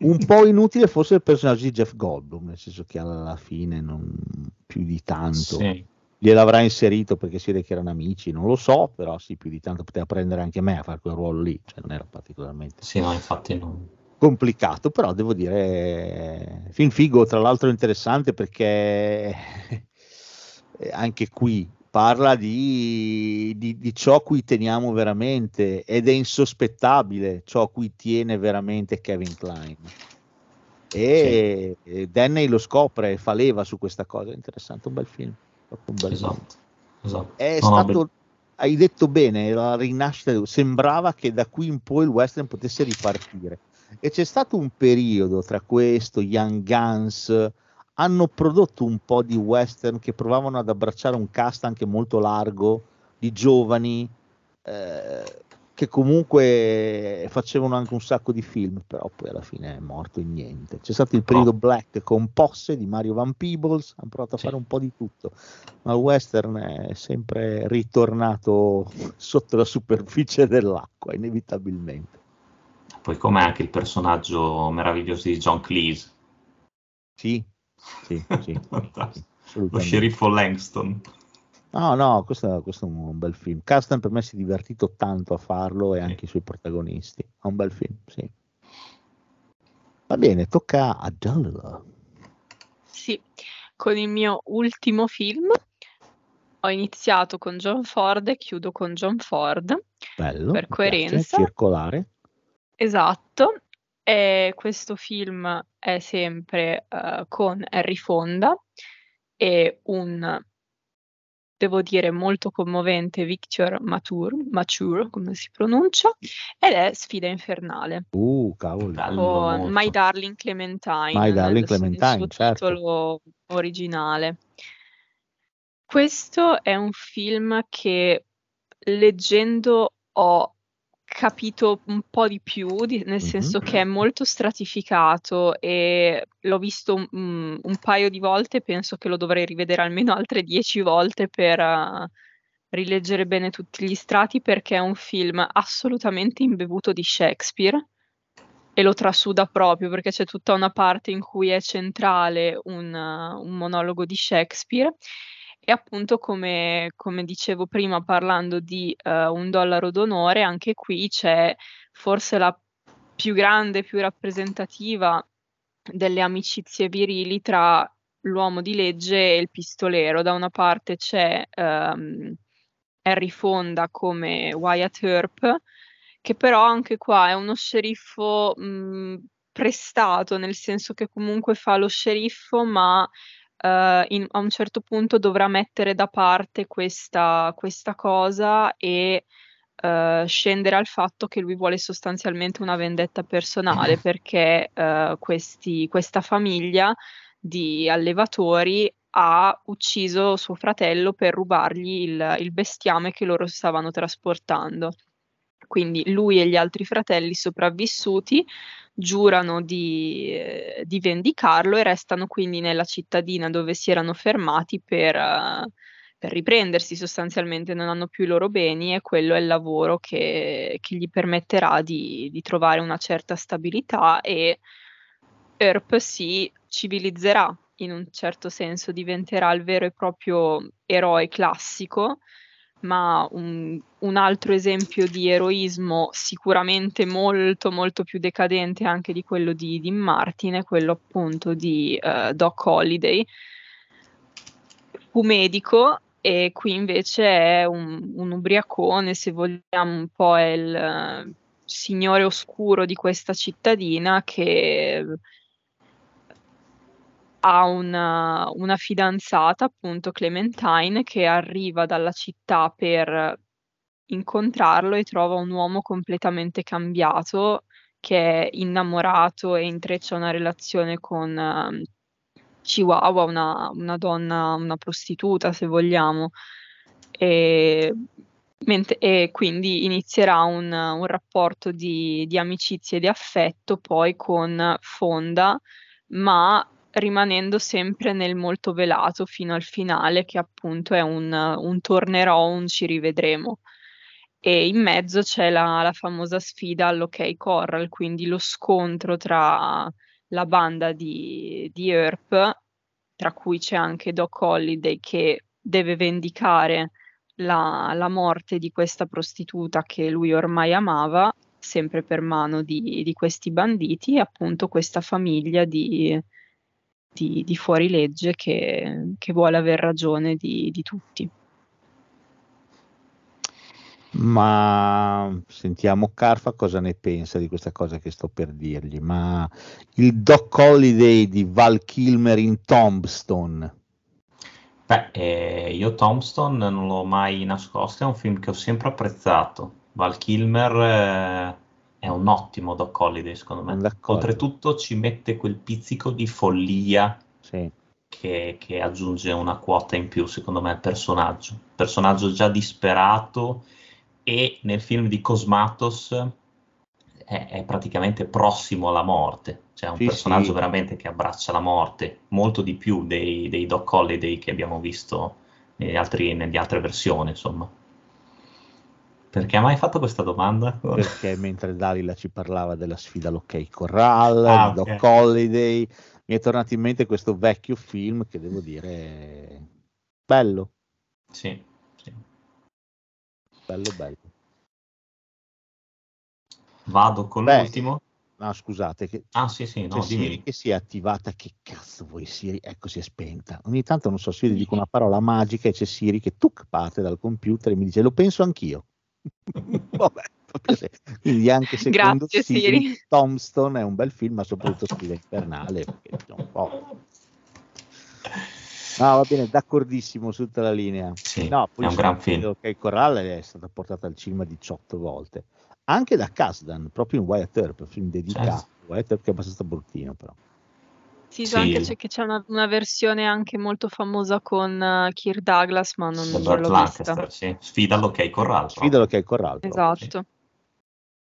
Un po' *laughs* inutile forse il personaggio di Jeff Goldblum, nel senso che alla fine non più di tanto. Sì, Gliel'avrà inserito perché si vede che erano amici, non lo so, però sì, più di tanto poteva prendere anche me a fare quel ruolo lì, cioè non era particolarmente sì, no, infatti non... complicato, però devo dire, film figo, tra l'altro interessante perché *laughs* anche qui parla di, di, di ciò a cui teniamo veramente ed è insospettabile ciò a cui tiene veramente Kevin Klein. E, e Danny lo scopre e fa leva su questa cosa, interessante, un bel film. Esatto, esatto. È No, no, stato, hai detto bene, la rinascita, sembrava che da qui in poi il western potesse ripartire. E c'è stato un periodo tra questo, Young Guns, hanno prodotto un po' di western che provavano ad abbracciare un cast anche molto largo di giovani eh, che comunque facevano anche un sacco di film, però poi alla fine è morto in niente. C'è stato il periodo No. Black con Posse di Mario Van Peebles, hanno provato a Sì. fare un po' di tutto, ma il western è sempre ritornato sotto la superficie dell'acqua, inevitabilmente. Poi com'è anche il personaggio meraviglioso di John Cleese. Sì, sì, sì. *laughs* Lo sceriffo Langston. No, no, questo, questo è un bel film. Castan per me si è divertito tanto a farlo e anche i suoi protagonisti. È un bel film, sì. Va bene, tocca a Jalila. Sì, con il mio ultimo film ho iniziato con John Ford e chiudo con John Ford. Bello. Per coerenza. piace, circolare. Esatto, e questo film è sempre eh, con Harry Fonda e un, devo dire, molto commovente Victor Mature, Mature, come si pronuncia, ed è Sfida Infernale Uh, cavolo. Molto. My Darling Clementine, My Darling Clementine, suo certo. titolo originale. Questo è un film che leggendo ho capito un po' di più, di- nel senso Mhm. che è molto stratificato e l'ho visto un, un- un paio di volte penso che lo dovrei rivedere almeno altre dieci volte per eh, rileggere bene tutti gli strati perché è un film assolutamente imbevuto di Shakespeare e lo trasuda proprio perché c'è tutta una parte in cui è centrale un, uh, un monologo di Shakespeare e appunto come, come dicevo prima parlando di uh, Un dollaro d'onore, anche qui c'è forse la più grande, più rappresentativa delle amicizie virili tra l'uomo di legge e il pistolero. Da una parte c'è um, Harry Fonda come Wyatt Earp, che però anche qua è uno sceriffo mh, prestato, nel senso che comunque fa lo sceriffo, ma uh, in, a un certo punto dovrà mettere da parte questa, questa cosa e uh, scendere al fatto che lui vuole sostanzialmente una vendetta personale *coughs* perché uh, questi, questa famiglia di allevatori ha ucciso suo fratello per rubargli il, il bestiame che loro stavano trasportando. Quindi lui e gli altri fratelli sopravvissuti giurano di, eh, di vendicarlo e restano quindi nella cittadina dove si erano fermati per, uh, per, riprendersi sostanzialmente, non hanno più i loro beni e quello è il lavoro che, che gli permetterà di, di, trovare una certa stabilità e Earp si civilizzerà in un certo senso, diventerà il vero e proprio eroe classico ma un, un, altro esempio di eroismo sicuramente molto molto più decadente anche di quello di Dean Martin è quello appunto di uh, Doc Holiday fu medico e qui invece è un, un ubriacone se vogliamo un po' è il uh, signore oscuro di questa cittadina che ha una, una, fidanzata, appunto Clementine, che arriva dalla città per incontrarlo e trova un uomo completamente cambiato, che è innamorato e intreccia una relazione con uh, Chihuahua, una, una, donna, una prostituta, se vogliamo. E, mente, e quindi inizierà un, un rapporto di, di amicizia e di affetto poi con Fonda, ma rimanendo sempre nel molto velato fino al finale, che appunto è un, un tornerò, un ci rivedremo. E in mezzo c'è la, la famosa sfida all'Ok Corral, quindi lo scontro tra la banda di, di Earp, tra cui c'è anche Doc Holiday che deve vendicare la, la, morte di questa prostituta che lui ormai amava, sempre per mano di, di questi banditi, e appunto questa famiglia di, di, di fuorilegge che, che, vuole aver ragione di, di, tutti. Ma sentiamo Carfa cosa ne pensa di questa cosa che sto per dirgli. Ma il Doc Holiday di Val Kilmer in Tombstone. Beh, eh, io Tombstone non l'ho mai nascosto, è un film che ho sempre apprezzato. Val Kilmer eh, è un ottimo Doc Holiday, secondo me. D'accordo. Oltretutto ci mette quel pizzico di follia sì. che, che, aggiunge una quota in più, secondo me, al personaggio. Personaggio già disperato e nel film di Cosmatos è, è praticamente prossimo alla morte. Cioè è un Sì, personaggio sì. veramente che abbraccia la morte, molto di più dei, dei Doc Holiday che abbiamo visto negli altri, nelle altre versioni, insomma. Perché ha mai fatto questa domanda? Perché *laughs* mentre Dalila ci parlava della sfida all'Ok Corral, Ah, di ok. Doc Holiday, mi è tornato in mente questo vecchio film che devo dire bello, Sì, sì. bello, bello. Vado con Beh, l'ultimo. No, scusate, che Ah, sì, sì, no, c'è Siri che si è attivata. Che cazzo vuoi Siri? Ecco, si è spenta. Ogni tanto, non so, gli dico una parola magica e c'è Siri che tuc parte dal computer e mi dice lo penso anch'io. *laughs* Vabbè, quindi anche *laughs* secondo Grazie, Siri. Tombstone è un bel film, ma soprattutto sfida infernale. Perché c'è un po'. No, va bene, d'accordissimo su tutta la linea. Sì, No, poi è un gran film. Certo. Wyatt Earp che è abbastanza bruttino, però. Sì, so Sì. anche c'è, che c'è una, una versione anche molto famosa con eh, Kirk Douglas, ma non, non l'ho Lancaster, vista. sì. Sfida l'ok Corral. Sfidalo che è il corrallo. Esatto.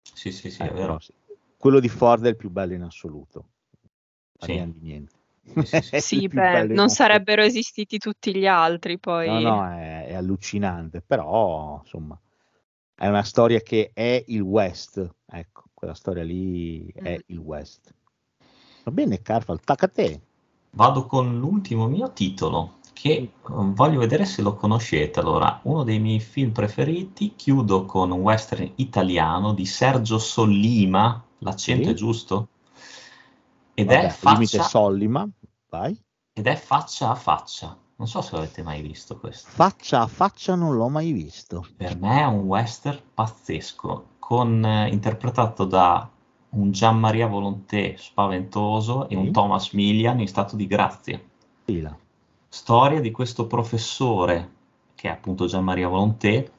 Sì, sì, sì, Eh, è vero. sì. Quello di Ford è il più bello in assoluto. Sì. Di niente. Sì, sì, sì. *laughs* Beh, non sarebbero esistiti tutti gli altri, poi... No, no, è, è allucinante, però insomma è una storia che è il West, ecco, quella storia lì è Mm. il West. Va bene, Carfal, tacca a te. Vado con l'ultimo mio titolo, che eh, voglio vedere se lo conoscete. Allora, uno dei miei film preferiti, chiudo con un western italiano di Sergio Sollima, l'accento Sì. è giusto? Ed Vabbè, è faccia, Sollima, vai. ed è faccia a faccia. Non so se l'avete mai visto questo. Faccia a faccia non l'ho mai visto. Per me è un western pazzesco, con, eh, interpretato da un Gianmaria Volonté spaventoso e un Thomas Milian in stato di grazia. Fila. Storia di questo professore, che è appunto Gianmaria Volonté,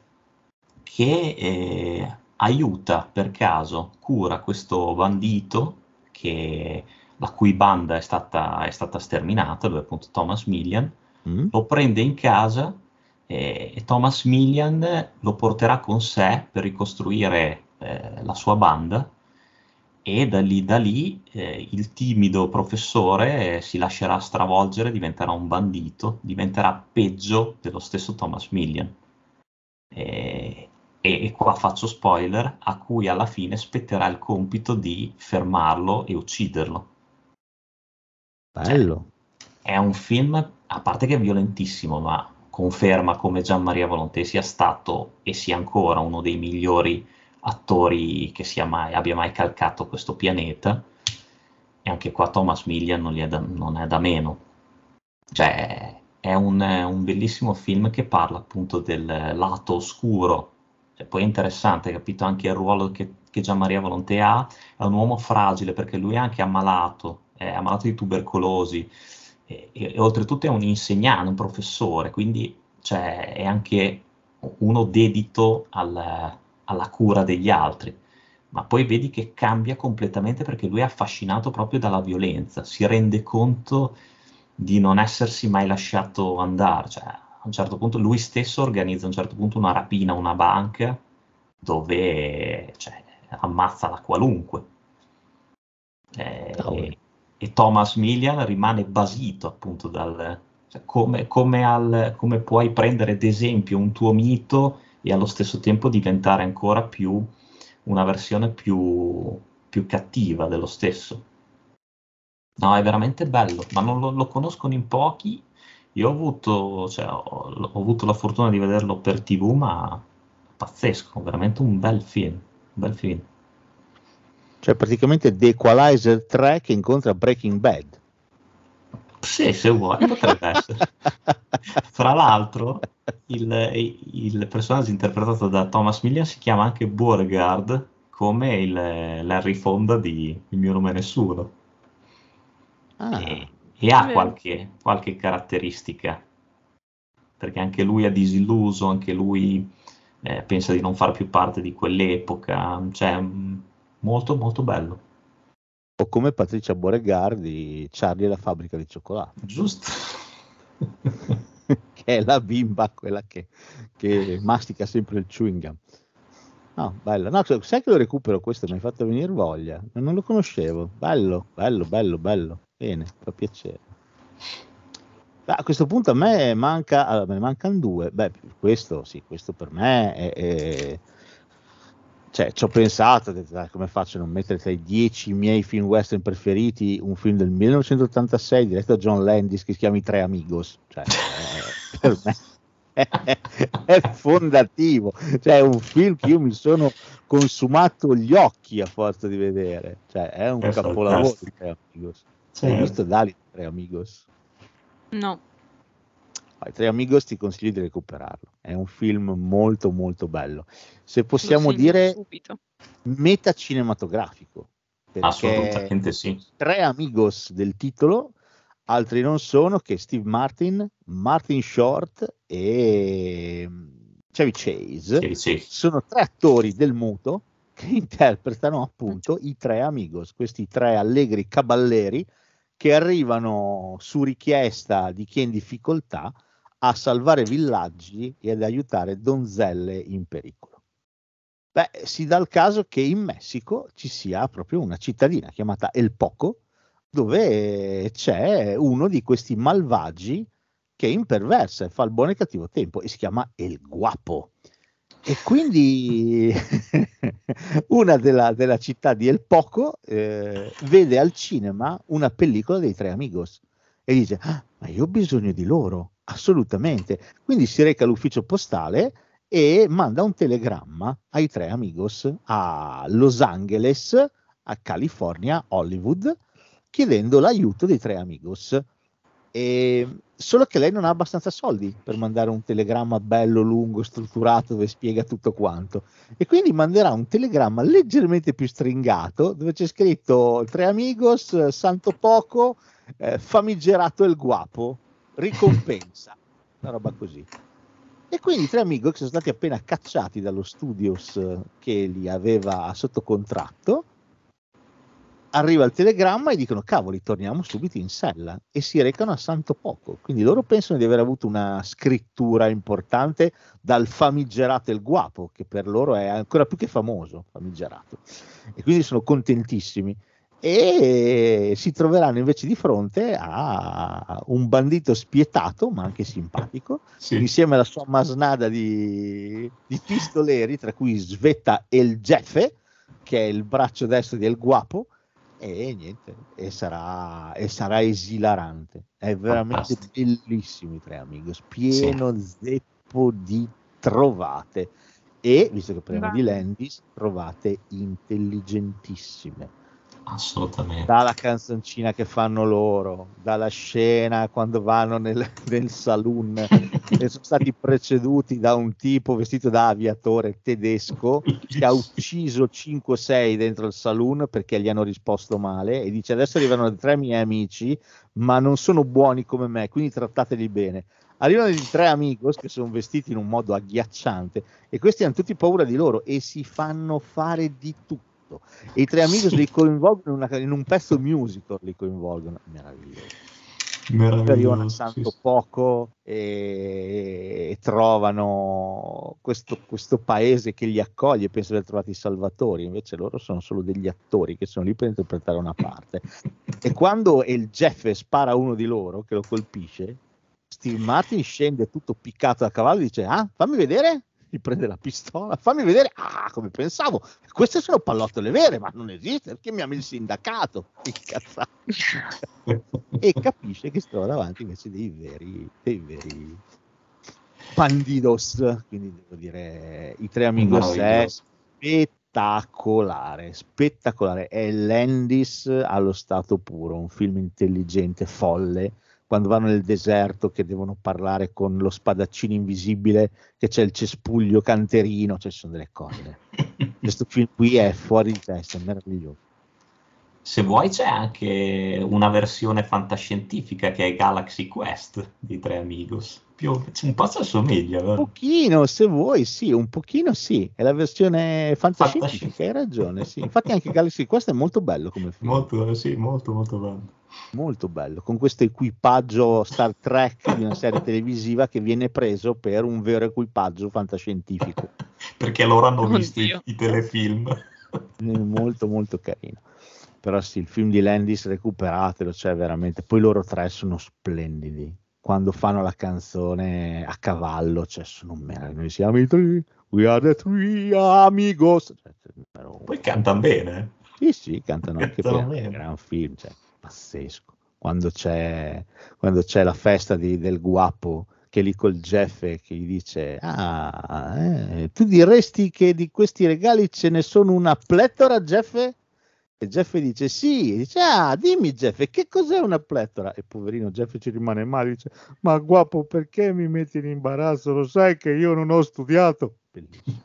che eh, aiuta per caso, cura questo bandito che- la cui banda è stata, è stata sterminata, lui è appunto Thomas Milian, Mm? lo prende in casa eh, e Thomas Milian lo porterà con sé per ricostruire eh, la sua banda e da lì, da lì eh, il timido professore eh, si lascerà stravolgere, diventerà un bandito, diventerà peggio dello stesso Thomas Milian. E, e- qua faccio spoiler, a cui alla fine spetterà il compito di fermarlo e ucciderlo. Bello. È un film, a parte che è violentissimo, ma conferma come Gian Maria Volonté sia stato e sia ancora uno dei migliori attori che mai, abbia mai calcato questo pianeta. E anche qua Thomas Milian non, da, non è da meno. Cioè, è un, un bellissimo film che parla appunto del lato oscuro. Cioè, poi è interessante, capito anche il ruolo che, che Gian Maria Volonté ha. È un uomo fragile perché lui è anche ammalato, è ammalato di tubercolosi e, e- e oltretutto è un insegnante, un professore, quindi cioè, è anche uno dedito al- alla cura degli altri. Ma poi vedi che cambia completamente perché lui è affascinato proprio dalla violenza, si rende conto di non essersi mai lasciato andare. Cioè, a un certo punto lui stesso organizza a un certo punto una rapina a una banca dove cioè, ammazza la qualunque. Eh, Cavolo. e, e Thomas Milian rimane basito appunto dal cioè, come, come, al- come puoi prendere ad esempio un tuo mito e allo stesso tempo diventare ancora più una versione più, più cattiva dello stesso. No, è veramente bello, ma non lo, lo conoscono in pochi. Io ho avuto, cioè, ho, ho avuto la fortuna di vederlo per TV, ma pazzesco, veramente un bel film, un bel film. Cioè praticamente The Equalizer 3 che incontra Breaking Bad. Sì, se vuoi, potrebbe essere. *laughs* Fra l'altro, il, il personaggio interpretato da Thomas Millian si chiama anche Beauregard, come il Larry Fonda di Il mio nome è nessuno. Ah, E, e ha qualche, qualche caratteristica, perché anche lui è disilluso, anche lui eh, pensa di non far più parte di quell'epoca, cioè mh, molto molto bello, o come Patricia Beauregard di Charlie e la fabbrica di cioccolato, giusto? *laughs* che è la bimba, quella che, che mastica sempre il chewing gum. No, bello. No, cioè, sai che lo recupero questo? Mi hai fatto venire voglia. Non lo conoscevo. Bello, bello, bello, bello. Bene, fa piacere. Ah, A questo punto a me manca, allora, me ne mancano due. Beh, questo sì, questo per me è, è- cioè, ci ho pensato, come faccio a non mettere tra i dieci miei film western preferiti un film del 1986 diretto da John Landis che si chiama I Tre Amigos. Cioè, per me *laughs* è, fondativo, cioè è un film che io mi sono consumato gli occhi a forza di vedere. Cioè, è un È capolavoro fantastico. I Tre Amigos. Sì. Hai visto Dali, Tre Amigos? No. I Tre Amigos ti consiglio di recuperarlo. È un film molto molto bello. Se possiamo dire subito. metacinematografico. Perché Assolutamente sì. Tre Amigos del titolo, altri non sono che Steve Martin, Martin Short e mm, Chevy Chase. Sì, sì. Sono tre attori del muto che *laughs* interpretano appunto i tre amigos, questi tre allegri caballeri che arrivano su richiesta di chi è in difficoltà a salvare villaggi e ad aiutare donzelle in pericolo. Beh, si dà il caso che in Messico ci sia proprio una cittadina chiamata El Poco, dove c'è uno di questi malvagi che imperversa e fa il buono e cattivo tempo e si chiama El Guapo. E quindi *laughs* una della, della, città di El Poco eh, vede al cinema una pellicola dei Tre Amigos e dice: ah, Ma io ho bisogno di loro, assolutamente. Quindi si reca all'ufficio postale e manda un telegramma ai Tre Amigos a Los Angeles, a California, Hollywood, chiedendo l'aiuto dei Tre Amigos. E solo che lei non ha abbastanza soldi per mandare un telegramma bello, lungo, strutturato dove spiega tutto quanto. E quindi manderà un telegramma leggermente più stringato dove c'è scritto Tre Amigos, Santo Poco, eh, famigerato il guapo, ricompensa, *laughs* una roba così. E quindi i tre Amigos sono stati appena cacciati dallo studios che li aveva sotto contratto arriva il telegramma e dicono cavoli torniamo subito in sella. E si recano a Santo Poco. Quindi loro pensano di aver avuto una scrittura importante dal famigerato il guapo che per loro è ancora più che famoso famigerato. E quindi sono contentissimi. E si troveranno invece di fronte a un bandito spietato ma anche simpatico sì. insieme alla sua masnada di, di pistoleri tra cui svetta El Jeffe che è il braccio destro di El Guapo e niente, e sarà, e sarà esilarante. È veramente Fantastico. bellissimo i tre amigos, pieno sì. zeppo di trovate. E visto che parliamo di Landis, trovate intelligentissime Assolutamente. Dalla canzoncina che fanno loro, dalla scena quando vanno nel, *laughs* nel saloon e sono stati preceduti da un tipo vestito da aviatore tedesco che ha ucciso 5-6 dentro il saloon perché gli hanno risposto male e dice adesso arrivano tre miei amici ma non sono buoni come me, quindi trattateli bene. Arrivano i tre amigos che sono vestiti in un modo agghiacciante e questi hanno tutti paura di loro e si fanno fare di tutto tutto. E i tre amici sì. li coinvolgono in, una, in, un pezzo musical, li coinvolgono, meraviglioso. Arrivano a Santo sì. Poco e, e trovano questo, questo, paese che li accoglie, penso di aver trovato i salvatori, invece loro sono solo degli attori che sono lì per interpretare una parte. E quando il Jeff spara uno di loro che lo colpisce, Steve Martin scende tutto piccato da cavallo e dice: Ah, fammi vedere gli prende la pistola, fammi vedere, ah, come pensavo, queste sono pallottole vere, ma non esiste, perché mi ama il sindacato, *laughs* e capisce che trova davanti invece dei veri, dei veri bandidos, quindi devo dire, i tre amigos è spettacolare, spettacolare, è Landis allo stato puro, un film intelligente, folle, quando vanno nel deserto che devono parlare con lo spadaccino invisibile, che c'è il cespuglio canterino, cioè ci sono delle cose. *laughs* Questo film qui è fuori di testa, è meraviglioso. Se vuoi c'è anche una versione fantascientifica che è Galaxy Quest di Tre Amigos. Più, un po' si assomiglia. Un pochino, se vuoi, sì, un pochino sì. È la versione fantascientifica, hai ragione. Sì. Infatti anche Galaxy Quest è molto bello come film. Molto, sì, molto, molto bello molto bello, con questo equipaggio Star Trek di una serie televisiva che viene preso per un vero equipaggio fantascientifico. *laughs* Perché loro hanno visto i, i, telefilm. molto molto carino. Però sì, il film di Landis recuperatelo, cioè veramente, poi loro tre sono splendidi. Quando fanno la canzone a cavallo, cioè sono meravigliosi. Noi siamo i tre, we are the three amigos. Cioè, poi cantano bene. Sì, sì, cantano, cantano anche bene. bene. Gran film, cioè pazzesco. Quando c'è, quando c'è la festa di, del guapo che lì col Jeff che gli dice ah, eh, tu diresti che di questi regali ce ne sono una pletora Jeff? E Jeff dice sì, dice ah dimmi Jeff che cos'è una pletora? E poverino Jeff ci rimane male, dice ma guapo perché mi metti in imbarazzo? Lo sai che io non ho studiato? Bellissimo.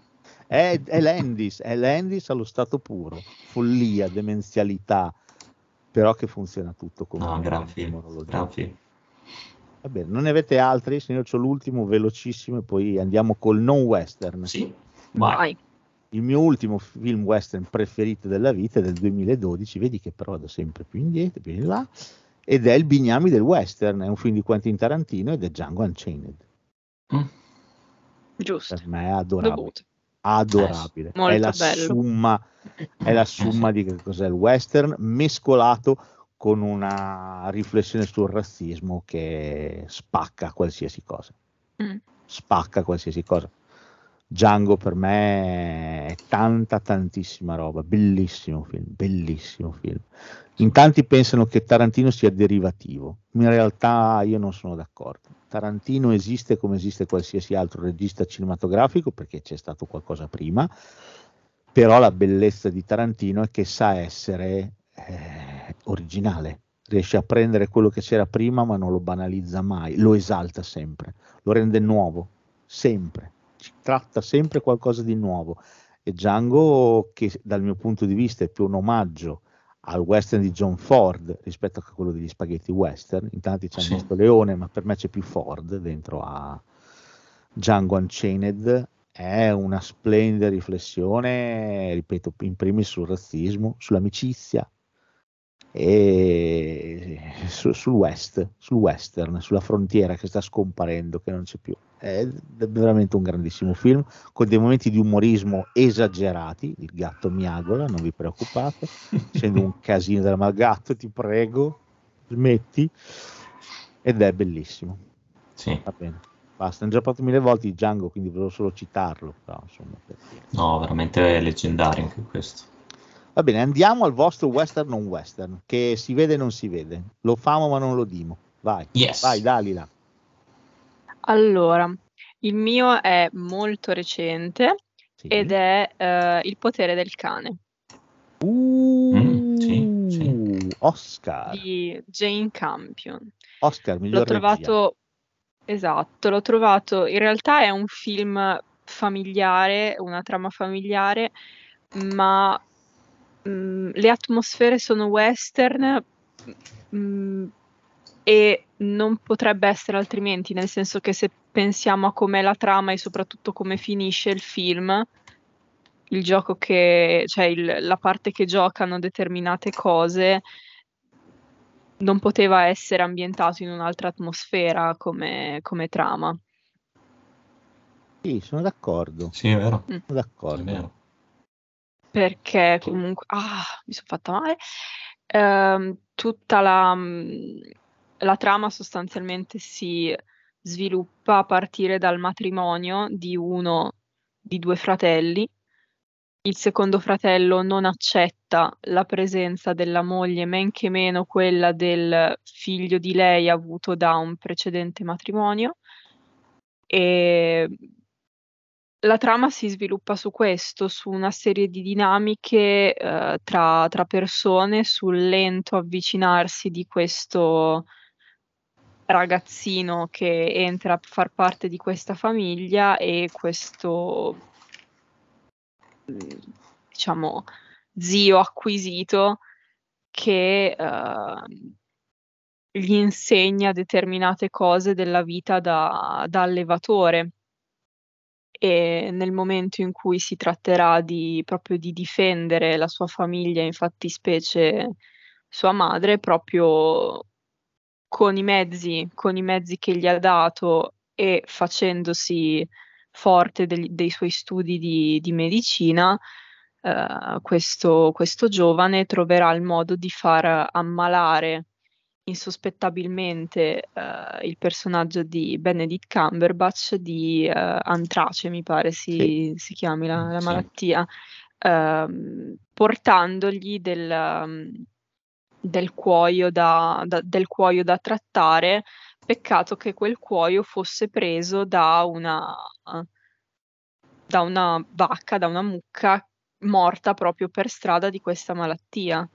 È, è Landis, è Landis allo stato puro, follia, demenzialità, però che funziona tutto come no, gran film, gran film. Va bene, non ne avete altri? Se io ho l'ultimo velocissimo e poi andiamo col non western. Sì, vai. Il mio ultimo film western preferito della vita è del 2012, vedi che però vado sempre più indietro, più in là, ed è il bignami del western, è un film di Quentin Tarantino ed è Django Unchained. Mm. Giusto. Per me è adorabile. Dovuto. Adorabile. Eh, molto è la bello. summa, è la summa di che cos'è il western mescolato con una riflessione sul razzismo che spacca qualsiasi cosa. Mm. Spacca qualsiasi cosa. Django per me è tanta tantissima roba, bellissimo film, bellissimo film. In tanti pensano che Tarantino sia derivativo, in realtà io non sono d'accordo. Tarantino esiste come esiste qualsiasi altro regista cinematografico perché c'è stato qualcosa prima, però la bellezza di Tarantino è che sa essere eh, originale, riesce a prendere quello che c'era prima ma non lo banalizza mai, lo esalta sempre, lo rende nuovo, sempre, tratta sempre qualcosa di nuovo. E Django, che dal mio punto di vista è più un omaggio al western di John Ford rispetto a quello degli spaghetti western, in tanti hanno Sì. Leone, ma per me c'è più Ford dentro a Django Unchained, è una splendida riflessione, ripeto, in primis sul razzismo, sull'amicizia e su- sul west, sul western, sulla frontiera che sta scomparendo, che non c'è più. È veramente un grandissimo film con dei momenti di umorismo esagerati. Il gatto miagola, non vi preoccupate, essendo un casino del malgatto, ti prego, smetti. Ed è bellissimo. Sì. Va bene, basta. Hanno già parlato mille volte di Django, quindi volevo solo citarlo. Però, insomma, per. No, veramente leggendario anche questo. Va bene, andiamo al vostro western non western, che si vede e non si vede. Lo famo ma non lo dimo. Vai, Yes. vai, Dalila. Allora, il mio è molto recente Sì. ed è eh, Il potere del cane Uh, Mm, sì, sì. Oscar. di Jane Campion. Oscar, miglior L'ho regia. trovato, esatto, l'ho trovato, in realtà è un film familiare, una trama familiare, ma mm, le atmosfere sono western mm, e non potrebbe essere altrimenti, nel senso che se pensiamo a com'è la trama e soprattutto come finisce il film, il gioco che, cioè il- la parte che giocano determinate cose non poteva essere ambientato in un'altra atmosfera come, come trama. Sì, sono d'accordo. Sì, è vero. Sono È d'accordo. vero. Perché comunque, ah, mi sono fatta male. Ehm, tutta la, mm, la trama sostanzialmente si sviluppa a partire dal matrimonio di uno di due fratelli. Il secondo fratello non accetta la presenza della moglie, men che meno quella del figlio di lei avuto da un precedente matrimonio. E la trama si sviluppa su questo, su una serie di dinamiche eh, tra, tra persone, sul lento avvicinarsi di questo ragazzino che entra a far parte di questa famiglia e questo, diciamo, zio acquisito che eh, gli insegna determinate cose della vita da, da allevatore e nel momento in cui si tratterà di proprio di difendere la sua famiglia, infatti specie sua madre, proprio con i mezzi, con i mezzi che gli ha dato e facendosi forte degli- dei suoi studi di, di medicina, eh, questo, questo giovane troverà il modo di far ammalare insospettabilmente eh, il personaggio di Benedict Cumberbatch di eh, antrace, mi pare si, si chiami la, la Sì. malattia, ehm, portandogli del, del cuoio da, da- del cuoio da trattare. Peccato che quel cuoio fosse preso da una, da una vacca, da una mucca morta proprio per strada di questa malattia.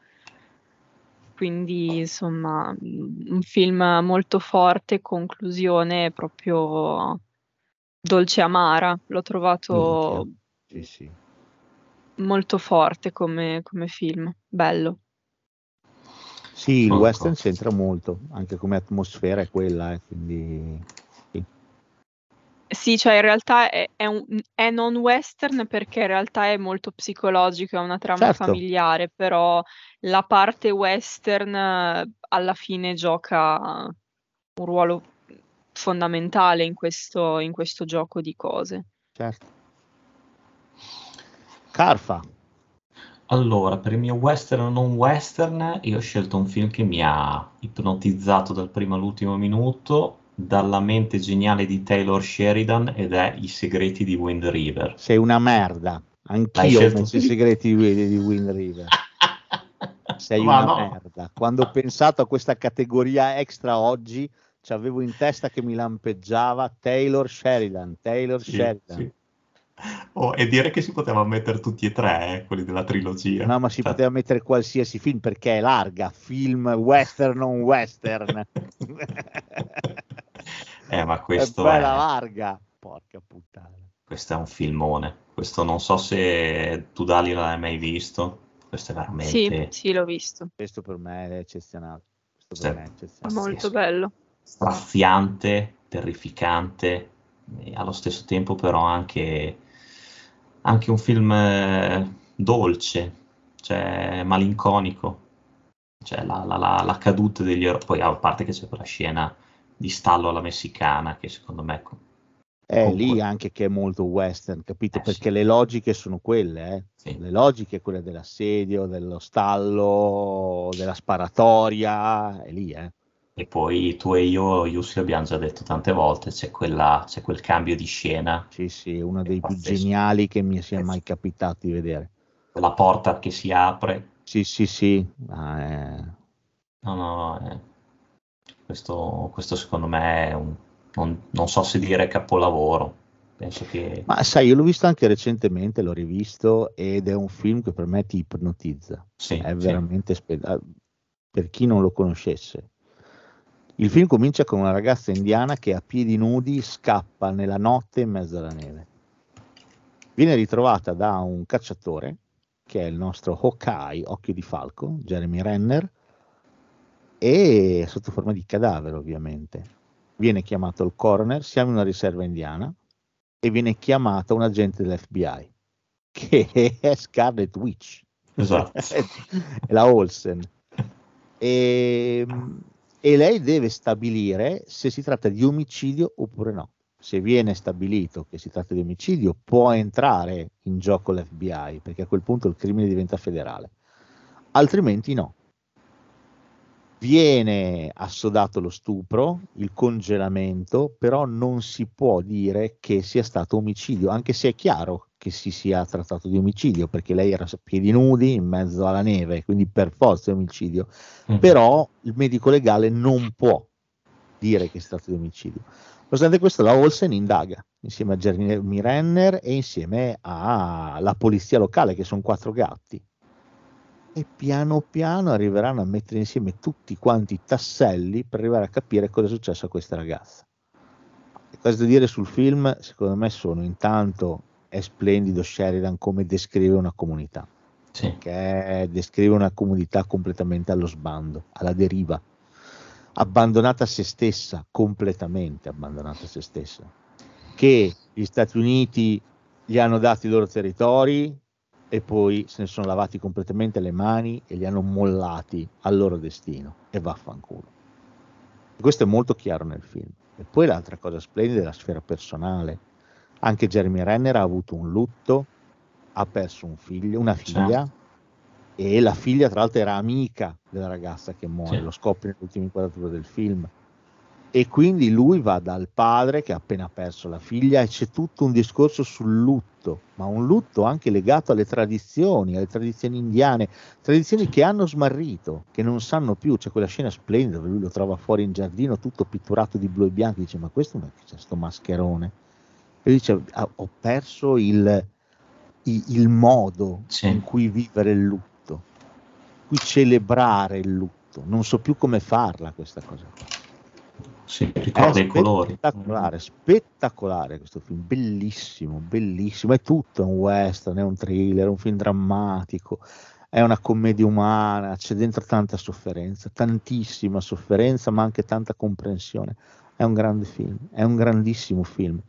Quindi, insomma, mm, un film molto forte, conclusione proprio dolce amara. L'ho trovato Sì, sì. molto forte come, come film, bello. Sì, il Sono western c'entra molto, anche come atmosfera è quella, eh, quindi sì. Cioè in realtà è, è un- è non western perché in realtà è molto psicologico, è una trama Certo. familiare, però la parte western alla fine gioca un ruolo fondamentale in questo, in questo gioco di cose. Certo. Carfa. Allora, per il mio western o non western, io ho scelto un film che mi ha ipnotizzato dal primo all'ultimo minuto, dalla mente geniale di Taylor Sheridan ed è I segreti di Wind River. Sei una merda. Anch'io ho messo i segreti di, di Wind River. *laughs* Sei Ma una no. merda. Quando ho pensato a questa categoria extra oggi, ci avevo in testa che mi lampeggiava Taylor Sheridan. Taylor Sì, Sheridan. sì. Oh, e dire che si poteva mettere tutti e tre, eh, quelli della trilogia. No, ma si Cioè, poteva mettere qualsiasi film perché è larga, film western non western. *laughs* Eh, ma questo è è, bella larga. Porca puttana. questo è un filmone. Questo non so se tu, Dali, l'hai mai visto. Questo è Sì, veramente sì, l'ho visto. Questo per me è eccezionale. Questo Sì. per me è eccezionale. Molto bello. straziante, terrificante, e allo stesso tempo però anche, anche un film eh, dolce, cioè malinconico. Cioè la, la- la- la caduta degli eroi, poi a parte che c'è quella scena di stallo alla messicana che secondo me È Comunque- lì anche che è molto western, capito? Eh, Perché sì. le logiche sono quelle, eh. sì. Le logiche, quelle dell'assedio, dello stallo, della sparatoria, è lì, eh. E poi tu e io, Yussi, abbiamo già detto tante volte, c'è, quella, c'è quel cambio di scena, Sì, sì, è uno dei più geniali che mi sia Eh, mai capitato di vedere. quella porta che si apre. Sì, sì, sì. Ah, eh. No, no, eh, questo, questo secondo me è un, non, non so se dire capolavoro, penso che Ma sai, io l'ho visto anche recentemente, l'ho rivisto ed è un film che per me ti ipnotizza. sì, È sì. veramente spe- ah, per chi non lo conoscesse. Il film comincia con una ragazza indiana che a piedi nudi scappa nella notte in mezzo alla neve. Viene ritrovata da un cacciatore, che è il nostro Hawkeye, occhio di falco, Jeremy Renner, e sotto forma di cadavere ovviamente. Viene chiamato il coroner, siamo in una riserva indiana, e viene chiamata un agente dell'FBI, *laughs* che è Scarlet Witch Esatto. *laughs* la Olsen. E, e lei deve stabilire se si tratta di omicidio oppure no. Se viene stabilito che si tratta di omicidio, può entrare in gioco l'FBI, perché a quel punto il crimine diventa federale. Altrimenti no. Viene assodato lo stupro, il congelamento, però non si può dire che sia stato omicidio, anche se è chiaro che si sia trattato di omicidio, perché lei era a piedi nudi in mezzo alla neve, quindi per forza è omicidio. Mm. Però il medico legale non può dire che si tratta di omicidio. Nonostante questo, la Olsen indaga insieme a Jeremy Renner e insieme alla polizia locale, che sono quattro gatti. E piano piano arriveranno a mettere insieme tutti quanti i tasselli per arrivare a capire cosa è successo a questa ragazza. Le cose da dire sul film, secondo me, sono intanto è splendido Sheridan come descrive una comunità Sì. che descrive una comunità completamente allo sbando, alla deriva, abbandonata a se stessa, completamente abbandonata a se stessa, che gli Stati Uniti gli hanno dato i loro territori e poi se ne sono lavati completamente le mani e li hanno mollati al loro destino e vaffanculo. Questo è molto chiaro nel film. E poi l'altra cosa splendida è la sfera personale. Anche Jeremy Renner ha avuto un lutto, ha perso un figlio, una figlia, e la figlia tra l'altro era amica della ragazza che muore, Sì. lo scopre nell'ultima inquadratura del film. E quindi lui va dal padre che ha appena perso la figlia e c'è tutto un discorso sul lutto, ma un lutto anche legato alle tradizioni, alle tradizioni indiane, tradizioni che hanno smarrito, che non sanno più. C'è quella scena splendida dove lui lo trova fuori in giardino tutto pitturato di blu e bianco, dice ma questo non è che c'è sto mascherone. E dice "Ah, ho perso il, i- il modo Sì. in cui vivere il lutto, in cui celebrare il lutto. Non so più come farla questa cosa. qua. Sì, ricorda i colori. spettacolare, spettacolare questo film, bellissimo, bellissimo. È tutto, è un western, è un thriller, è un film drammatico, è una commedia umana, c'è dentro tanta sofferenza, tantissima sofferenza, ma anche tanta comprensione. È un grande film, è un grandissimo film.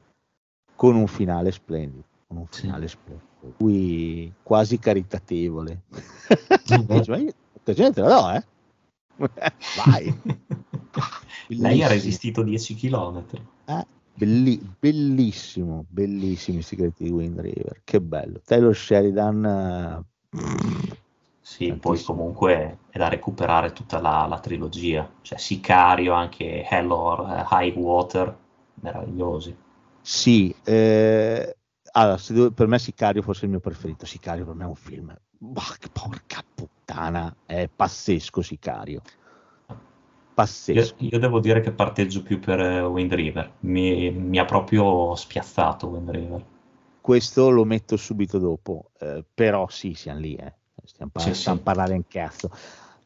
con un finale splendido, con un Sì. finale splendido, cui quasi caritatevole. Mhm. *laughs* Dice, "Ma io l'occasione te la do, eh? *laughs* Vai. *laughs* Lei Bellissimo. ha resistito 10 km. Eh, belli- bellissimo, bellissimi i segreti di Wind River, che bello. Taylor Sheridan, eh, Sì, poi Tantissimo. comunque è da recuperare tutta la, la trilogia, cioè Sicario, anche Hell or eh, High Water, meravigliosi. sì, eh, allora, devo- per me Sicario fosse il mio preferito. Sicario per me è un film, bah, che porca puttana, è pazzesco Sicario. Io, Pazzesco. io devo dire che parteggio più per eh, Wind River, mi, mi ha proprio spiazzato Wind River. Questo lo metto subito dopo, eh, però sì, siamo lì, eh. stiamo, par- Sì, stiamo sì. parlando in cazzo.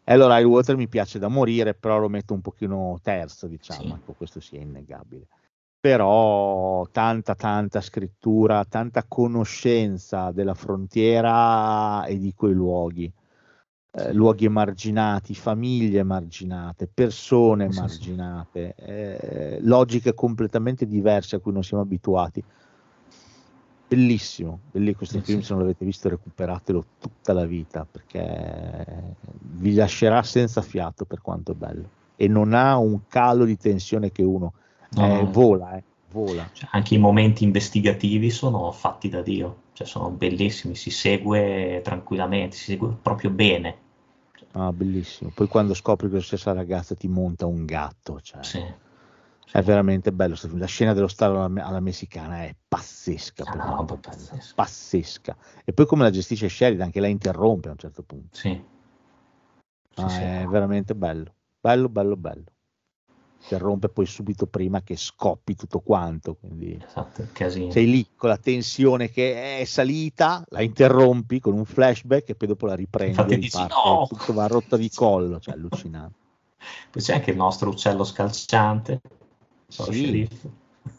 Allora il Water mi piace da morire, però lo metto un pochino terzo, diciamo, Sì. ecco, questo è innegabile. Però tanta, tanta scrittura, tanta conoscenza della frontiera e di quei luoghi. Eh, luoghi emarginati, famiglie emarginate, persone emarginate, eh, logiche completamente diverse a cui non siamo abituati. Bellissimo, bellissimo questo film, se non l'avete visto recuperatelo tutta la vita perché vi lascerà senza fiato per quanto è bello e non ha un calo di tensione che uno No, eh, vola, eh, vola. Cioè, anche i momenti investigativi sono fatti da Dio, cioè sono bellissimi, si segue tranquillamente, si segue proprio bene. Ah, bellissimo. Poi quando scopri che la stessa ragazza ti monta un gatto, cioè, Sì. è veramente bello. La scena dello stare alla, alla messicana è pazzesca, roba è bella, pazzesca. pazzesca. E poi come la gestisce Sheridan, che la interrompe a un certo punto. Sì. Sì, Ah, sì. è veramente bello, bello, bello, bello. Interrompe poi subito prima che scoppi tutto quanto, quindi Esatto, casino. sei lì con la tensione che è salita, la interrompi con un flashback e poi dopo la riprendi Infatti e dici, riparte, "No!" tutto va a rotta di collo, cioè allucinante. Poi c'è anche il nostro uccello scalciante, Sì.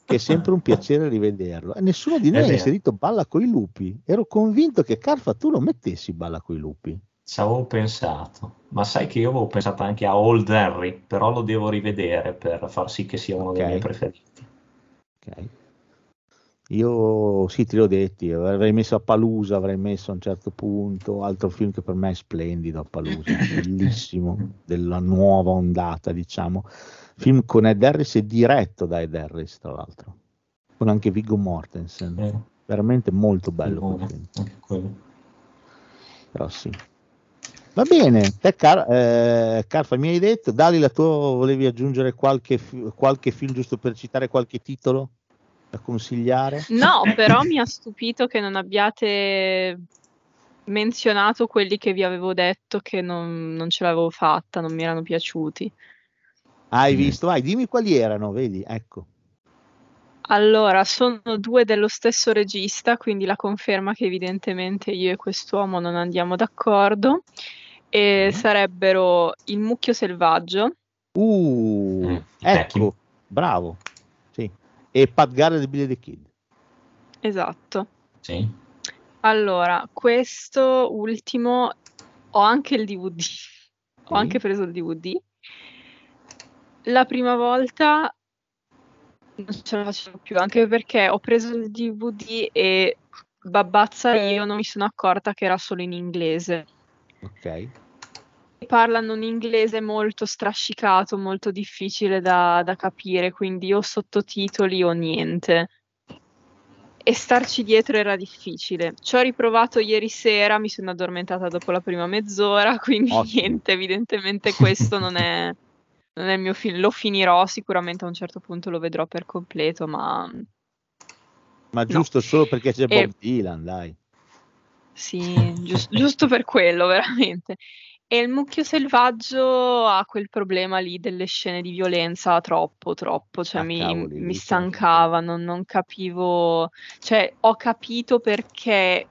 Che è sempre un piacere rivederlo. E nessuno di noi ha inserito Balla coi lupi. Ero convinto che Carfa tu lo mettessi Balla coi lupi. Ci avevo pensato, ma sai che io avevo pensato anche a Old Henry, però lo devo rivedere per far sì che sia uno dei Ok. miei preferiti. Ok. Io sì, te l'ho detti, avrei messo a Palusa, avrei messo a un certo punto, altro film che per me è splendido, a Palusa, *laughs* bellissimo, della nuova ondata, diciamo. Film con Ed Harris e diretto da Ed Harris, tra l'altro, con anche Viggo Mortensen. Eh, Veramente molto bello quel buono, film. anche quello. Però sì. Va bene, te Car- eh, Carfa mi hai detto, Dali la tua volevi aggiungere qualche, qualche film giusto per citare qualche titolo da consigliare? No, *laughs* però mi ha stupito che non abbiate menzionato quelli che vi avevo detto che non, non ce l'avevo fatta, non mi erano piaciuti. Hai Mm. visto? Vai, dimmi quali erano, vedi, ecco. Allora, sono due dello stesso regista, quindi la conferma che evidentemente io e quest'uomo non andiamo d'accordo. E Mm. sarebbero Il mucchio selvaggio, Uh, Mm, ecco, bravo. Sì. E Pat Garrett e Billy the Kid. esatto. Sì. Allora, questo ultimo ho anche il DVD, ho Sì. anche preso il DVD. La prima volta non ce la facevo più, anche perché ho preso il DVD e babbazza io non mi sono accorta che era solo in inglese. Ok. Parlano un inglese molto strascicato, molto difficile da, da capire, quindi o sottotitoli o niente. E starci dietro era difficile. Ci ho riprovato ieri sera, mi sono addormentata dopo la prima mezz'ora, *laughs* quindi Ottimo. niente, evidentemente questo non è, non è il mio film. Lo finirò, sicuramente a un certo punto lo vedrò per completo, ma Ma giusto solo perché c'è E- Bob Dylan, dai. Sì, gius- giusto per quello, *laughs* veramente. E il mucchio selvaggio ha quel problema lì delle scene di violenza troppo, troppo, cioè Ah, mi, cavoli, mi stancava, non, non capivo, cioè ho capito perché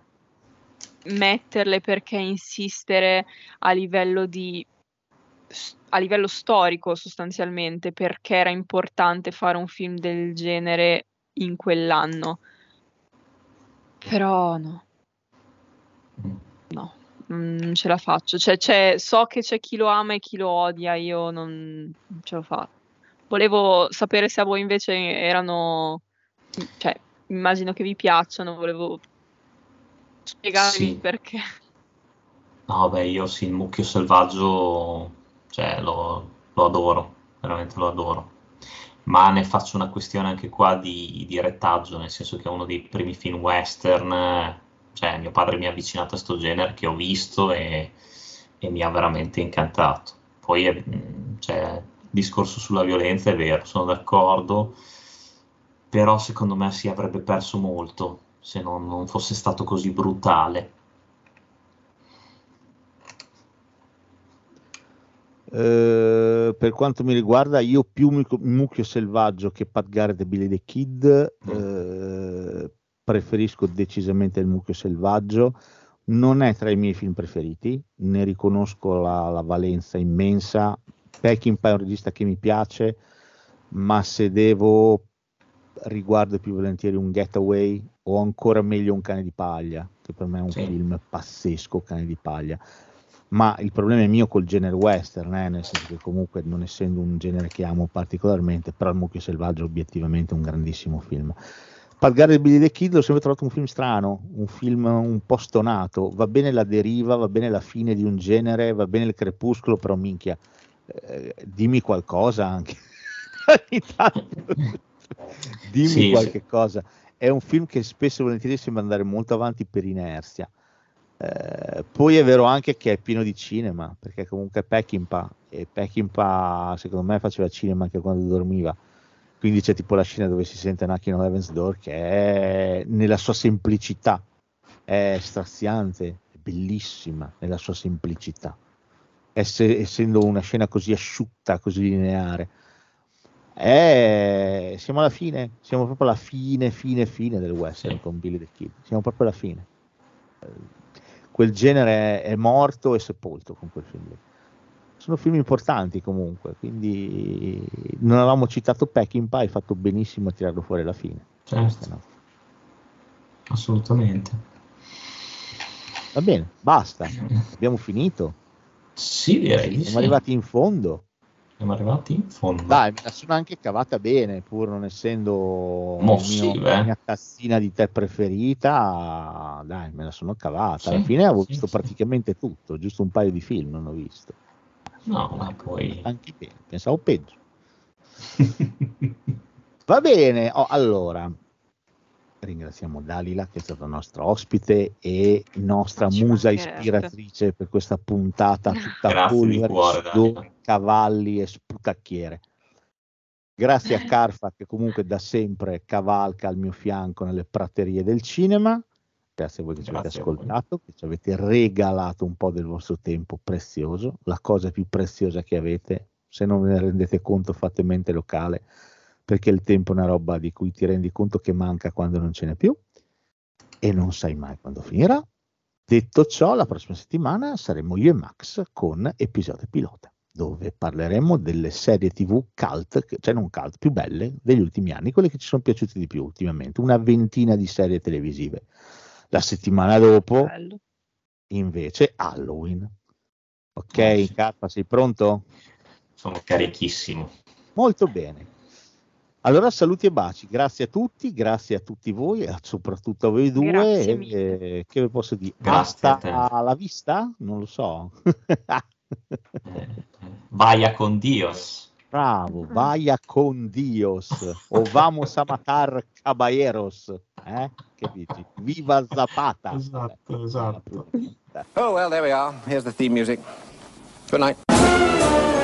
metterle, perché insistere a livello di, a livello storico sostanzialmente, perché era importante fare un film del genere in quell'anno. Però no. Mm. No, non ce la faccio. Cioè, so che c'è chi lo ama e chi lo odia, io non, non ce l'ho fatta. Volevo sapere se a voi invece erano, cioè, immagino che vi piacciono, volevo spiegarvi Sì. perché. No, beh, io sì, il mucchio selvaggio, cioè, lo, lo adoro, veramente lo adoro. Ma ne faccio una questione anche qua di, di retaggio, nel senso che è uno dei primi film western, cioè mio padre mi ha avvicinato a sto genere che ho visto e, e mi ha veramente incantato. Poi, è, mm, cioè, il discorso sulla violenza è vero, sono d'accordo, però secondo me si avrebbe perso molto se non, non fosse stato così brutale. Eh, per quanto mi riguarda, io più Mucchio, Selvaggio che Pat Garrett e Billy the Kid, eh, preferisco decisamente il Mucchio Selvaggio. Non è tra i miei film preferiti, ne riconosco la, la valenza immensa. Peckinpah è un regista che mi piace, ma se devo riguardo più volentieri un Getaway o ancora meglio un Cane di Paglia, che per me è un Sì. film pazzesco, Cane di Paglia ma il problema è mio col genere western, eh, nel senso che comunque non essendo un genere che amo particolarmente, però il Mucchio Selvaggio è obiettivamente un grandissimo film. Pat Garrett e Billy the Kid l'ho sempre trovato un film strano, un film un po' stonato, va bene la deriva, va bene la fine di un genere, va bene il crepuscolo, però minchia, eh, dimmi qualcosa anche. *laughs* Dimmi Sì, qualche sì. cosa. È un film che spesso e volentieri sembra andare molto avanti per inerzia. Eh, poi è vero anche che è pieno di cinema, perché comunque è Peckinpah e Peckinpah secondo me faceva cinema anche quando dormiva. Quindi c'è tipo la scena dove si sente Knocking on Heaven's Door che è nella sua semplicità, è straziante, è bellissima nella sua semplicità. Esse- essendo una scena così asciutta, così lineare. Eh, siamo alla fine, siamo proprio alla fine, fine, fine del western Sì. con Billy the Kid. Siamo proprio alla fine. Quel genere è morto e sepolto con quel film lì. Sono film importanti comunque, quindi non avevamo citato Peckinpah, hai fatto benissimo a tirarlo fuori alla fine. Certo, No. assolutamente. Va bene, basta, *laughs* abbiamo finito. Sì, direi di Siamo sì. arrivati in fondo. Siamo arrivati in fondo. Dai, me la sono anche cavata bene, pur non essendo Mo sì, mio- la mia tazzina di tè preferita. Dai, me la sono cavata. Alla Sì, fine avevo visto praticamente tutto, giusto un paio di film non ho visto. No, ma poi... Anche bene, pensavo peggio. *laughs* Va bene, oh, allora ringraziamo Dalila che è stata nostra ospite e nostra Ci musa ispiratrice per questa puntata *laughs* tutta Dalila. cavalli e sputacchiere. Grazie a Carfa che comunque da sempre cavalca al mio fianco nelle praterie del cinema. Grazie a voi che ci avete Grazie ascoltato, che ci avete regalato un po' del vostro tempo prezioso, la cosa più preziosa che avete. Se non ve ne rendete conto, fate mente locale, perché il tempo è una roba di cui ti rendi conto che manca quando non ce n'è più e non sai mai quando finirà. Detto ciò, la prossima settimana saremo io e Max con episodio pilota, dove parleremo delle serie TV cult, cioè non cult, più belle degli ultimi anni, quelle che ci sono piaciute di più ultimamente, una ventina di serie televisive. La settimana dopo, Bello. invece, Halloween. Ok, Ah, sì. Carpa, sei pronto? Sono carichissimo. Molto bene. Allora saluti e baci, grazie a tutti, grazie a tutti voi soprattutto a voi due. Grazie e- mille. e che vi posso dire? Grazie a Hasta alla vista? Non lo so. *laughs* Eh, eh, Vaya con Dios. Bravo, vaya con Dios o vamos a matar caballeros. Eh? Che dici? Viva Zapata! Esatto, esatto. Oh, well, there we are. Here's the theme music. Good night.